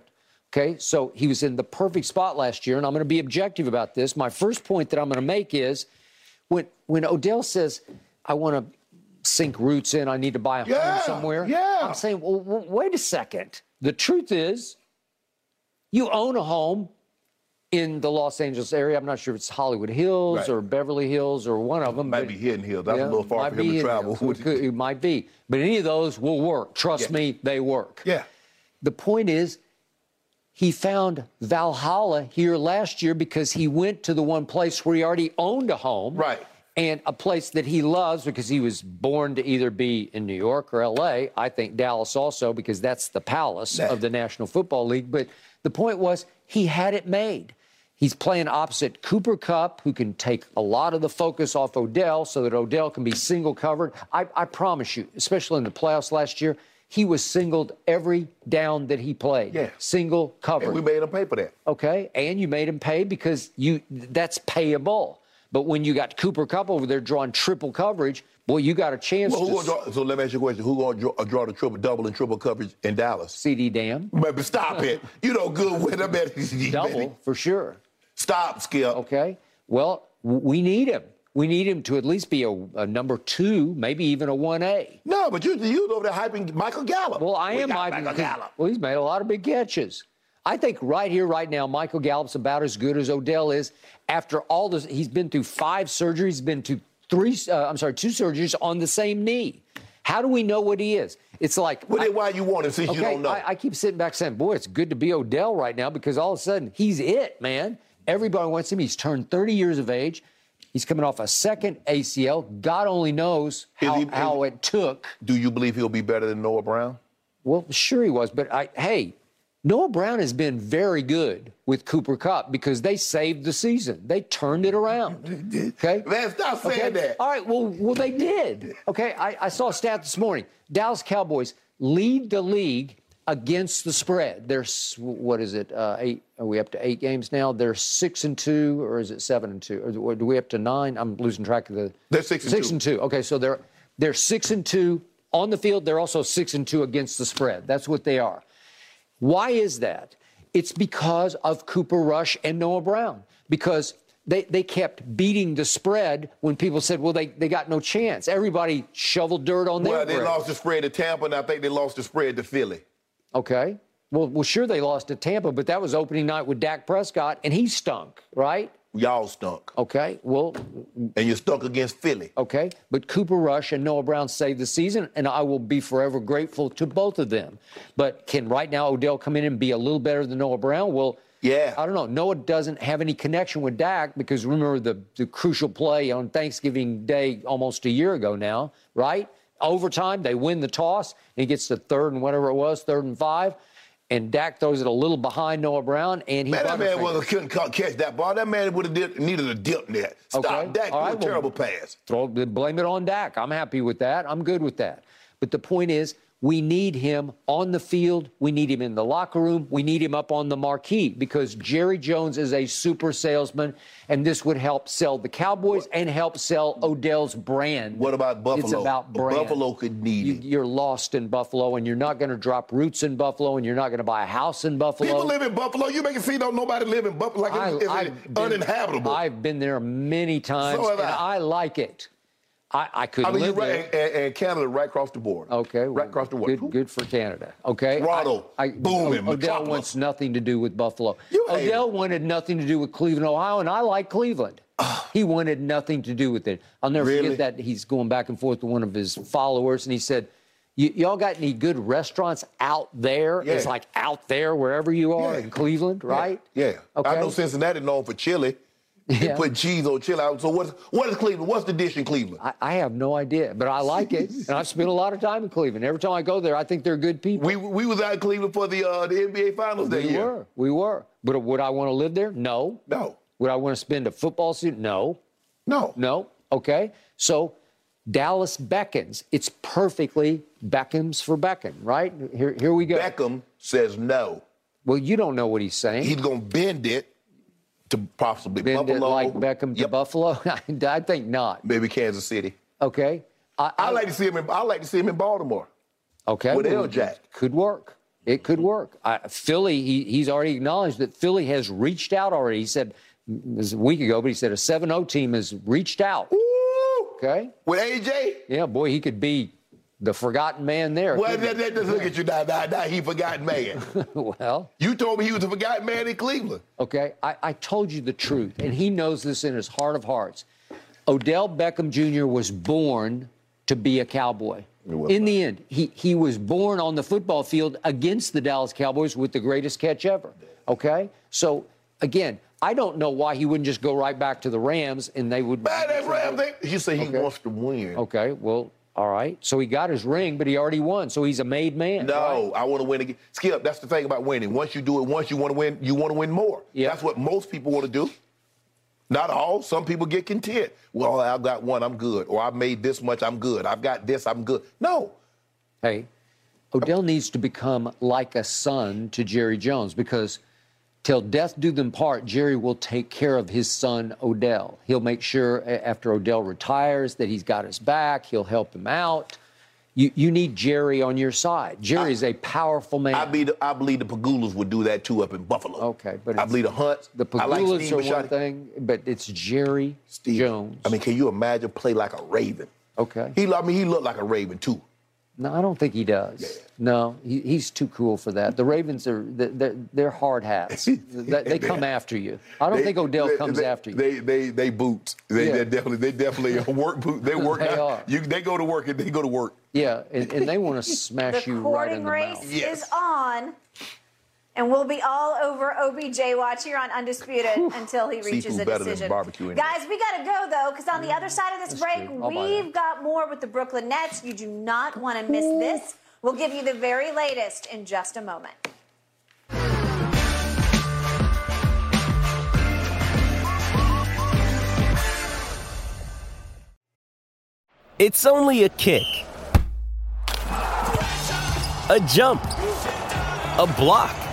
[SPEAKER 3] Okay, so he was in the perfect spot last year, and I'm going to be objective about this. My first point that I'm going to make is when when Odell says, "I want to sink roots in, I need to buy a
[SPEAKER 2] Yeah,
[SPEAKER 3] home somewhere,"
[SPEAKER 2] yeah.
[SPEAKER 3] I'm saying, well, w- wait a second. The truth is, you own a home in the Los Angeles area. I'm not sure if it's Hollywood Hills
[SPEAKER 2] Right.
[SPEAKER 3] or Beverly Hills or one of them.
[SPEAKER 2] Might
[SPEAKER 3] but-
[SPEAKER 2] be Hidden Hills. That's a little far for him to travel.
[SPEAKER 3] It, could- it might be, but any of those will work. Trust
[SPEAKER 2] Yeah.
[SPEAKER 3] me, they work.
[SPEAKER 2] yeah.
[SPEAKER 3] The point is, he found Valhalla here last year because he went to the one place where he already owned a home.
[SPEAKER 2] Right.
[SPEAKER 3] And a place that he loves because he was born to either be in New York or LA. I think Dallas also because that's the palace of the National Football League. But the point was, he had it made. He's playing opposite Cooper Kupp, who can take a lot of the focus off Odell so that Odell can be single covered. I, I promise you, especially in the playoffs last year, he was singled every down that he played.
[SPEAKER 2] Yeah.
[SPEAKER 3] Single covered.
[SPEAKER 2] And we made him pay for that.
[SPEAKER 3] Okay, and you made him pay because you that's payable. But when you got Cooper Kupp over there drawing triple coverage, boy, you got a chance
[SPEAKER 2] Well, draw, so let me ask you a question. Who going to draw, uh, draw the triple, double, and triple coverage in Dallas?
[SPEAKER 3] CeeDee Lamb
[SPEAKER 2] But stop it. You know good I bet
[SPEAKER 3] double for sure.
[SPEAKER 2] Stop, Skip.
[SPEAKER 3] Okay, well we need him. We need him to at least be a, a number two, maybe even a one A.
[SPEAKER 2] No, but you you over there hyping Michael Gallup.
[SPEAKER 3] Well, I
[SPEAKER 2] We
[SPEAKER 3] am hyping
[SPEAKER 2] Michael Gallup.
[SPEAKER 3] Well, he's made a lot of big catches. I think right here, right now, Michael Gallup's about as good as Odell is. After all this, he's been through five surgeries, he's been to three. Uh, I'm sorry, two surgeries on the same knee. How do we know what he is? It's like
[SPEAKER 2] Well,
[SPEAKER 3] I-
[SPEAKER 2] why you want him since you
[SPEAKER 3] Okay,
[SPEAKER 2] don't know?
[SPEAKER 3] I, I keep sitting back saying, boy, it's good to be Odell right now because all of a sudden he's it, man. Everybody wants him. He's turned 30 years of age. He's coming off a second ACL. God only knows how,
[SPEAKER 2] he-
[SPEAKER 3] how it took.
[SPEAKER 2] Do you believe he'll be better than Noah Brown?
[SPEAKER 3] Well, sure he was, but I, hey, Noah Brown has been very good with Cooper Cup because they saved the season. They turned it around. Okay.
[SPEAKER 2] Man, stop saying
[SPEAKER 3] Okay.
[SPEAKER 2] that.
[SPEAKER 3] All right. Well, well, they did. Okay. I, I saw a stat this morning. Dallas Cowboys lead the league against the spread. They're what is it? Uh, eight? Are we up to eight games now? They're six and two, or is it seven and two? Or do we up to nine? I'm losing track of the.
[SPEAKER 2] They're six and
[SPEAKER 3] six
[SPEAKER 2] two.
[SPEAKER 3] and two. Okay, so they're they're six and two on the field. They're also six and two against the spread. That's what they are. Why is that? It's because of Cooper Rush and Noah Brown. Because they, they kept beating the spread when people said, well, they, they got no chance. Everybody shoveled dirt on their
[SPEAKER 2] Well, they
[SPEAKER 3] bread.
[SPEAKER 2] lost the spread to Tampa, and I think they lost the spread to Philly.
[SPEAKER 3] Okay. Well, well, sure, they lost to Tampa, but that was opening night with Dak Prescott, and he stunk, right?
[SPEAKER 2] Y'all stunk.
[SPEAKER 3] Okay. Well,
[SPEAKER 2] And you stunk against Philly.
[SPEAKER 3] okay. But Cooper Rush and Noah Brown saved the season, and I will be forever grateful to both of them. But can right now Odell come in and be a little better than Noah Brown? Well,
[SPEAKER 2] Yeah.
[SPEAKER 3] I don't know. Noah doesn't have any connection with Dak because remember the, the crucial play on Thanksgiving Day almost a year ago now, right? Overtime, they win the toss, and he gets to third and whatever it was, third and five. And Dak throws it a little behind Noah Brown, and he
[SPEAKER 2] Man, that man couldn't catch that ball. That man would have needed a dip net. Stop.
[SPEAKER 3] Okay.
[SPEAKER 2] Dak
[SPEAKER 3] All right,
[SPEAKER 2] a
[SPEAKER 3] well-
[SPEAKER 2] terrible pass.
[SPEAKER 3] throw blame it on Dak. I'm happy with that. I'm good with that. But the point is, we need him on the field. We need him in the locker room. We need him up on the marquee because Jerry Jones is a super salesman, and this would help sell the Cowboys and help sell Odell's brand.
[SPEAKER 2] What about Buffalo?
[SPEAKER 3] It's about brand.
[SPEAKER 2] Buffalo could need
[SPEAKER 3] you,
[SPEAKER 2] him.
[SPEAKER 3] You're lost in Buffalo, and you're not going to drop roots in Buffalo, and you're not going to buy a house in Buffalo.
[SPEAKER 2] People live in Buffalo. You make it seem don't nobody live in Buffalo like it's, it's
[SPEAKER 3] I've been-
[SPEAKER 2] uninhabitable.
[SPEAKER 3] I've been there many times,
[SPEAKER 2] So
[SPEAKER 3] and
[SPEAKER 2] I.
[SPEAKER 3] I like it. I, I could
[SPEAKER 2] I mean,
[SPEAKER 3] live
[SPEAKER 2] you're
[SPEAKER 3] there.
[SPEAKER 2] right, and, and Canada right across the border.
[SPEAKER 3] Okay,
[SPEAKER 2] right across the border.
[SPEAKER 3] Good, good for Canada. Okay,
[SPEAKER 2] Toronto, booming,
[SPEAKER 3] Odell
[SPEAKER 2] metropolis.
[SPEAKER 3] wants nothing to do with Buffalo.
[SPEAKER 2] You
[SPEAKER 3] Odell
[SPEAKER 2] him.
[SPEAKER 3] wanted nothing to do with Cleveland, Ohio, and I like Cleveland. Ah. he wanted nothing to do with it. I'll never
[SPEAKER 2] Really?
[SPEAKER 3] forget that he's going back and forth with one of his followers, and he said. "Y- Y'all got any good restaurants out there? It's like out there wherever you are
[SPEAKER 2] Yeah.
[SPEAKER 3] in Cleveland, right?
[SPEAKER 2] Yeah.
[SPEAKER 3] Okay.
[SPEAKER 2] I know Cincinnati known for chili.
[SPEAKER 3] Yeah.
[SPEAKER 2] put cheese on chili. So what? What is Cleveland? What's the dish in Cleveland?
[SPEAKER 3] I, I have no idea, but I like it, and I've spent a lot of time in Cleveland. Every time I go there, I think they're good people.
[SPEAKER 2] we we was out in Cleveland for the uh, the NBA Finals that
[SPEAKER 3] We
[SPEAKER 2] year.
[SPEAKER 3] We were. We were. But would I want to live there? No.
[SPEAKER 2] No,
[SPEAKER 3] Would I want to spend a football season? No.
[SPEAKER 2] no,
[SPEAKER 3] No. Okay. So Dallas beckons. It's perfectly Beckham's for Beckham, right? Here, here we go.
[SPEAKER 2] Beckham says no.
[SPEAKER 3] well, you don't know what he's saying.
[SPEAKER 2] He's gonna bend it to possibly Buffalo,
[SPEAKER 3] like Beckham to
[SPEAKER 2] Yep.
[SPEAKER 3] Buffalo? I think not.
[SPEAKER 2] maybe Kansas City.
[SPEAKER 3] Okay. I,
[SPEAKER 2] I like to see him. In, I like to see him in Baltimore.
[SPEAKER 3] Okay.
[SPEAKER 2] With
[SPEAKER 3] well,
[SPEAKER 2] L-Jack.
[SPEAKER 3] Could work. It could work. I, Philly, he, he's already acknowledged that Philly has reached out already. He said mm, it was a week ago, but he said a 7 0 team has reached out.
[SPEAKER 2] Woo!
[SPEAKER 3] Okay.
[SPEAKER 2] With AJ.
[SPEAKER 3] Yeah, boy, he could be the forgotten man there.
[SPEAKER 2] Well, that, that, that- look at you now. Now, now he forgotten man.
[SPEAKER 3] well,
[SPEAKER 2] you told me he was a forgotten man in Cleveland.
[SPEAKER 3] okay. I, I told you the truth, and he knows this in his heart of hearts. Odell Beckham Jr. was born to be a Cowboy. In the end, he, he was born on the football field against the Dallas Cowboys with the greatest catch ever. Okay? So, again, I don't know why he wouldn't just go right back to the Rams and they would.
[SPEAKER 2] Man, that's right. I'm You say he
[SPEAKER 3] Okay.
[SPEAKER 2] wants to win.
[SPEAKER 3] Okay, well, all right. So he got his ring, but he already won. So he's a made man.
[SPEAKER 2] No,
[SPEAKER 3] right?
[SPEAKER 2] I want to win again. Skip, that's the thing about winning. Once you do it once, you want to win, you want to win more.
[SPEAKER 3] Yeah.
[SPEAKER 2] That's what most people want to do. Not all. Some people get content. Well, I've got one, I'm good. Or I've made this much, I'm good. I've got this, I'm good. No.
[SPEAKER 3] Hey, Odell needs to become like a son to Jerry Jones because till death do them part, Jerry will take care of his son Odell. He'll make sure after Odell retires that he's got his back. He'll help him out. You, you need Jerry on your side. Jerry is a powerful man.
[SPEAKER 2] I believe, I believe the Pegulas would do that too up in Buffalo.
[SPEAKER 3] okay, but
[SPEAKER 2] I believe the Hunts.
[SPEAKER 3] the
[SPEAKER 2] like
[SPEAKER 3] Pegulas
[SPEAKER 2] Steve
[SPEAKER 3] are one thing, but it's Jerry
[SPEAKER 2] Steve,
[SPEAKER 3] Jones.
[SPEAKER 2] I mean, can you imagine play like a Raven?
[SPEAKER 3] okay.
[SPEAKER 2] He, I mean, he looked like a Raven too.
[SPEAKER 3] No, I don't think he does. No, he, he's too cool for that. The Ravens are they're, they're hard hats. they, they come after you. I don't
[SPEAKER 2] They-
[SPEAKER 3] think Odell
[SPEAKER 2] they-
[SPEAKER 3] comes
[SPEAKER 2] they-
[SPEAKER 3] after you.
[SPEAKER 2] They they they boots. They
[SPEAKER 3] Yeah.
[SPEAKER 2] they definitely they definitely work boot. They work.
[SPEAKER 3] They
[SPEAKER 2] out.
[SPEAKER 3] are.
[SPEAKER 2] You they go to work and they go to work.
[SPEAKER 3] yeah, and, and they want to smash
[SPEAKER 1] The
[SPEAKER 3] you right in the
[SPEAKER 1] race
[SPEAKER 3] mouth.
[SPEAKER 2] Yes.
[SPEAKER 1] is on. And we'll be all over OBJ watch here on Undisputed until he reaches
[SPEAKER 2] Seafood
[SPEAKER 1] a decision.
[SPEAKER 2] barbecue.
[SPEAKER 1] Guys, we got to go, though, because on the other mm, side of this break,
[SPEAKER 3] true. I'll buy
[SPEAKER 1] we've got more with the Brooklyn Nets. You do not want to miss this. We'll give you the very latest in just a moment.
[SPEAKER 7] It's only a kick, a jump, a block.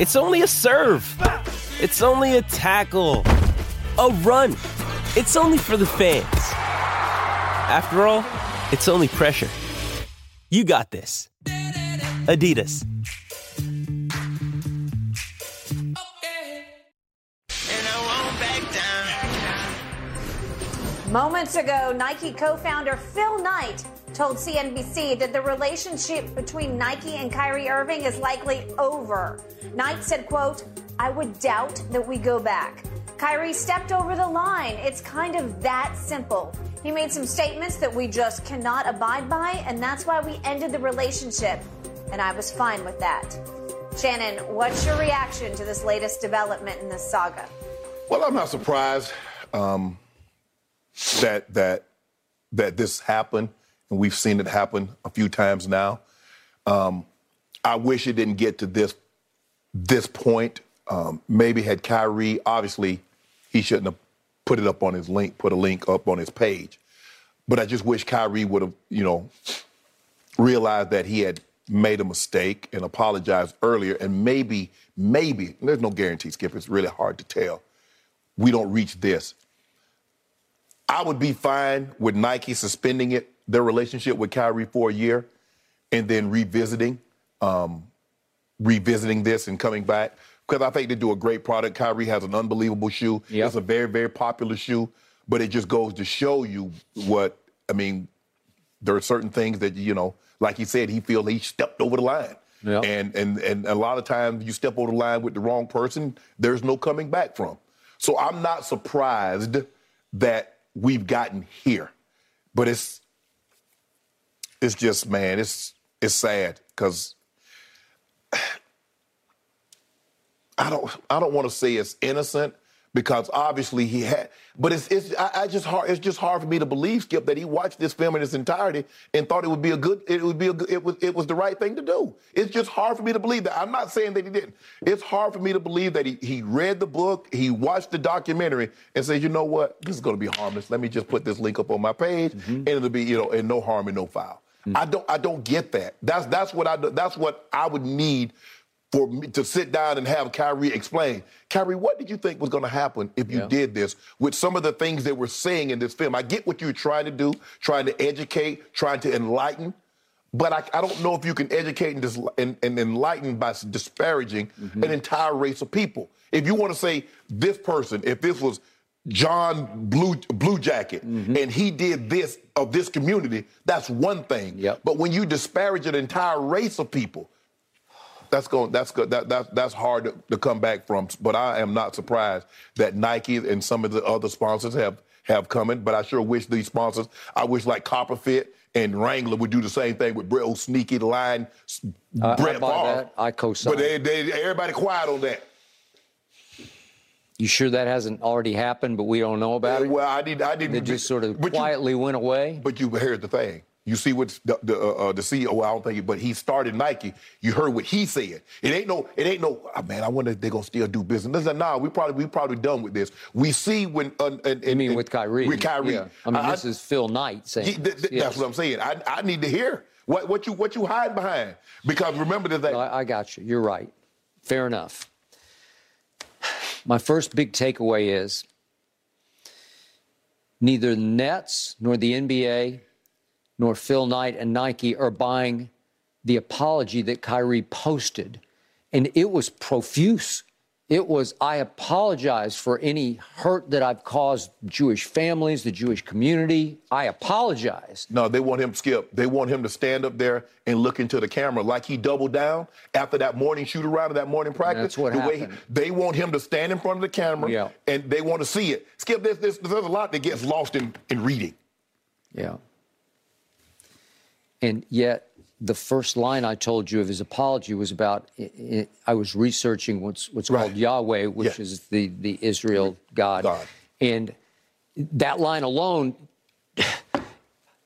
[SPEAKER 7] It's only a serve. It's only a tackle, a run. It's only for the fans. After all, it's only pressure. You got this. Adidas.
[SPEAKER 1] Moments ago, Nike co founder Phil Knight told CNBC that the relationship between Nike and Kyrie Irving is likely over. Knight said, quote, I would doubt that we go back. Kyrie stepped over the line. It's kind of that simple. He made some statements that we just cannot abide by, and that's why we ended the relationship. And I was fine with that. Shannon, what's your reaction to this latest development in this saga?
[SPEAKER 2] Well, I'm not surprised um, that that that this happened, and we've seen it happen a few times now. Um, I wish it didn't get to this this point. Um, maybe had Kyrie, obviously, he shouldn't have put it up on his link, put a link up on his page. But I just wish Kyrie would have, you know, realized that he had made a mistake and apologized earlier, and maybe, maybe, there's no guarantee, Skip, it's really hard to tell. We don't reach this. I would be fine with Nike suspending it, their relationship with Kyrie for a year, and then revisiting, um, revisiting this and coming back. Because I think they do a great product. Kyrie has an unbelievable shoe.
[SPEAKER 3] Yep.
[SPEAKER 2] It's a very, very popular shoe. but it just goes to show you what I mean. There are certain things that you know, like he said, he feel he stepped over the line.
[SPEAKER 3] Yep.
[SPEAKER 2] And and and a lot of times you step over the line with the wrong person, there's no coming back from. So I'm not surprised that we've gotten here. But it's it's just man, it's it's sad because I don't I don't want to say it's innocent because obviously he had but it's it's I, I, just hard it's just hard for me to believe Skip that he watched this film in its entirety and thought it would be a good it would be a good, it was it was the right thing to do. It's just hard for me to believe that. I'm not saying that he didn't. It's hard for me to believe that he he read the book, he watched the documentary and said, "You know what? This is going to be harmless. Let me just put this link up on my page mm-hmm. and it'll be, you know, and no harm and no foul." Mm-hmm. I don't I don't get that. That's that's what I that's what I would need for me to sit down and have Kyrie explain. Kyrie, what did you think was going to happen if you yeah. did this with some of the things that we're saying in this film? I get what you're trying to do, trying to educate, trying to enlighten, but I, I don't know if you can educate and, dis- and, and enlighten by disparaging mm-hmm. an entire race of people. If you want to say this person, if this was John Blue Blue Jacket mm-hmm. and he did this of this community, that's one thing.
[SPEAKER 3] Yep.
[SPEAKER 2] But when you disparage an entire race of people, that's going that's good that, that that's hard to, to, come back from but i am not surprised that nike and some of the other sponsors have have come in but i sure wish these sponsors i wish like copperfit and wrangler would do the same thing with real sneaky line
[SPEAKER 3] uh, Brett I buy Favre. that. I co-sign.
[SPEAKER 2] but they, they, everybody quiet on that
[SPEAKER 3] you sure that hasn't already happened, but we don't know about
[SPEAKER 2] yeah,
[SPEAKER 3] it?
[SPEAKER 2] Well, I did. I didn't.
[SPEAKER 3] They just sort of quietly
[SPEAKER 2] you,
[SPEAKER 3] went away.
[SPEAKER 2] But you heard the thing: you see what the the, uh, uh the CEO, I don't think, it but he started Nike. You heard what he said. It ain't no, it ain't no. Oh, man, I wonder if they're gonna still do business. Listen, nah, we probably we probably done with this. We see when. Uh, and,
[SPEAKER 3] and, mean with Kyrie?
[SPEAKER 2] With Kyrie.
[SPEAKER 3] Yeah. I mean, I, this is Phil Knight saying. He, th-
[SPEAKER 2] th- yes. That's what I'm saying. I, I need to hear what what you what you hide behind because remember that. No,
[SPEAKER 3] I, I got you. You're right. Fair enough. My first big takeaway is neither the Nets nor the NBA nor Phil Knight and Nike are buying the apology that Kyrie posted. And it was profuse. It was, I apologize for any hurt that I've caused Jewish families, the Jewish community. I apologize.
[SPEAKER 2] No, they want him, Skip. They want him to stand up there and look into the camera like he doubled down after that morning shoot around, that morning practice.
[SPEAKER 3] That's what
[SPEAKER 2] the
[SPEAKER 3] happened.
[SPEAKER 2] He, they want him to stand in front of the camera
[SPEAKER 3] yeah.
[SPEAKER 2] and they want to see it. Skip, there's, there's, there's a lot that gets lost in, in reading.
[SPEAKER 3] Yeah. And yet, the first line I told you of his apology was about I was researching what's what's right. called Yahweh, which yeah. is the the Israel God.
[SPEAKER 2] God,
[SPEAKER 3] and that line alone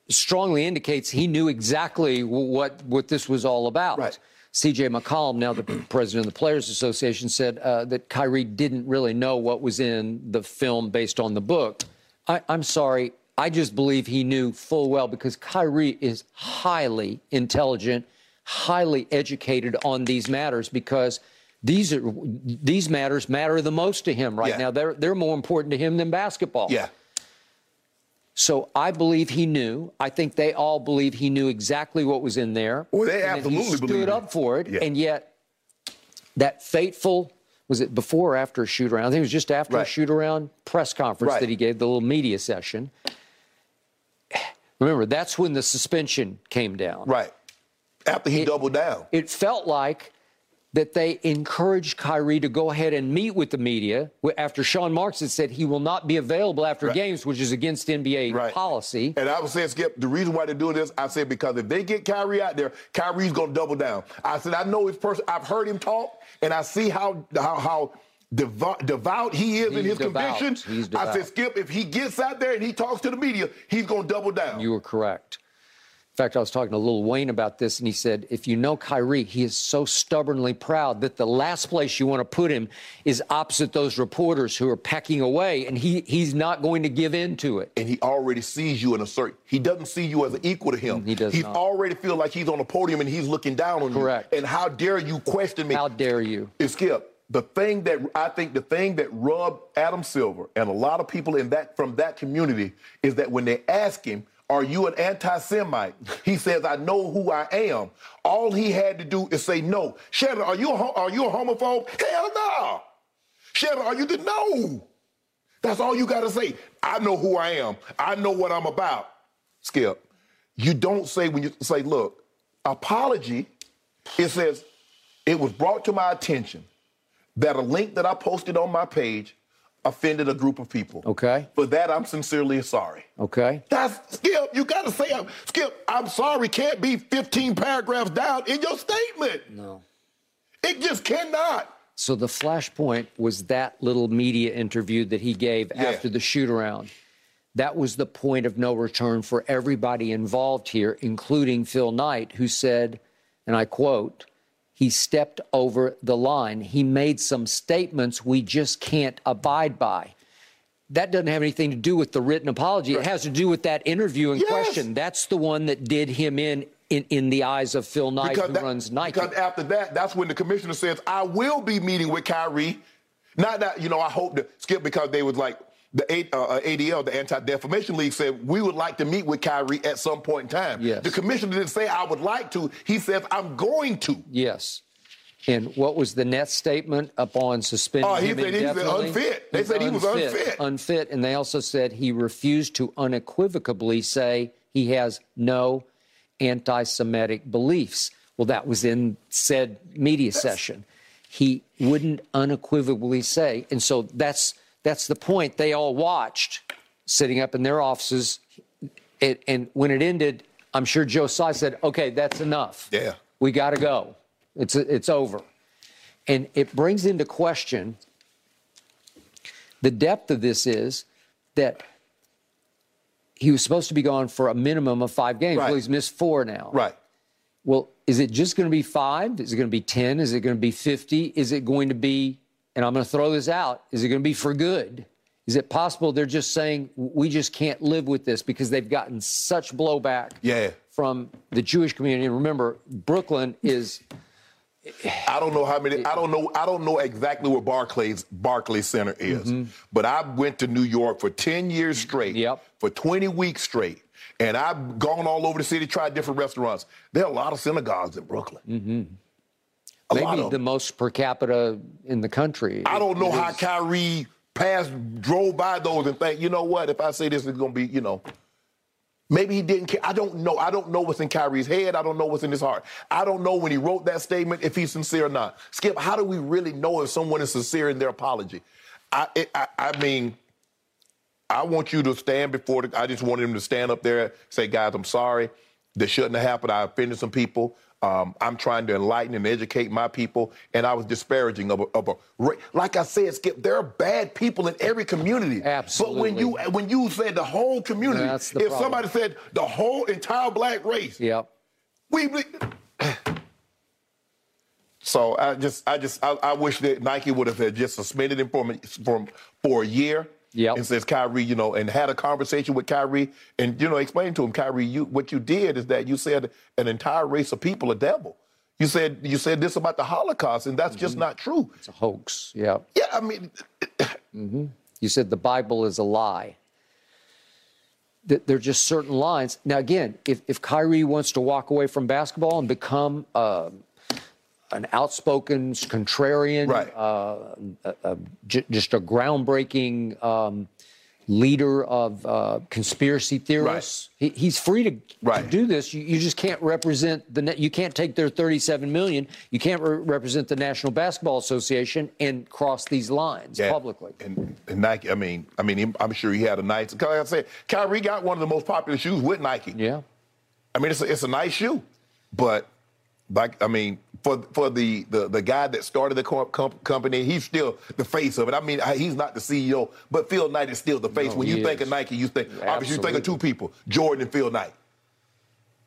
[SPEAKER 3] strongly indicates he knew exactly what what this was all about.
[SPEAKER 2] Right.
[SPEAKER 3] C.J. McCollum, now the president of the Players Association, said uh, that Kyrie didn't really know what was in the film based on the book. I, I'm sorry, I just believe he knew full well because Kyrie is highly intelligent, highly educated on these matters because these are these matters matter the most to him right yeah. now. They're they're more important to him than basketball.
[SPEAKER 2] Yeah.
[SPEAKER 3] So I believe he knew. I think they all believe he knew exactly what was in there.
[SPEAKER 2] Well, they absolutely
[SPEAKER 3] he stood up for it, yeah. and yet that fateful was it before or after a shoot around? I think it was just after right. a shoot around press conference right. that he gave the little media session. Remember, that's when the suspension came down.
[SPEAKER 2] Right. After he
[SPEAKER 3] it,
[SPEAKER 2] doubled down.
[SPEAKER 3] It felt like that they encouraged Kyrie to go ahead and meet with the media after Sean Marks had said he will not be available after right. games, which is against NBA right. policy.
[SPEAKER 2] And I was saying, Skip, the reason why they're doing this, I said because if they get Kyrie out there, Kyrie's going to double down. I said I know his person. I've heard him talk, and I see how how how devout, devout he is
[SPEAKER 3] he's
[SPEAKER 2] in his
[SPEAKER 3] devout.
[SPEAKER 2] convictions. I said, Skip, if he gets out there and he talks to the media, he's going to double down.
[SPEAKER 3] You were correct. In fact, I was talking to Lil Wayne about this, and he said, if you know Kyrie, he is so stubbornly proud that the last place you want to put him is opposite those reporters who are pecking away, and he, he's not going to give in to it.
[SPEAKER 2] And he already sees you in a certain, he doesn't see you as an equal to him.
[SPEAKER 3] He does not.
[SPEAKER 2] already feel like he's on a podium and he's looking down on
[SPEAKER 3] Correct.
[SPEAKER 2] you. And how dare you question me?
[SPEAKER 3] How dare you?
[SPEAKER 2] Skip, the thing that I think the thing that rubbed Adam Silver and a lot of people in that from that community is that when they ask him, "Are you an anti-Semite?" he says, "I know who I am." All he had to do is say, "No." Shannon, are you a, are you a homophobe? Hell no. Shannon, are you the no? That's all you got to say. I know who I am. I know what I'm about. Skip, you don't say when you say, look, apology, it says, it was brought to my attention that a link that I posted on my page offended a group of people.
[SPEAKER 3] Okay.
[SPEAKER 2] For that, I'm sincerely sorry.
[SPEAKER 3] Okay.
[SPEAKER 2] That's Skip. You got to say, I'm, Skip. I'm sorry. Can't be 15 paragraphs down in your statement.
[SPEAKER 3] No.
[SPEAKER 2] It just cannot.
[SPEAKER 3] So the flashpoint was that little media interview that he gave
[SPEAKER 2] Yeah.
[SPEAKER 3] after the shoot around. That was the point of no return for everybody involved here, including Phil Knight, who said, and I quote, he stepped over the line. He made some statements we just can't abide by. That doesn't have anything to do with the written apology. It has to do with that interview in
[SPEAKER 2] Yes.
[SPEAKER 3] question. That's the one that did him in in, in the eyes of Phil Knight, who
[SPEAKER 2] that-
[SPEAKER 3] runs Nike.
[SPEAKER 2] Because after that, that's when the commissioner says, I will be meeting with Kyrie. Not that, you know, I hope to skip because they was like, the uh, uh, ADL, the Anti Defamation League, said we would like to meet with Kyrie at some point in time.
[SPEAKER 3] Yes.
[SPEAKER 2] The commissioner didn't say I would like to. He says I'm going to.
[SPEAKER 3] Yes. And what was the net statement upon suspending
[SPEAKER 2] Oh, he
[SPEAKER 3] him
[SPEAKER 2] said he was unfit. They said he was unfit.
[SPEAKER 3] Unfit, and they also said he refused to unequivocally say he has no anti-Semitic beliefs. Well, that was in said media session. He wouldn't unequivocally say, and so that's that's the point. They all watched, sitting up in their offices, it, and when it ended, I'm sure Joe Tsai said, "Okay, that's enough."
[SPEAKER 2] Yeah.
[SPEAKER 3] we got to go. It's it's over, and it brings into question the depth of this is that he was supposed to be gone for a minimum of five games.
[SPEAKER 2] Right.
[SPEAKER 3] Well, he's missed four now.
[SPEAKER 2] Right.
[SPEAKER 3] Well, is it just going to be five? Is it going to be 10? Is it going to be 50? Is it going to be, and I'm going to throw this out, is it going to be for good? Is it possible they're just saying, we just can't live with this because they've gotten such blowback
[SPEAKER 2] Yeah.
[SPEAKER 3] from the Jewish community? And remember, Brooklyn is,
[SPEAKER 2] I don't know how many. I don't know. I don't know exactly where Barclays Barclays Center is, but I went to New York for ten years straight.
[SPEAKER 3] Yep.
[SPEAKER 2] For twenty weeks straight, and I've gone all over the city, tried different restaurants. There are a lot of synagogues in Brooklyn. Mm-hmm. A
[SPEAKER 3] maybe the most per capita in the country.
[SPEAKER 2] I don't know how Kyrie passed, drove by those, and think, you know what? If I say this is going to be, you know. Maybe he didn't care. I don't know. I don't know what's in Kyrie's head. I don't know what's in his heart. I don't know when he wrote that statement if he's sincere or not. Skip, how do we really know if someone is sincere in their apology? I, it, I, I mean, I want you to stand before the. I just wanted him to stand up there, say, guys, I'm sorry. This shouldn't have happened. I offended some people. Um, I'm trying to enlighten and educate my people, and I was disparaging of a, of a like I said, Skip. There are bad people in every community. Absolutely. But when you when you said the whole community,
[SPEAKER 3] the
[SPEAKER 2] if
[SPEAKER 3] problem.
[SPEAKER 2] somebody said the whole entire black race,
[SPEAKER 3] Yep.
[SPEAKER 2] we. So I just, I just, I, I wish that Nike would have had just suspended him for, for, for a year.
[SPEAKER 3] Yep.
[SPEAKER 2] And says Kyrie, you know, and had a conversation with Kyrie, and you know, explain to him, Kyrie, you what you did is that you said an entire race of people are devil. You said you said this about the Holocaust, and that's just not true.
[SPEAKER 3] It's a hoax. Yeah.
[SPEAKER 2] Yeah, I mean,
[SPEAKER 3] You said the Bible is a lie. That there are just certain lines. Now, again, if, if Kyrie wants to walk away from basketball and become uh, an outspoken contrarian,
[SPEAKER 2] Right.
[SPEAKER 3] uh, a, a, j- just a groundbreaking um, leader of uh, conspiracy theorists, he, he's free to, to do this. You, you just can't represent the. na- You can't take their 37 million. You can't re- represent the National Basketball Association and cross these lines
[SPEAKER 2] Yeah.
[SPEAKER 3] publicly.
[SPEAKER 2] And, and Nike, I mean, I mean, I'm sure he had a nice. Like I said, Kyrie got one of the most popular shoes with Nike.
[SPEAKER 3] Yeah.
[SPEAKER 2] I mean, it's a, it's a nice shoe, but like I mean, for for the the, the guy that started the co- com- company, he's still the face of it. I mean, I- he's not the CEO, but Phil Knight is still the face.
[SPEAKER 3] No,
[SPEAKER 2] when you
[SPEAKER 3] he
[SPEAKER 2] think of Nike, you think obviously you think of two people, Jordan and Phil Knight.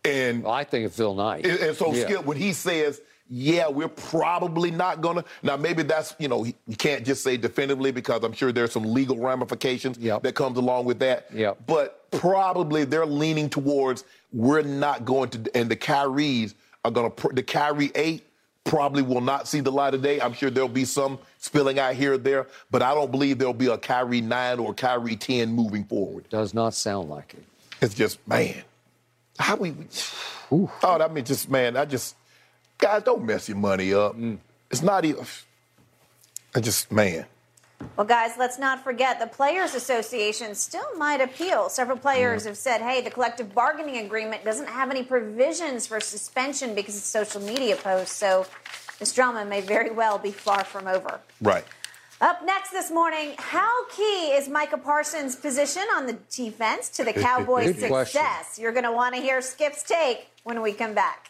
[SPEAKER 2] And
[SPEAKER 3] Well, I think of Phil Knight.
[SPEAKER 2] and, and so
[SPEAKER 3] Yeah.
[SPEAKER 2] Skip, when he says, "Yeah, we're probably not gonna," now maybe that's you know he, you can't just say definitively because I'm sure there's some legal ramifications
[SPEAKER 3] Yep.
[SPEAKER 2] that comes along with that.
[SPEAKER 3] Yep.
[SPEAKER 2] But probably they're leaning towards we're not going to, and the Kyries are gonna the Kyrie eight probably will not see the light of day. I'm sure there'll be some spilling out here or there, but I don't believe there'll be a Kyrie nine or Kyrie ten moving forward.
[SPEAKER 3] Does not sound like it.
[SPEAKER 2] It's just man, how we. Oh, I mean, just man, I just guys don't mess your money up. Mm. It's not even. I just man,
[SPEAKER 1] Well, guys, let's not forget the Players Association still might appeal. Several players mm. have said, hey, the collective bargaining agreement doesn't have any provisions for suspension because of social media posts. So this drama may very well be far from over.
[SPEAKER 2] Right.
[SPEAKER 1] Up next this morning, how key is Micah Parsons' position on the defense to the Cowboys'
[SPEAKER 3] Good question.
[SPEAKER 1] success? You're going to want to hear Skip's take when we come back.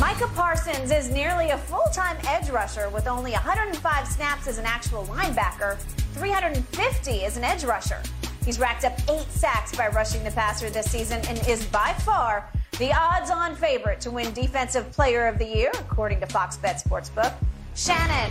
[SPEAKER 1] Micah Parsons is nearly a full time edge rusher with only 105 snaps as an actual linebacker, 350 as an edge rusher. He's racked up eight sacks by rushing the passer this season and is by far the odds on favorite to win Defensive Player of the Year, according to Fox Bet Sportsbook. Shannon,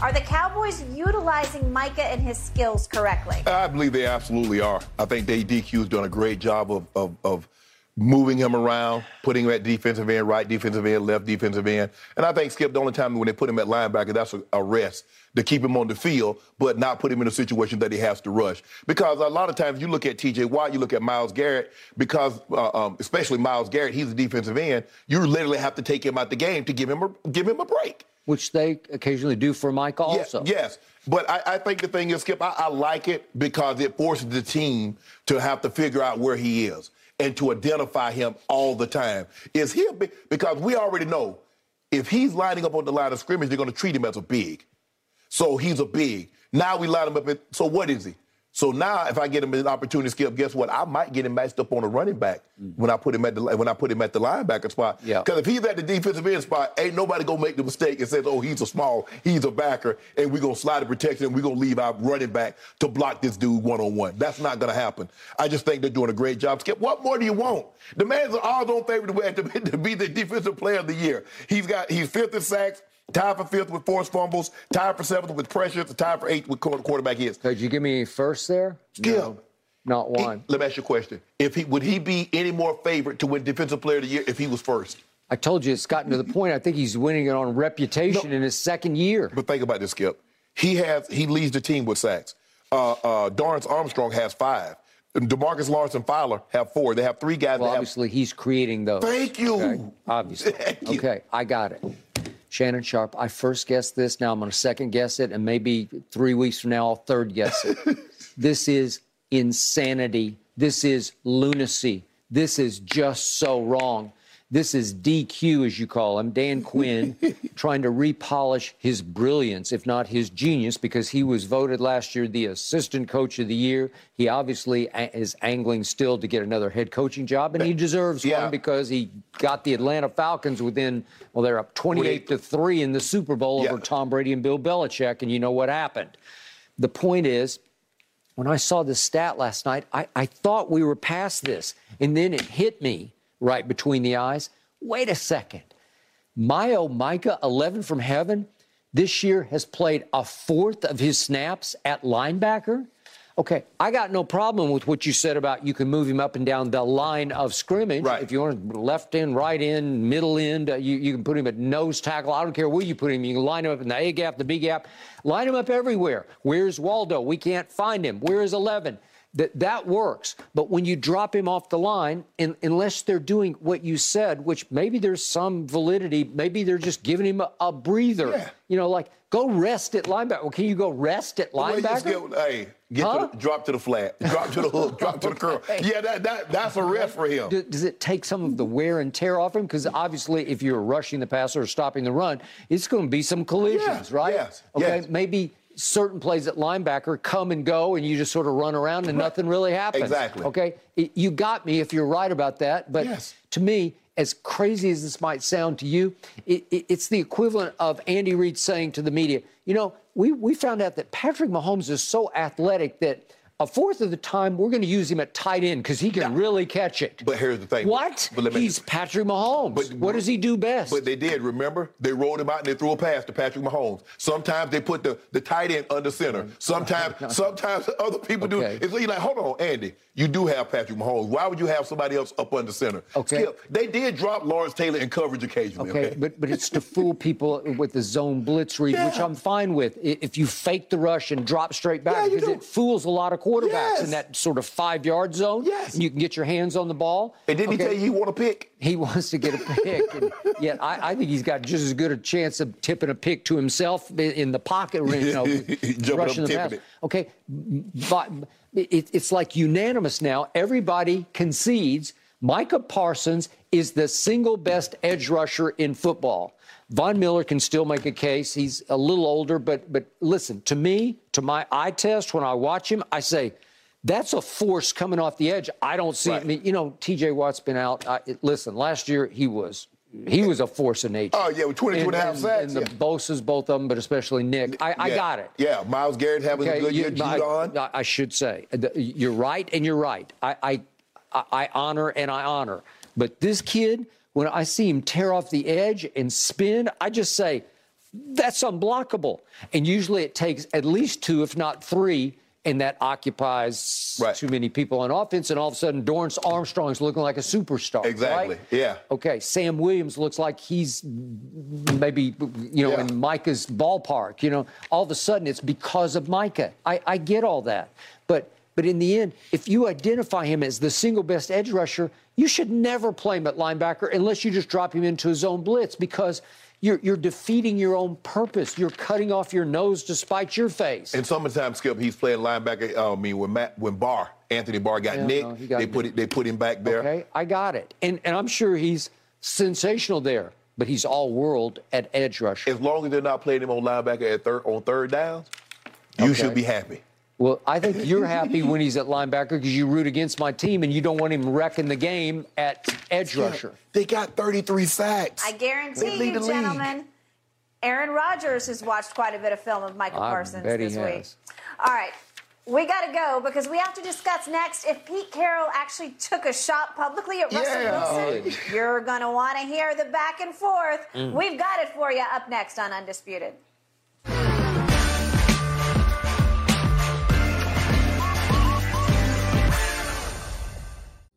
[SPEAKER 1] are the Cowboys utilizing Micah and his skills correctly?
[SPEAKER 2] I believe they absolutely are. I think they DQ's done a great job of, of, of moving him around, putting him at defensive end, right defensive end, left defensive end. And I think Skip, the only time when they put him at linebacker, that's a, a rest to keep him on the field, but not put him in a situation that he has to rush. Because a lot of times you look at TJ Watt, you look at Myles Garrett, because uh, um, especially Myles Garrett, he's a defensive end. You literally have to take him out the game to give him a give him a break.
[SPEAKER 3] Which they occasionally do for Mike also.
[SPEAKER 2] Yeah, yes. But I, I think the thing is, Skip, I, I like it because it forces the team to have to figure out where he is and to identify him all the time. Is he a big, because we already know if he's lining up on the line of scrimmage, they're going to treat him as a big. So he's a big. Now we line him up. At, so what is he? So now, if I get him an opportunity to skip, guess what? I might get him matched up on a running back mm. when I put him at the when I put him at the linebacker spot.
[SPEAKER 3] Yeah.
[SPEAKER 2] Because if he's at the defensive end spot, ain't nobody gonna make the mistake and says, "Oh, he's a small, he's a backer," and we're gonna slide the protection and we're gonna leave our running back to block this dude one on one. That's not gonna happen. I just think they're doing a great job. Skip, what more do you want? The man's an odds-on favorite to, to be the defensive player of the year. He's got he's fifth in sacks. Tied for fifth with forced fumbles, tied for seventh with pressures, tied for eighth with quarterback hits.
[SPEAKER 3] Could you give me first there?
[SPEAKER 2] Skip.
[SPEAKER 3] No, not one.
[SPEAKER 2] Let me ask you a question. If he would he be any more favorite to win defensive player of the year if he was first?
[SPEAKER 3] I told you it's gotten to the point. I think he's winning it on reputation in his second year.
[SPEAKER 2] But think about this, Skip. He has he leads the team with sacks. Uh, uh, Dorance Armstrong has five. DeMarcus Lawrence and Fowler have four. They have three guys.
[SPEAKER 3] Well,
[SPEAKER 2] that have,
[SPEAKER 3] obviously, he's creating those.
[SPEAKER 2] Thank you.
[SPEAKER 3] Okay? Obviously.
[SPEAKER 2] Thank you.
[SPEAKER 3] Okay, I got it. Shannon Sharpe, I first guessed this. Now I'm going to second guess it, and maybe three weeks from now I'll third guess it. this is insanity. This is lunacy. This is just so wrong. This is DQ, as you call him, Dan Quinn, trying to repolish his brilliance, if not his genius, because he was voted last year the assistant coach of the year. He obviously a- is angling still to get another head coaching job, and he deserves
[SPEAKER 2] Yeah.
[SPEAKER 3] one because he got the Atlanta Falcons within, well, they're up 28 to 3 in the Super Bowl
[SPEAKER 2] Yeah.
[SPEAKER 3] over Tom Brady and Bill Belichick, and you know what happened. The point is, when I saw this stat last night, I, I thought we were past this. And then it hit me right between the eyes. Wait a second. My oh Micah, 11 from heaven, this year has played a fourth of his snaps at linebacker. Okay, I got no problem with what you said about you can move him up and down the line of scrimmage.
[SPEAKER 2] Right.
[SPEAKER 3] If you want left end, right end, middle end, uh, you, you can put him at nose tackle. I don't care where you put him. You can line him up in the A gap, the B gap. Line him up everywhere. Where's Waldo? We can't find him. Where is 11? That, that works. But when you drop him off the line, in, unless they're doing what you said, which maybe there's some validity, maybe they're just giving him a, a breather.
[SPEAKER 2] Yeah.
[SPEAKER 3] You know, like go rest at linebacker. Well, can you go rest at
[SPEAKER 2] Well,
[SPEAKER 3] linebacker?
[SPEAKER 2] get- hey, get
[SPEAKER 3] Huh?
[SPEAKER 2] to the, drop to the flat, drop to the hook, drop to the curl. Yeah, that, that that's a rest for him.
[SPEAKER 3] Do- Does it take some of the wear and tear off him? Because obviously, if you're rushing the passer or stopping the run, it's going to be some collisions,
[SPEAKER 2] Yes,
[SPEAKER 3] right?
[SPEAKER 2] yes,
[SPEAKER 3] Okay,
[SPEAKER 2] yes.
[SPEAKER 3] maybe certain plays at linebacker come and go, and you just sort of run around and nothing really happens.
[SPEAKER 2] Exactly.
[SPEAKER 3] Okay, you got me if you're right about that. But
[SPEAKER 2] Yes.
[SPEAKER 3] to me, as crazy as this might sound to you, it, it- it's the equivalent of Andy Reid saying to the media, you know, we, we found out that Patrick Mahomes is so athletic that a fourth of the time we're going to use him at tight end because he can really catch it.
[SPEAKER 2] But here's the thing.
[SPEAKER 3] What?
[SPEAKER 2] But let me-
[SPEAKER 3] He's Patrick Mahomes. But, what does he do best?
[SPEAKER 2] But they did, remember? They rolled him out and they threw a pass to Patrick Mahomes. Sometimes they put the, the tight end under center. Sometimes sometimes other people do.
[SPEAKER 3] Okay.
[SPEAKER 2] It's like, hold on, Andy. You do have Patrick Mahomes. Why would you have somebody else up under center?
[SPEAKER 3] Okay.
[SPEAKER 2] Skip, they did drop Lawrence Taylor in coverage occasionally.
[SPEAKER 3] Okay,
[SPEAKER 2] Okay,
[SPEAKER 3] but but it's to fool people with the zone blitz read, which I'm fine with. If you fake the rush and drop straight back,
[SPEAKER 2] Yeah,
[SPEAKER 3] because
[SPEAKER 2] do.
[SPEAKER 3] it fools a lot of quarterbacks
[SPEAKER 2] Yes.
[SPEAKER 3] in that sort of five yard zone.
[SPEAKER 2] Yes.
[SPEAKER 3] and you can get your hands on the ball.
[SPEAKER 2] And didn't he
[SPEAKER 3] Okay.
[SPEAKER 2] tell you he want to pick?
[SPEAKER 3] He wants to get a pick, and yet I, I think he's got just as good a chance of tipping a pick to himself in, the pocket, you know,
[SPEAKER 2] Jumping up
[SPEAKER 3] rushing the pass.
[SPEAKER 2] it.
[SPEAKER 3] Okay, but it, it's like unanimous now. Everybody concedes Micah Parsons is the single best edge rusher in football. Von Miller can still make a case. He's a little older, but but listen to me, to my eye test when I watch him, I say. That's a force coming off the edge. I don't see
[SPEAKER 2] Right.
[SPEAKER 3] it. I mean, you know, T.J. Watt's been out. I, listen, last year he was he was a force of nature.
[SPEAKER 2] Oh, yeah, with 22 and a half
[SPEAKER 3] and,
[SPEAKER 2] sacks,
[SPEAKER 3] And the
[SPEAKER 2] yeah.
[SPEAKER 3] Bosa's, both of them, but especially Nick. I, I
[SPEAKER 2] Yeah.
[SPEAKER 3] got it.
[SPEAKER 2] Yeah, Myles Garrett having a good
[SPEAKER 3] you-
[SPEAKER 2] year. Judon.
[SPEAKER 3] I, I should say you're right, and you're right. I I I honor and I honor, but this kid, when I see him tear off the edge and spin, I just say that's unblockable. And usually it takes at least two, if not three. And that occupies
[SPEAKER 2] Right.
[SPEAKER 3] too many people on offense, and all of a sudden Dorance Armstrong's looking like a superstar.
[SPEAKER 2] Exactly,
[SPEAKER 3] right?
[SPEAKER 2] yeah.
[SPEAKER 3] Okay, Sam Williams looks like he's maybe you know
[SPEAKER 2] Yeah.
[SPEAKER 3] in Micah's ballpark. You know, all of a sudden it's because of Micah. I, I get all that, but but in the end, if you identify him as the single best edge rusher, you should never play him at linebacker unless you just drop him into a zone blitz because you're you're defeating your own purpose. You're cutting off your nose to spite your face.
[SPEAKER 2] And sometimes, Skip, he's playing linebacker. uh, I mean, when Matt, when Barr, Anthony Barr got
[SPEAKER 3] Yeah,
[SPEAKER 2] nicked,
[SPEAKER 3] no, got
[SPEAKER 2] they put it, they put him back there.
[SPEAKER 3] Okay, I got it, and and I'm sure he's sensational there, but he's all world at edge rusher.
[SPEAKER 2] As long as they're not playing him on linebacker at third on third downs, you should be happy.
[SPEAKER 3] Well, I think you're happy when he's at linebacker because you root against my team and you don't want him wrecking the game at edge rusher.
[SPEAKER 2] They got 33 sacks.
[SPEAKER 1] I guarantee you,
[SPEAKER 2] the league.
[SPEAKER 1] gentlemen, Aaron Rodgers has watched quite a bit of film of Micah
[SPEAKER 3] I
[SPEAKER 1] Parsons
[SPEAKER 3] bet he
[SPEAKER 1] this week.
[SPEAKER 3] has.
[SPEAKER 1] All right. We got to go because we have to discuss next if Pete Carroll actually took a shot publicly at Russell
[SPEAKER 2] Yeah.
[SPEAKER 1] Wilson. You're going to want to hear the back and forth.
[SPEAKER 3] Mm.
[SPEAKER 1] We've got it for you up next on Undisputed.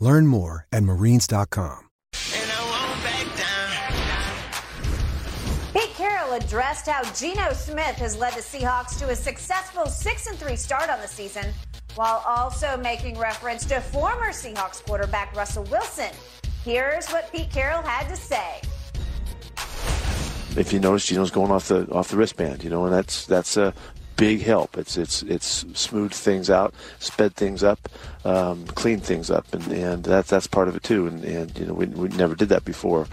[SPEAKER 8] Learn more at marines.com.
[SPEAKER 1] Pete Carroll addressed how Geno Smith has led the Seahawks to a successful 6 and 3 start on the season, while also making reference to former Seahawks quarterback Russell Wilson. Here's what Pete Carroll had to say.
[SPEAKER 9] if you notice, Geno's going off the off the wristband, you know, and that's that's a big help. It's it's it's smoothed things out, sped things up, um, cleaned things up, and and that's that's part of it too. And and you know, we we never did that before.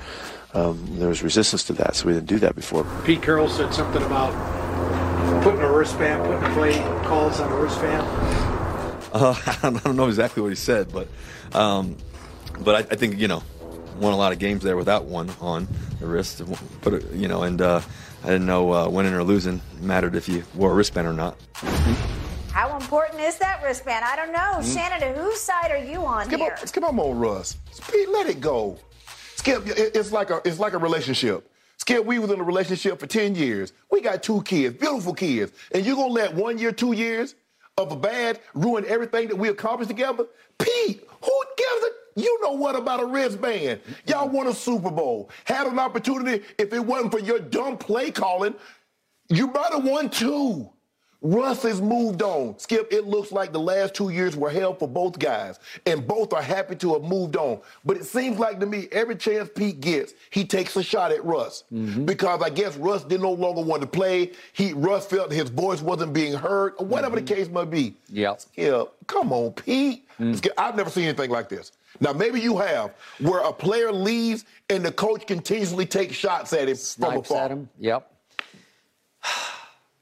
[SPEAKER 9] Um, there was resistance to that, so we didn't do that before.
[SPEAKER 10] Pete Carroll said something about putting a wristband, putting play calls on a wristband.
[SPEAKER 11] Uh, I don't know exactly what he said, but um, but I, I think you know won a lot of games there without one on the wrist. But it- you know, and uh, I didn't know uh, winning or losing mattered if you wore a wristband or not.
[SPEAKER 1] How important is that wristband? I don't know. Shannon, whose side are you on
[SPEAKER 2] Skip,
[SPEAKER 1] here?
[SPEAKER 2] on, skip on on Russ. Pete, let it go. Skip, it's like a it's like a relationship. Skip, we was in a relationship for 10 years. We got two kids, beautiful kids. And you're gonna let one year, two years of a bad ruin everything that we accomplished together? Pete, who gives a you know what about a wristband? Y'all won a Super Bowl. Had an opportunity, if it wasn't for your dumb play calling, you might have won two. Russ has moved on. Skip, it looks like the last two years were hell for both guys, and both are happy to have moved on. But it seems like to me, every chance Pete gets, he takes a shot at Russ mm-hmm. because I guess Russ did no longer want to play. He Russ felt his voice wasn't being heard, or whatever the mm-hmm. case might be.
[SPEAKER 3] Yeah.
[SPEAKER 2] Skip, come on, Pete. Mm. Skip, I've never seen anything like this. Now maybe you have, where a player leaves and the coach continuously takes shots at him from
[SPEAKER 3] Snipes
[SPEAKER 2] afar.
[SPEAKER 3] at him. Yep.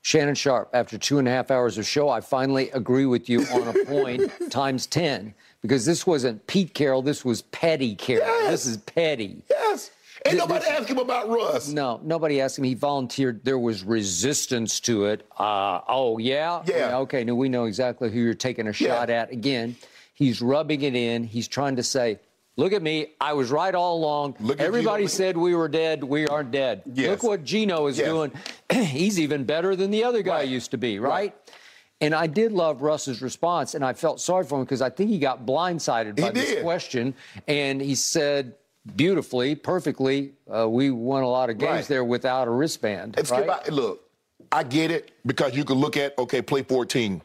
[SPEAKER 3] Shannon Sharpe, after two and a half hours of show, I finally agree with you on a point times 10 because this wasn't Pete Carroll, this was Petty Carroll.
[SPEAKER 2] Yes.
[SPEAKER 3] This is Petty.
[SPEAKER 2] Yes. Ain't
[SPEAKER 3] Th-
[SPEAKER 2] nobody
[SPEAKER 3] this-
[SPEAKER 2] asked him about Russ.
[SPEAKER 3] No, nobody asked him. He volunteered. There was resistance to it. Uh, oh, yeah?
[SPEAKER 2] Yeah.
[SPEAKER 3] Okay, now we know exactly who you're taking a shot at. Again, he's rubbing it in. He's trying to say, look at me. I was right all along.
[SPEAKER 2] Look
[SPEAKER 3] Everybody
[SPEAKER 2] Geno.
[SPEAKER 3] said we were dead. We aren't dead.
[SPEAKER 2] Yes.
[SPEAKER 3] Look what Geno is
[SPEAKER 2] Yes.
[SPEAKER 3] doing. he's even better than the other guy
[SPEAKER 2] Right.
[SPEAKER 3] used to be, right?
[SPEAKER 2] Right.
[SPEAKER 3] And I did love Russ's response, and I felt sorry for him because I think he got blindsided by
[SPEAKER 2] He
[SPEAKER 3] this
[SPEAKER 2] did.
[SPEAKER 3] question. And he said beautifully, perfectly, uh, we won a lot of games
[SPEAKER 2] Right.
[SPEAKER 3] there without a wristband.
[SPEAKER 2] Look, I get it because you can look at okay, play 14,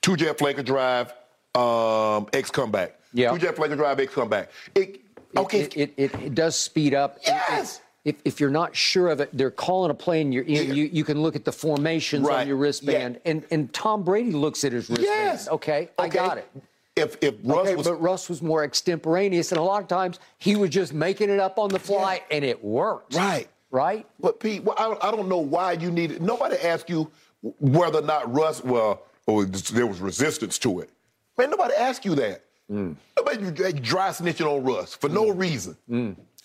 [SPEAKER 2] two jet flanker drive, um, X comeback.
[SPEAKER 3] Yeah.
[SPEAKER 2] Two jet flanker drive, X comeback. It, okay.
[SPEAKER 3] It, it, it, it does speed up.
[SPEAKER 2] Yes.
[SPEAKER 3] if, if you're not sure of it, they're calling a play and you're in,
[SPEAKER 2] Yeah.
[SPEAKER 3] you, you can look at the formations
[SPEAKER 2] Right.
[SPEAKER 3] on your wristband. And, and Tom Brady looks at his wristband.
[SPEAKER 2] Yes.
[SPEAKER 3] Okay, I got it.
[SPEAKER 2] if if Russ
[SPEAKER 3] Okay,
[SPEAKER 2] was
[SPEAKER 3] but Russ was more extemporaneous, and a lot of times he was just making it up on the fly, and it worked.
[SPEAKER 2] right.
[SPEAKER 3] Right?
[SPEAKER 2] But Pete, well, I, don't, I don't know why you needed. Nobody asked you whether or not Russ, well, or there was resistance to it. Man, nobody asked you that.
[SPEAKER 3] Mm.
[SPEAKER 2] Nobody dry snitching on Russ for no reason.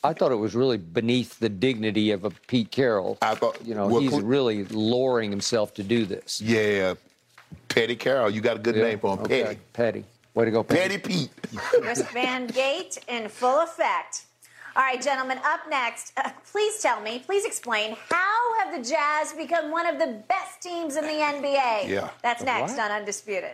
[SPEAKER 3] I thought it was really beneath the dignity of a Pete Carroll.
[SPEAKER 2] I thought-
[SPEAKER 3] you know,
[SPEAKER 2] well,
[SPEAKER 3] he's
[SPEAKER 2] cool-
[SPEAKER 3] really lowering himself to do this.
[SPEAKER 2] Yeah, Petty Carroll, you got a good
[SPEAKER 3] Yeah,
[SPEAKER 2] name for him,
[SPEAKER 3] okay.
[SPEAKER 2] Petty.
[SPEAKER 3] Petty. Way to go, Petty.
[SPEAKER 2] Petty Pete.
[SPEAKER 1] Wristband gate in full effect. All right, gentlemen, up next, uh, please tell me, please explain how have the Jazz become one of the best teams in the NBA?
[SPEAKER 2] Yeah.
[SPEAKER 1] That's next
[SPEAKER 3] What?
[SPEAKER 1] on Undisputed.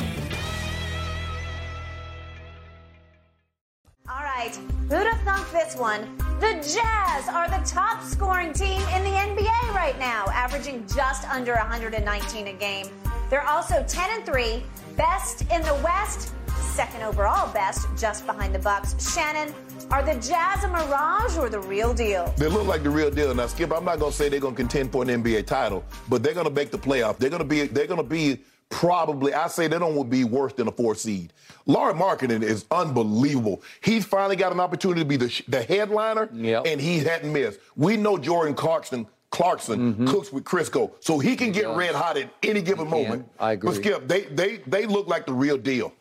[SPEAKER 1] Who'd thunk this one? The Jazz are the top scoring team in the NBA right now, averaging just under 119 a game. They're also 10 and 3, best in the West, second overall best, just behind the Bucks. Shannon, are the Jazz a mirage or the real deal?
[SPEAKER 2] They look like the real deal. Now, Skip, I'm not gonna say they're gonna contend for an NBA title, but they're gonna make the playoff. They're gonna be. They're gonna be probably. I say they don't be worse than a four seed. Lauri Markkanen is unbelievable. He's finally got an opportunity to be the, the headliner,
[SPEAKER 3] Yep.
[SPEAKER 2] and he hadn't missed. We know Jordan Clarkson. Clarkson cooks with Crisco, so he can get
[SPEAKER 3] Mm-hmm.
[SPEAKER 2] red hot at any given
[SPEAKER 3] He can.
[SPEAKER 2] moment.
[SPEAKER 3] I agree. But.
[SPEAKER 2] Skip, they they they look like the real deal.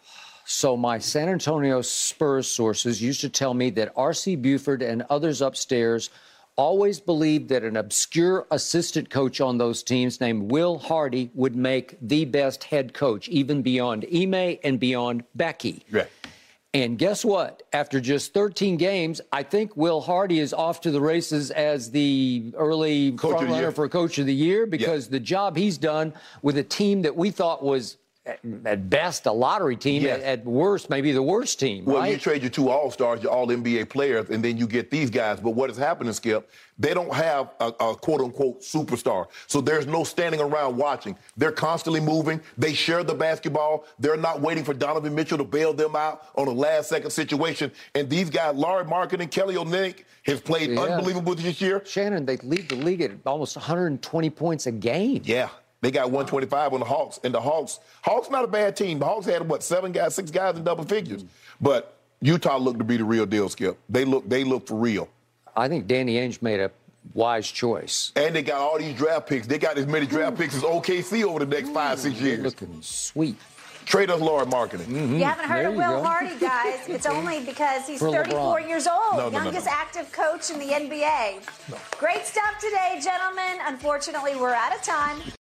[SPEAKER 3] So my San Antonio Spurs sources used to tell me that R.C. Buford and others upstairs always believed that an obscure assistant coach on those teams named Will Hardy would make the best head coach, even beyond Ime and beyond Becky.
[SPEAKER 2] Right.
[SPEAKER 3] And guess what? After just 13 games, I think Will Hardy is off to the races as the early
[SPEAKER 2] Coach of the
[SPEAKER 3] front runner
[SPEAKER 2] year.
[SPEAKER 3] for Coach of the Year because the job he's done with a team that we thought was at- best a lottery team,
[SPEAKER 2] Yes.
[SPEAKER 3] at, at worst maybe the worst team,
[SPEAKER 2] Well,
[SPEAKER 3] right?
[SPEAKER 2] you trade your two All Stars, your All NBA players, and then you get these guys. But what is happening, Skip? They don't have a, a quote unquote superstar. So there's no standing around watching. They're constantly moving. They share the basketball. They're not waiting for Donovan Mitchell to bail them out on a last second situation. And these guys, Larry Markin and Kelly Olynyk, has played
[SPEAKER 3] Yeah.
[SPEAKER 2] unbelievable this year.
[SPEAKER 3] Shannon, they lead the league at almost 120 points a game.
[SPEAKER 2] Yeah. They got 125 on the Hawks. And the Hawks, Hawks not a bad team. The Hawks had what, seven guys, six guys in double figures. But Utah looked to be the real deal, Skip. They look they look for real.
[SPEAKER 3] I think Danny Ainge made a wise choice.
[SPEAKER 2] And they got all these draft picks. They got as many draft picks as OKC over the next five, six
[SPEAKER 3] They're
[SPEAKER 2] years.
[SPEAKER 3] looking sweet.
[SPEAKER 2] Trade us Lord Marketing.
[SPEAKER 4] Mm-hmm.
[SPEAKER 1] You haven't heard of Will Hardy, guys. It's only because he's
[SPEAKER 2] For
[SPEAKER 1] 34
[SPEAKER 2] LeBron.
[SPEAKER 1] years old,
[SPEAKER 2] No, no, no,
[SPEAKER 1] youngest
[SPEAKER 2] no.
[SPEAKER 1] active coach in the NBA. Great stuff today, gentlemen. Unfortunately, we're out of time.